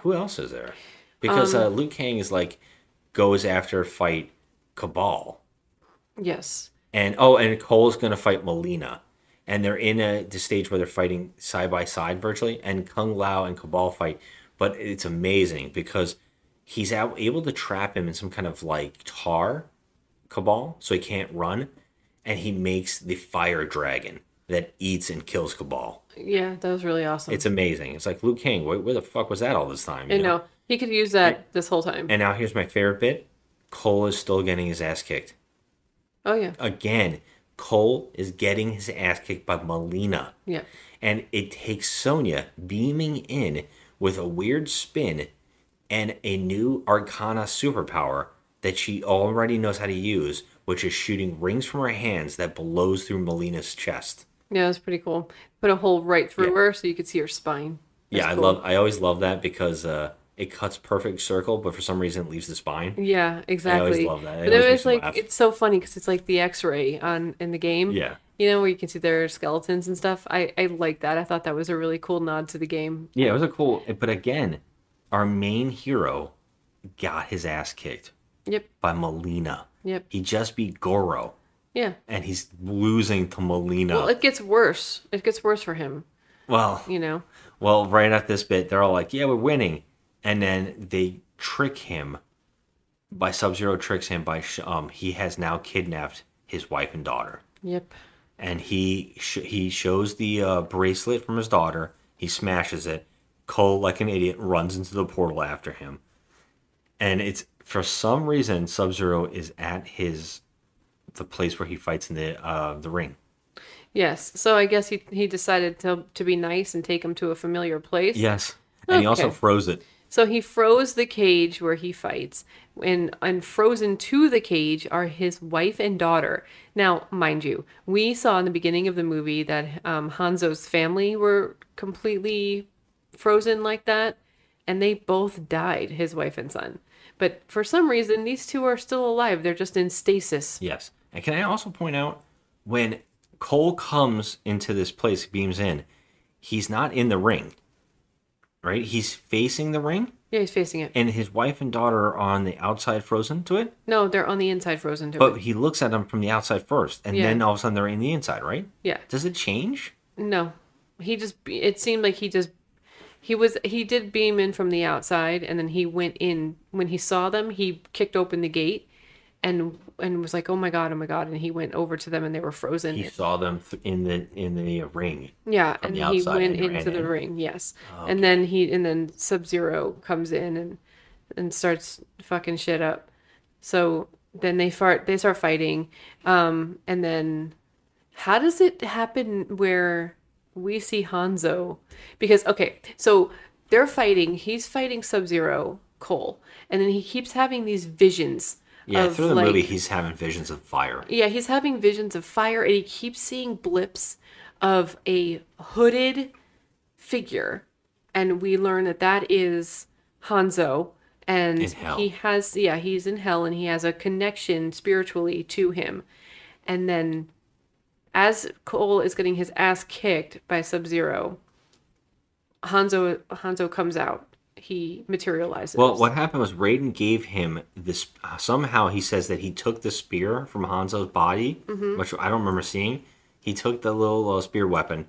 S1: Who else is there? Because
S6: Um,
S1: uh, Liu Kang is like goes after fight Kabal,
S6: Yes.
S1: and oh, and Cole's gonna fight Mileena, and they're in a the stage where they're fighting side by side virtually, and Kung Lao and Kabal fight, but it's amazing because he's able to trap him in some kind of like tar Kabal, so he can't run, and he makes the fire dragon that eats and kills Kabal.
S6: Yeah, that was really awesome.
S1: It's amazing. It's like Liu Kang. Where, where the fuck was that all this time? you
S6: I know. He could use that this whole time.
S1: And now here's my favorite bit. Cole is still getting his ass kicked.
S6: oh yeah.
S1: Again, Cole is getting his ass kicked by Mileena.
S6: Yeah.
S1: And it takes Sonya beaming in with a weird spin and a new Arcana superpower that she already knows how to use, which is shooting rings from her hands that blows through Mileena's chest.
S6: Yeah, was pretty cool. Put a hole right through her so you could see her spine.
S1: yeah, I
S6: cool.
S1: love I always love that because uh it cuts perfect circle, but for some reason it leaves the spine.
S6: Yeah, exactly.
S1: I always love that. It
S6: But it was like
S1: laugh.
S6: it's so funny because it's like the X-ray on in the game.
S1: Yeah.
S6: You know where you can see their skeletons and stuff. I I like that. I thought that was a really cool nod to the game.
S1: Yeah, it was a cool. But again, our main hero got his ass kicked
S6: Yep.
S1: by Mileena.
S6: Yep.
S1: He just beat Goro,
S6: Yeah.
S1: and he's losing to Mileena.
S6: Well, it gets worse. It gets worse for him.
S1: well,
S6: You know.
S1: well, right at this bit, they're all like, "Yeah, we're winning," and then they trick him. By Sub Zero tricks him by sh- um he has now kidnapped his wife and daughter,
S6: Yep.
S1: and he sh- he shows the uh, bracelet from his daughter. He smashes it. Cole, like an idiot, runs into the portal after him. And it's for some reason Sub Zero is at his the place where he fights in the uh the ring.
S6: Yes. So I guess he he decided to to be nice and take him to a familiar place.
S1: Yes. And he also froze it.
S6: So he froze the cage where he fights, and and frozen to the cage are his wife and daughter. Now, mind you, we saw in the beginning of the movie that um, Hanzo's family were completely frozen like that, and they both died, his wife and son. But for some reason, these two are still alive. They're just in stasis.
S1: Yes. And can I also point out when Cole comes into this place, beams in, he's not in the ring. Right? He's facing the ring,
S6: Yeah, he's facing it.
S1: and his wife and daughter are on the outside frozen to it.
S6: No, they're on the inside frozen to
S1: But
S6: it.
S1: But he looks at them from the outside first, and
S6: Yeah.
S1: then all of a sudden they're in the inside, right?
S6: Yeah.
S1: Does it change?
S6: No, he just. It seemed like he just. He was. He did beam in from the outside, and then he went in when he saw them. He kicked open the gate, and and was like, "Oh my god, oh my god!" And he went over to them, and they were frozen.
S1: He saw them th- in the in the ring.
S6: yeah, and he went
S1: and
S6: into the
S1: in.
S6: ring. Yes, and then he and then Sub Zero comes in and and starts fucking shit up. So then they fart. They start fighting, um, and then how does it happen where we see Hanzo? Because okay, so they're fighting. He's fighting Sub Zero, Cole, and then he keeps having these visions.
S1: Yeah,
S6: of,
S1: through the
S6: like-
S1: movie, he's having visions of fire.
S6: yeah, he's having visions of fire, and he keeps seeing blips of a hooded figure, and we learn that that is Hanzo, and he has yeah, he's in hell, and he has a connection spiritually to him, and then as Cole is getting his ass kicked by Sub Zero, Hanzo Hanzo comes out. He materializes.
S1: Well, what happened was Raiden gave him this. Somehow he says that he took the spear from Hanzo's body,
S6: Mhm.
S1: which I don't remember seeing. He took the little uh, spear weapon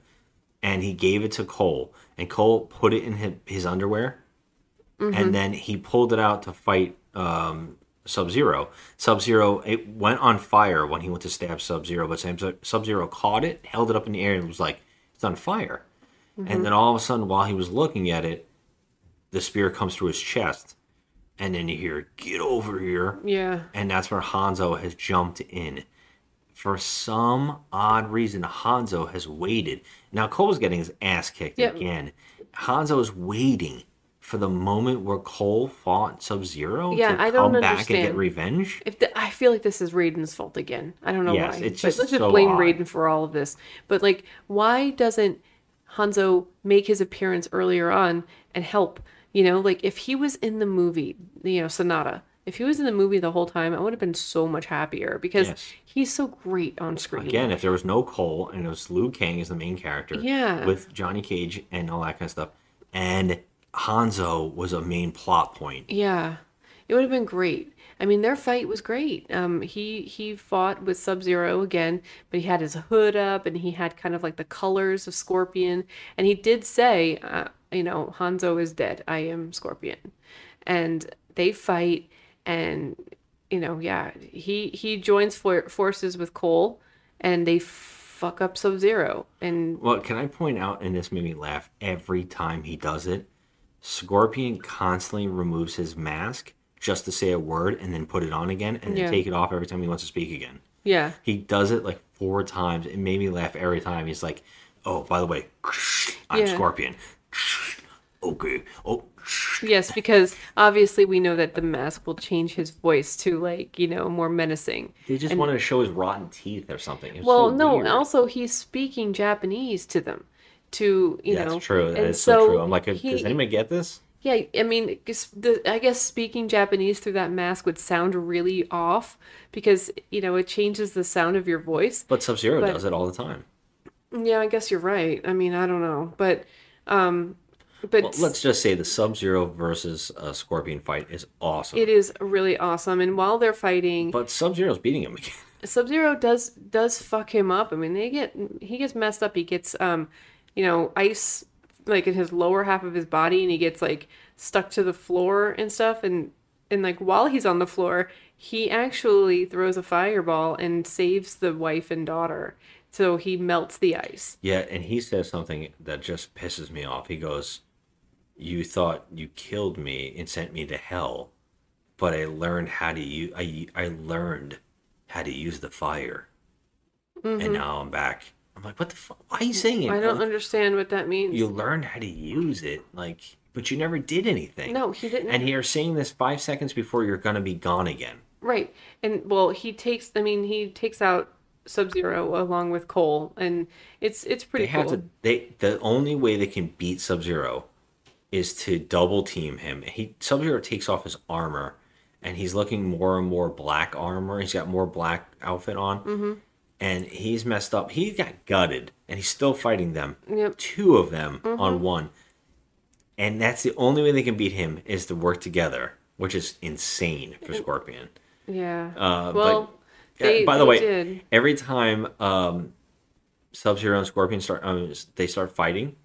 S1: and he gave it to Cole, and Cole put it in his, his underwear,
S6: Mhm.
S1: and then he pulled it out to fight um, Sub Zero. Sub Zero it went on fire when he went to stab Sub Zero, but Sub Zero caught it, held it up in the air, and was like, "It's on fire." And mm-hmm. then all of a sudden, while he was looking at it, the spear comes through his chest, and then you hear "Get over here!"
S6: Yeah.
S1: and that's where Hanzo has jumped in. For some odd reason, Hanzo has waited. Now Cole's getting his ass kicked
S6: Yep.
S1: again. Hanzo is waiting for the moment where Cole fought Sub Zero
S6: Yeah,
S1: to
S6: I don't
S1: come back and get revenge.
S6: If the, I feel like this is Raiden's fault again. I don't know
S1: Yes,
S6: why.
S1: it's
S6: But
S1: just
S6: let's just blame
S1: odd.
S6: Raiden for all of this. But like, why doesn't Hanzo make his appearance earlier on and help? You know, like if he was in the movie, you know, Sanada. If he was in the movie the whole time, I would have been so much happier because
S1: Yes.
S6: he's so great on screen.
S1: Again, if there was no Cole and it was Liu Kang as the main character,
S6: Yeah.
S1: with Johnny Cage and all that kind of stuff, and Hanzo was a main plot point.
S6: Yeah, it would have been great. I mean, their fight was great. Um, he he fought with Sub Zero again, but he had his hood up and he had kind of like the colors of Scorpion. And he did say, uh, you know, Hanzo is dead. I am Scorpion. And they fight, and you know, yeah, he he joins for- forces with Cole, and they fuck up Sub Zero. And
S1: Well, can I point out, and this made me laugh every time he does it? Scorpion constantly removes his mask just to say a word and then put it on again and then
S6: Yeah.
S1: take it off every time he wants to speak again.
S6: yeah,
S1: He does it like four times. It made me laugh every time. He's like, "Oh, by the way, I'm
S6: Yeah.
S1: Scorpion." Okay. Oh,
S6: Yes, because obviously we know that the mask will change his voice to like, you know, more menacing.
S1: they just
S6: And-
S1: wanted to show his rotten teeth or something.
S6: Well,
S1: so
S6: no,
S1: weird.
S6: also he's speaking Japanese to them. To, you
S1: Yeah,
S6: know.
S1: that's true. That is so, true. I'm like,
S6: he-
S1: does anybody get this?
S6: Yeah, I mean, the, I guess speaking Japanese through that mask would sound really off because, you know, it changes the sound of your voice.
S1: But Sub Zero does it all the time.
S6: Yeah, I guess you're right. I mean, I don't know, but um but
S1: Well, let's just say the Sub Zero versus uh, Scorpion fight is awesome.
S6: it is really awesome and while they're fighting
S1: But Sub Zero's beating him again.
S6: Sub Zero does does fuck him up. I mean, they get he gets messed up. He gets um, you know, ice like in his lower half of his body, and he gets like stuck to the floor and stuff. And and like while he's on the floor, he actually throws a fireball and saves the wife and daughter. So he melts the ice.
S1: Yeah, and he says something that just pisses me off. He goes, "You thought you killed me and sent me to hell, but I learned how to use. I I learned how to use the fire, and mm-hmm. now I'm back." I'm like, "What the fuck? Why are you saying it?
S6: I don't
S1: Like,
S6: understand what that means.
S1: You learned how to use it, like, but you never did anything.
S6: No, he didn't.
S1: And you're saying this five seconds before you're gonna be gone again.
S6: Right. And well, he takes I mean, he takes out Sub-Zero along with Cole and it's it's pretty
S1: they have
S6: cool.
S1: to they the only way they can beat Sub Zero is to double team him. He Sub Zero takes off his armor and he's looking more and more black armor. He's got more black outfit on.
S6: Mm-hmm.
S1: And he's messed up. He got gutted and he's still fighting them.
S6: Yep.
S1: Two of them
S6: Mhm.
S1: on one. And that's the only way they can beat him is to work together, which is insane for Scorpion.
S6: Yeah.
S1: Uh,
S6: well,
S1: but,
S6: they,
S1: by the way,
S6: did.
S1: every time um, Sub Zero and Scorpion start, um, they start fighting.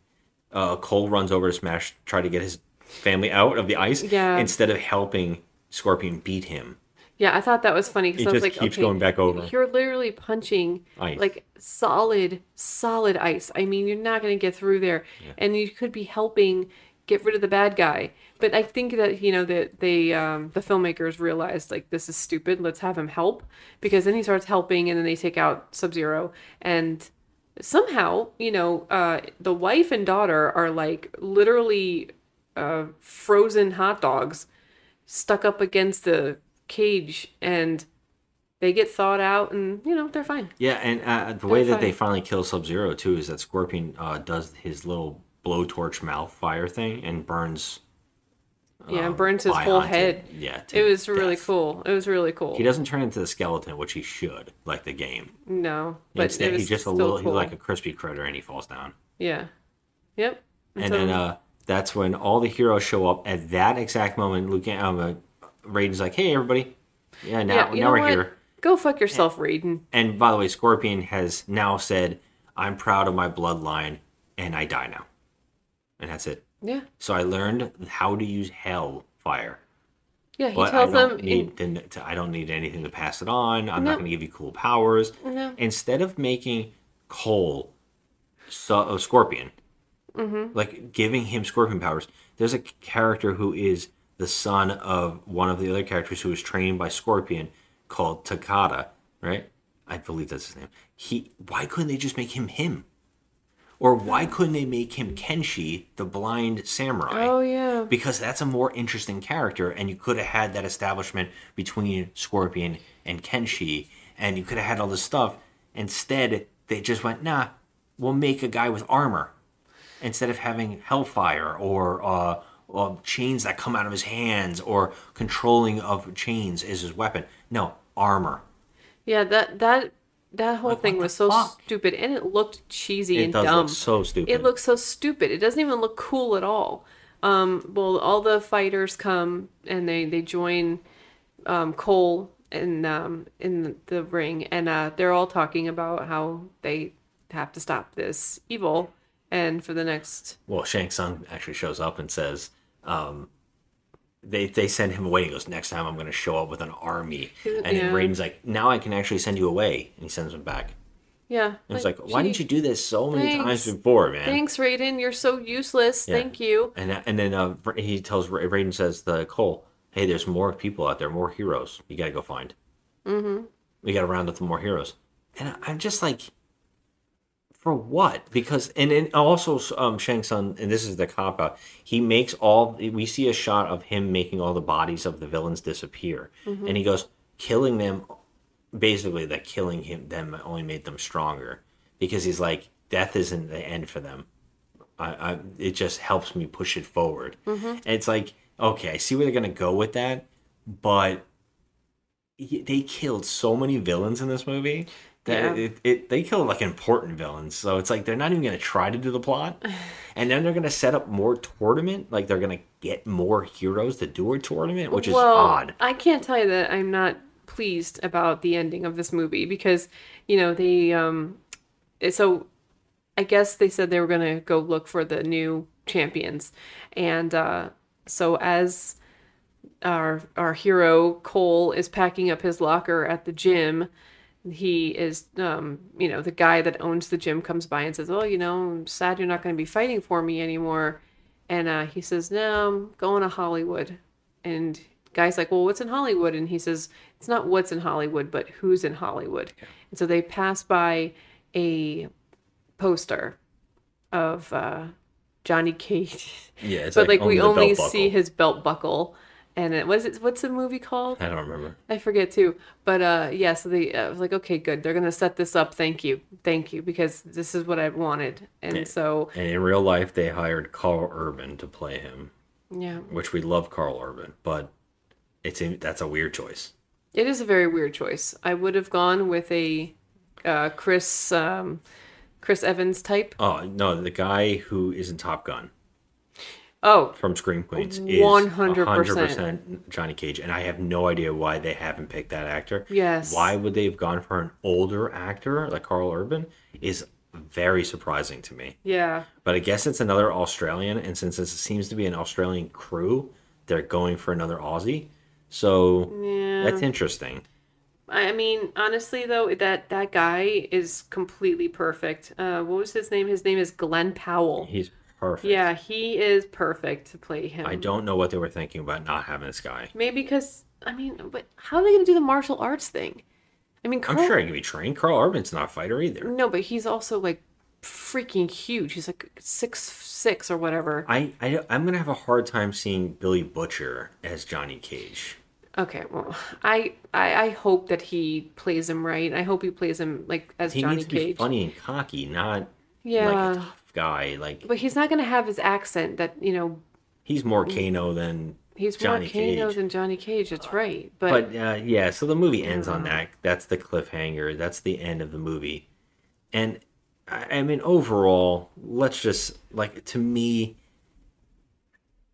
S1: Uh, Cole runs over to Smash, try to get his family out of the ice,
S6: Yeah.
S1: instead of helping Scorpion beat him.
S6: Yeah, I thought that was funny because I was like,
S1: keeps
S6: okay,
S1: going back over.
S6: You're literally punching
S1: Ice.
S6: like solid, solid ice. I mean, you're not going to get through there, and you could be helping get rid of the bad guy. But I think that you know that they um, the filmmakers realized like this is stupid. Let's have him help because then he starts helping, and then they take out Sub Zero, and somehow you know uh, the wife and daughter are like literally uh, frozen hot dogs stuck up against the cage and they get thawed out and you know they're fine
S1: Yeah, and uh, the way
S6: They're
S1: that they finally kill Sub Zero too is that Scorpion uh, does his little blowtorch mouth fire thing and burns.
S6: yeah
S1: um,
S6: and burns his whole head
S1: Yeah, to
S6: it was really cool it was really cool
S1: He doesn't turn into the skeleton, which he should, like the game.
S6: no but
S1: Instead, he's just a little,
S6: cool.
S1: he's like a crispy critter, and he falls down.
S6: yeah yep
S1: And
S6: so-
S1: then uh, that's when all the heroes show up. At that exact moment, Luke, um, uh, Raiden's like, "Hey, everybody! Yeah, now,
S6: yeah,
S1: now we're
S6: what?
S1: here."
S6: go fuck yourself Raiden
S1: And by the way, Scorpion has now said, "I'm proud of my bloodline, and I die now." And that's it.
S6: yeah
S1: So I learned how to use Hell Fire.
S6: Yeah, he
S1: but
S6: tells
S1: I don't
S6: them
S1: need the- to, I don't need anything to pass it on. I'm
S6: No.
S1: not going to give you cool powers.
S6: No.
S1: Instead of making Cole so, a Scorpion,
S6: Mm-hmm.
S1: like giving him Scorpion powers, there's a character who is the son of one of the other characters who was trained by Scorpion called Takada, right? I believe that's his name. He why couldn't they just make him him? Or why couldn't they make him Kenshi, the blind samurai?
S6: Oh yeah.
S1: because that's a more interesting character and you could have had that establishment between scorpion and kenshi and you could have had all this stuff instead they just went nah we'll make a guy with armor instead of having hellfire or uh, uh, chains that come out of his hands or controlling of chains is his weapon no armor
S6: Yeah, that that that whole
S1: Like,
S6: thing was so
S1: fuck?
S6: stupid and it looked cheesy
S1: It
S6: and
S1: does look
S6: dumb.
S1: so stupid.
S6: It looks so stupid. It doesn't even look cool at all. Um, well, all the fighters come and they they join um, Cole in um, in the ring, and uh, they're all talking about how they have to stop this evil. And for the next,
S1: well shang Tsung actually shows up and says um, they they send him away. He goes, "Next time, I'm going to show up with an army." And
S6: Yeah.
S1: Raiden's like, "Now I can actually send you away," and he sends him back.
S6: yeah,
S1: And it's like, why didn't you do this so many
S6: thanks.
S1: times before, man?
S6: Thanks, Raiden. You're so useless.
S1: Yeah.
S6: Thank you.
S1: And and then uh, he tells Ra- Raiden says the Cole, "Hey, there's more people out there, more heroes. You got to go find.
S6: Mm-hmm.
S1: We got to round up the more heroes." And I'm just like, for what? Because and, and also um Shang Tsung, and this is the cop out. He makes all we see a shot of him making all the bodies of the villains disappear,
S6: Mhm.
S1: and he goes killing them. Basically, that killing him them only made them stronger because he's like death isn't the end for them. I, I it just helps me push it forward.
S6: Mhm.
S1: And it's like okay, I see where they're gonna go with that, but they killed so many villains in this movie that
S6: Yeah.
S1: it, it they killed like important villains. So it's like they're not even gonna try to do the plot, and then they're gonna set up more tournament. Like they're gonna get more heroes to do a tournament, which is odd.
S6: I can't tell you that I'm not pleased about the ending of this movie because, you know, they um so I guess they said they were going to go look for the new champions. And uh so as our our hero Cole is packing up his locker at the gym, he is um you know, the guy that owns the gym comes by and says, "Oh, you know, I'm sad you're not going to be fighting for me anymore." And uh, he says, "No, I'm going to Hollywood." And guy's like, "Well, what's in Hollywood?" And he says, "It's not what's in Hollywood, but who's in Hollywood." And so they pass by a poster of uh, Johnny Cage.
S1: Yeah,
S6: but
S1: like
S6: like, we
S1: only the
S6: only
S1: belt
S6: see his belt buckle. And it was it what's the movie called?
S1: I don't remember.
S6: I forget too. But uh yeah, so they uh, I was like, okay, good. They're gonna set this up. Thank you, thank you, because this is what I wanted. And
S1: Yeah.
S6: so
S1: And in real life, they hired Karl Urban to play him,
S6: yeah,
S1: which we love Karl Urban, but it's that's a weird choice.
S6: it is a very weird choice. I would have gone with a uh, Chris um, Chris Evans type.
S1: Oh no, the guy who is in Top Gun
S6: Oh,
S1: from Scream Queens is
S6: 100%.
S1: 100% Johnny Cage, and I have no idea why they haven't picked that actor.
S6: Yes.
S1: Why would they have gone for an older actor like Karl Urban? Is very surprising to me.
S6: yeah.
S1: But I guess it's another Australian, and since this seems to be an Australian crew, they're going for another Aussie. So
S6: Yeah.
S1: that's interesting.
S6: I mean, honestly though, that that guy is completely perfect. Uh, what was his name? His name is Glen Powell.
S1: He's perfect.
S6: Yeah, he is perfect to play him.
S1: I don't know what they were thinking about not having this guy.
S6: Maybe because I mean, but how are they gonna do the martial arts thing? I mean, Karl,
S1: I'm sure he can be trained. Karl Urban's not a fighter either.
S6: No, but he's also like freaking huge. He's like six six or whatever.
S1: I, I I'm gonna have a hard time seeing Billy Butcher as Johnny Cage.
S6: Okay, well, I, I I hope that he plays him right. I hope he plays him like as
S1: He
S6: Johnny
S1: needs to be
S6: Cage.
S1: funny and cocky, not like
S6: Yeah.
S1: a tough guy. Like
S6: But he's not gonna have his accent that you know.
S1: he's more Kano than
S6: He's
S1: Johnny
S6: more Kano
S1: Cage.
S6: than Johnny Cage. That's right. But,
S1: But, uh, yeah, so the movie ends on that. That's the cliffhanger. That's the end of the movie. And I I mean, overall, let's just like to me,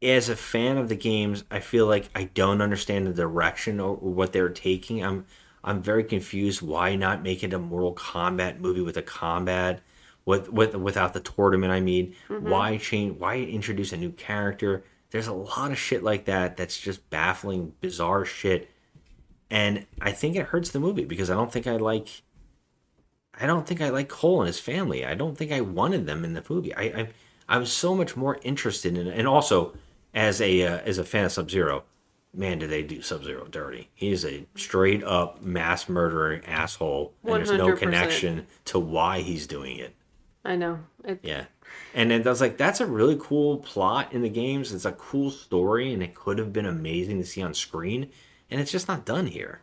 S1: as a fan of the games, I feel like I don't understand the direction or what they're taking. I'm I'm very confused. Why not make it a Mortal Kombat movie with a combat, with with without the tournament? I mean,
S6: Mhm.
S1: why change? Why introduce a new character? There's a lot of shit like that that's just baffling, bizarre shit. And I think it hurts the movie because I don't think I like I don't think I like Cole and his family. I don't think I wanted them in the movie. I, I I'm so much more interested in it. And also as a uh, as a fan of Sub Zero, man, did they do Sub Zero dirty? He's a straight up mass murdering asshole, and there's no connection to why he's doing it.
S6: I know. It,
S1: Yeah. And then I was like, that's a really cool plot in the games. It's a cool story, and it could have been amazing to see on screen. And it's just not done here.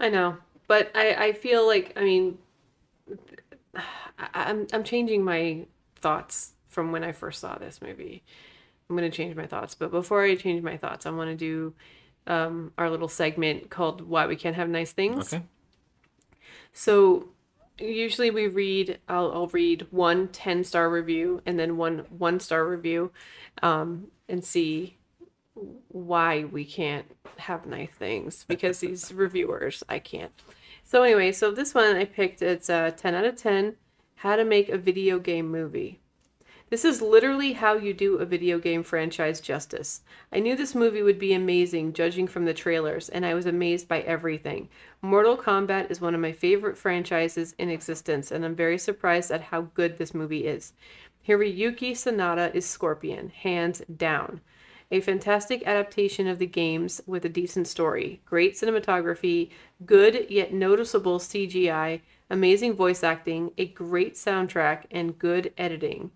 S6: I know, but I, I feel like I mean, I'm I'm changing my thoughts from when I first saw this movie. I'm gonna change my thoughts, but before I change my thoughts, I want to do um, our little segment called "Why We Can't Have Nice Things."
S1: Okay.
S6: So usually we read I'll, I'll read one 10 star review and then one one star review um, and see why we can't have nice things because these reviewers I can't. So anyway, so this one I picked it's a 10 out of 10 how to make a video game movie. This is literally how you do a video game franchise justice. I knew this movie would be amazing judging from the trailers, and I was amazed by everything. Mortal Kombat is one of my favorite franchises in existence, and I'm very surprised at how good this movie is. Hiroyuki Sanada is Scorpion, hands down. A fantastic adaptation of the games with a decent story, great cinematography, good yet noticeable CGI, amazing voice acting, a great soundtrack, and good editing.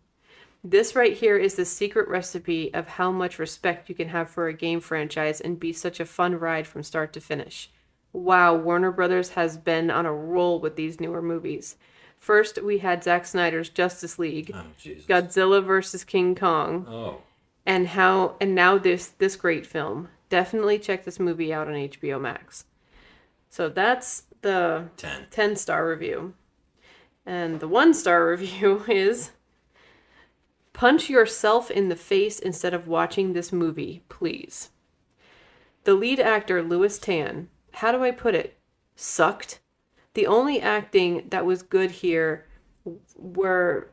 S6: This right here is the secret recipe of how much respect you can have for a game franchise and be such a fun ride from start to finish. Wow, Warner Brothers has been on a roll with these newer movies. First, we had Zack Snyder's Justice League, oh, Godzilla vs. King Kong,
S1: Oh.
S6: and how and now this this great film. Definitely check this movie out on HBO Max. So that's the
S1: 10.
S6: 10 star review. And the 1 star review is Punch yourself in the face instead of watching this movie, please. The lead actor, Lewis Tan, how do I put it? Sucked. The only acting that was good here were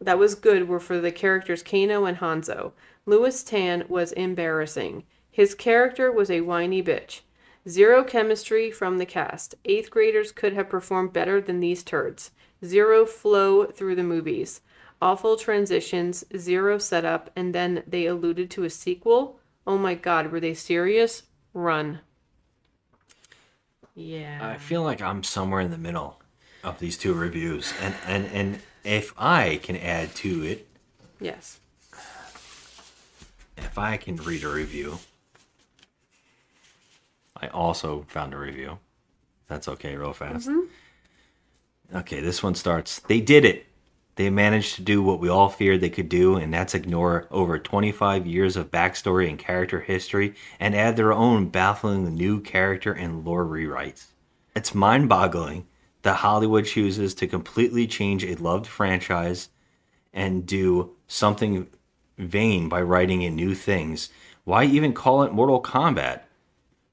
S6: that was good were for the characters Kano and Hanzo. Lewis Tan was embarrassing. His character was a whiny bitch. Zero chemistry from the cast. Eighth graders could have performed better than these turds. Zero flow through the movies. Awful transitions, zero setup, and then they alluded to a sequel. Oh my god, were they serious? Run. Yeah.
S1: I feel like I'm somewhere in the middle of these two reviews. And, and, and if I can add to it,
S6: Yes.
S1: if I can read a review, I also found a review. That's okay, real fast. Mm-hmm. Okay, this one starts. They did it. They managed to do what we all feared they could do, and that's ignore over 25 years of backstory and character history and add their own baffling new character and lore rewrites. It's mind boggling that Hollywood chooses to completely change a loved franchise and do something vain by writing in new things. Why even call it Mortal Kombat?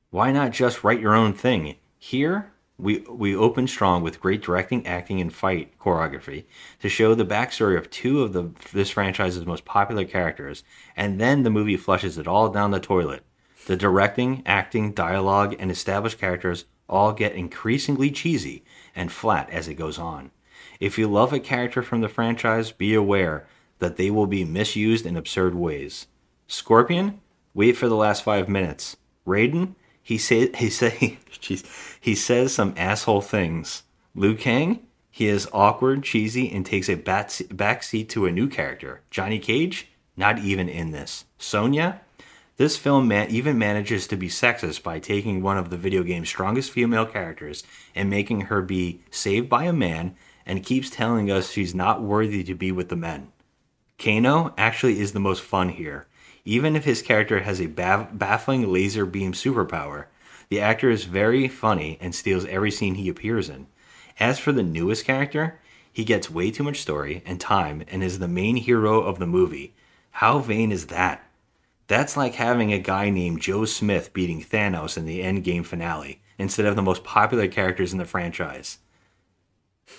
S1: Why not just write your own thing? Here, we we open strong with great directing, acting, and fight choreography to show the backstory of two of the this franchise's most popular characters, and then the movie flushes it all down the toilet. The directing, acting, dialogue, and established characters all get increasingly cheesy and flat as it goes on. If you love a character from the franchise, be aware that they will be misused in absurd ways. Scorpion, wait for the last five minutes. Raiden, he say he say he says some asshole things. Liu Kang, he is awkward, cheesy, and takes a back backseat to a new character. Johnny Cage, not even in this. Sonya, this film man- even manages to be sexist by taking one of the video game's strongest female characters and making her be saved by a man and keeps telling us she's not worthy to be with the men. Kano actually is the most fun here. Even if his character has a ba- baffling laser beam superpower, the actor is very funny and steals every scene he appears in. As for the newest character, he gets way too much story and time and is the main hero of the movie. How vain is that? That's like having a guy named Joe Smith beating Thanos in the endgame finale instead of the most popular characters in the franchise.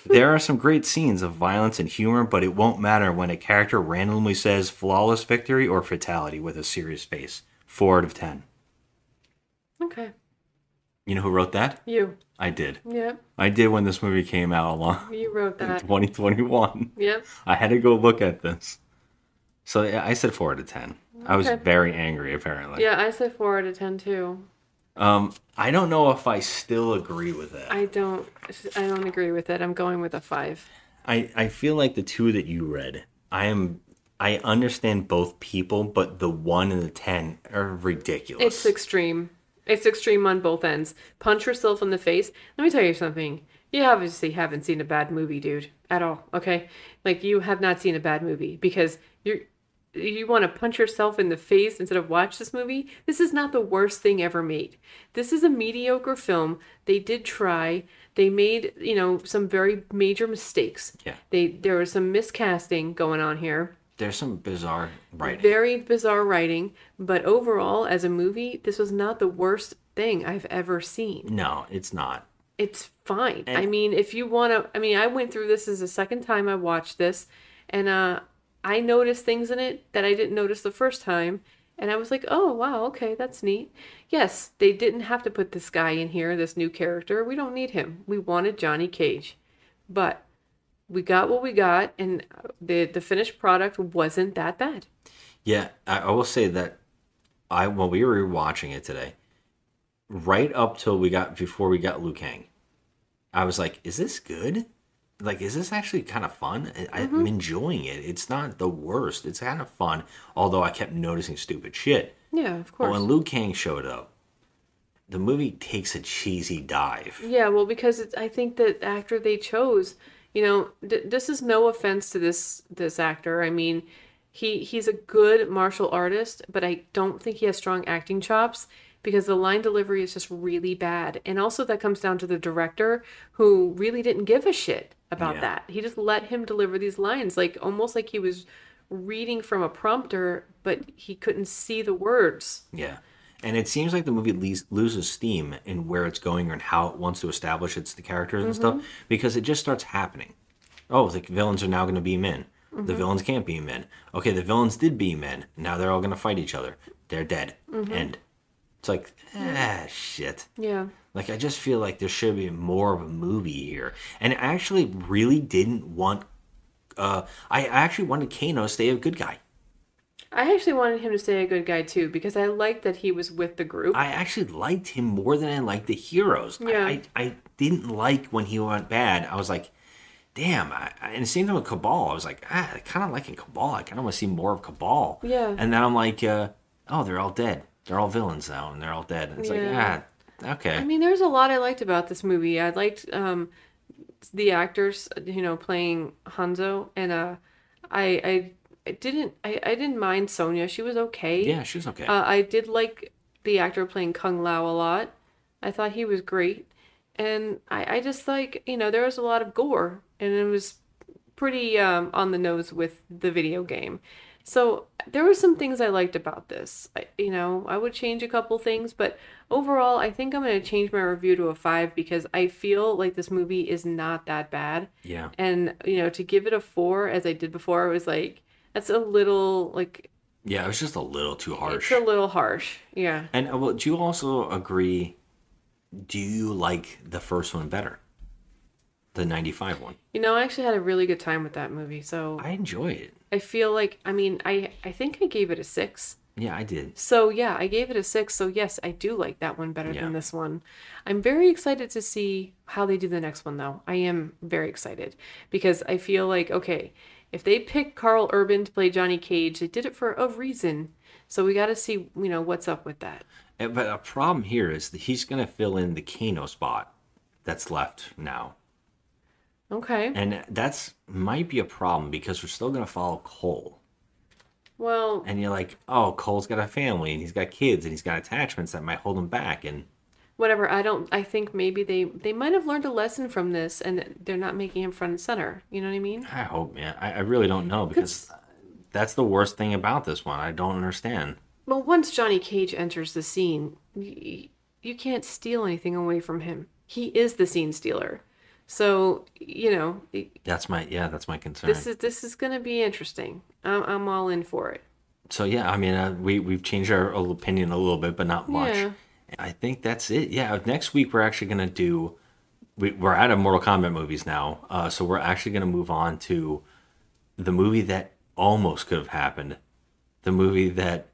S1: There are some great scenes of violence and humor, but it won't matter when a character randomly says flawless victory or fatality with a serious face. Four out of ten.
S6: Okay.
S1: You know who wrote that?
S6: You.
S1: I did.
S6: Yep.
S1: I did when this movie came out along
S6: You wrote
S1: in
S6: that.
S1: 2021.
S6: Yep.
S1: I had to go look at this. So yeah, I said four out of ten. I was very angry, apparently.
S6: Yeah, I said four out of ten too.
S1: Um, I don't know if I still agree with that.
S6: I don't. I don't agree with it. I'm going with a five.
S1: I, I feel like the two that you read, I am I understand both people, but the one and the ten are ridiculous.
S6: It's extreme. It's extreme on both ends. Punch yourself in the face. Let me tell you something. You obviously haven't seen a bad movie, dude, at all. Okay, like you have not seen a bad movie because you're you want to punch yourself in the face instead of watch this movie. This is not the worst thing ever made. This is a mediocre film. They did try. They made you know some very major mistakes.
S1: Yeah.
S6: They there was some miscasting going on here.
S1: There's some bizarre writing.
S6: Very bizarre writing, but overall, as a movie, this was not the worst thing I've ever seen.
S1: No, it's not.
S6: It's fine. I mean, if you want to, I mean, I went through this as the second time I watched this, and uh, I noticed things in it that I didn't notice the first time, and I was like, oh wow, okay, that's neat. Yes, they didn't have to put this guy in here, this new character. We don't need him. We wanted Johnny Cage, but we got what we got, and uh, the the finished product wasn't that bad.
S1: Yeah, I, I will say that I when we were watching it today, right up till we got before we got Liu Kang, I was like, "Is this good? Like, is this actually kind of fun? I, I'm mm-hmm. enjoying it. It's not the worst. It's kind of fun. Although I kept noticing stupid shit.
S6: Yeah, of
S1: But
S6: course.
S1: when Liu Kang showed up, the movie takes a cheesy dive.
S6: Yeah, well, because it's, I think that the actor they chose, you know, th- this is no offense to this this actor. I mean, he he's a good martial artist, but I don't think he has strong acting chops because the line delivery is just really bad. And also that comes down to the director who really didn't give a shit about
S1: Yeah.
S6: that. He just let him deliver these lines like almost like he was reading from a prompter, but he couldn't see the words.
S1: Yeah. And it seems like the movie leas- loses steam in where it's going and how it wants to establish its the characters and stuff mm-hmm. because it just starts happening. Oh, the villains are now going to be men. The mm-hmm. villains can't be men. Okay, the villains did be men. Now they're all going to fight each other. They're dead. Mm-hmm. End. It's like, ah, shit.
S6: Yeah.
S1: Like, I just feel like there should be more of a movie here. And I actually really didn't want. Uh, I actually wanted Kano to stay a good guy.
S6: I actually wanted him to stay a good guy too because I liked that he was with the group.
S1: I actually liked him more than I liked the heroes. I-
S6: Yeah.
S1: I, I, didn't like when he went bad. I was like, damn. I, I, and the same thing with Kabal. I was like, ah, I kind of liking Kabal. I kind of want to see more of Kabal.
S6: Yeah.
S1: And then I'm like, uh, oh, they're all dead. They're all villains now, and they're all dead. And it's
S6: Yeah.
S1: like, ah, okay.
S6: I mean, there's a lot I liked about this movie. I liked um, the actors, you know, playing Hanzo, and uh, I, I, I didn't, I, I didn't mind Sonya. She was okay.
S1: yeah, she was okay.
S6: Uh, I did like the actor playing Kung Lao a lot. I thought he was great, and I, I just like, you know, there was a lot of gore, and it was pretty um, on the nose with the video game. So there were some things I liked about this. I, you know, I would change a couple things, but overall, I think I'm going to change my review to a five because I feel like this movie is not that bad.
S1: yeah.
S6: And you know, to give it a four as I did before, it was like that's a little like
S1: Yeah, it was just a little too harsh.
S6: it's a little harsh. Yeah.
S1: and uh, well, do you also agree? Do you like the first one better? The 95 one.
S6: You know, I actually had a really good time with that movie. So
S1: I enjoy it.
S6: I feel like I mean, I I think I gave it a 6.
S1: Yeah, I did.
S6: So yeah, I gave it a 6. So yes, I do like that one better
S1: Yeah.
S6: than this one. I'm very excited to see how they do the next one though. I am very excited because I feel like okay, if they pick Karl Urban to play Johnny Cage, they did it for a reason. So we got to see, you know, what's up with that.
S1: Uh, But a problem here is that he's going to fill in the Kano spot that's left now.
S6: Okay.
S1: And that's might be a problem because we're still going to follow Cole.
S6: Well,
S1: And you're like, oh, Cole's got a family and he's got kids and he's got attachments that might hold him back. And
S6: whatever i don't i think maybe they they might have learned a lesson from this and they're not making him front and center you know what i mean
S1: I hope, man. I, I really don't know because that's the worst thing about this one. I don't understand.
S6: well once johnny cage enters the scene you, you can't steal anything away from him he is the scene stealer So you know,
S1: That's my yeah, that's my concern.
S6: this is this is gonna be interesting. I'm I'm all in for it.
S1: so yeah, I mean, uh, we we've changed our opinion a little bit, but not much.
S6: Yeah.
S1: I think that's it. Yeah, next week we're actually gonna do. We, we're out of Mortal Kombat movies now, uh, so we're actually gonna move on to the movie that almost could have happened, the movie that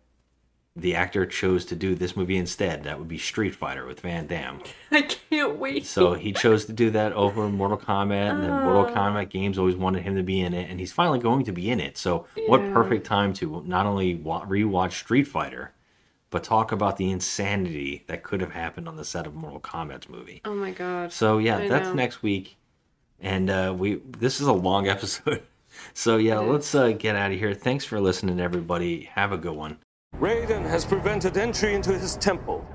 S1: the actor chose to do this movie instead. That would be Street Fighter with Van Damme.
S6: I can't wait.
S1: So he chose to do that over Mortal Kombat, and the Mortal
S6: Ah.
S1: Kombat games always wanted him to be in it, and he's finally going to be in it. So what perfect time to not only wa- rewatch Street Fighter, but talk about the insanity that could have happened on the set of Mortal Kombat's movie.
S6: Oh my god.
S1: So yeah,
S6: I
S1: that's
S6: know.
S1: next week, and uh, we this is a long episode. So yeah, let's uh, get out of here. Thanks for listening, everybody. Have a good one.
S2: Raiden has prevented entry into his temple.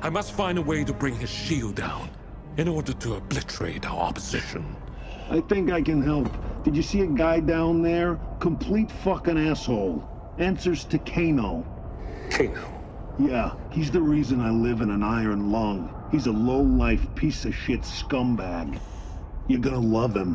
S3: I must find a way to bring his shield down in order to obliterate our opposition.
S11: I think I can help. Did you see a guy down there? Complete fucking asshole. Answers to Kano.
S2: Kano.
S11: Yeah, he's the reason I live in an iron lung. He's a low-life piece of shit scumbag. You're gonna love him.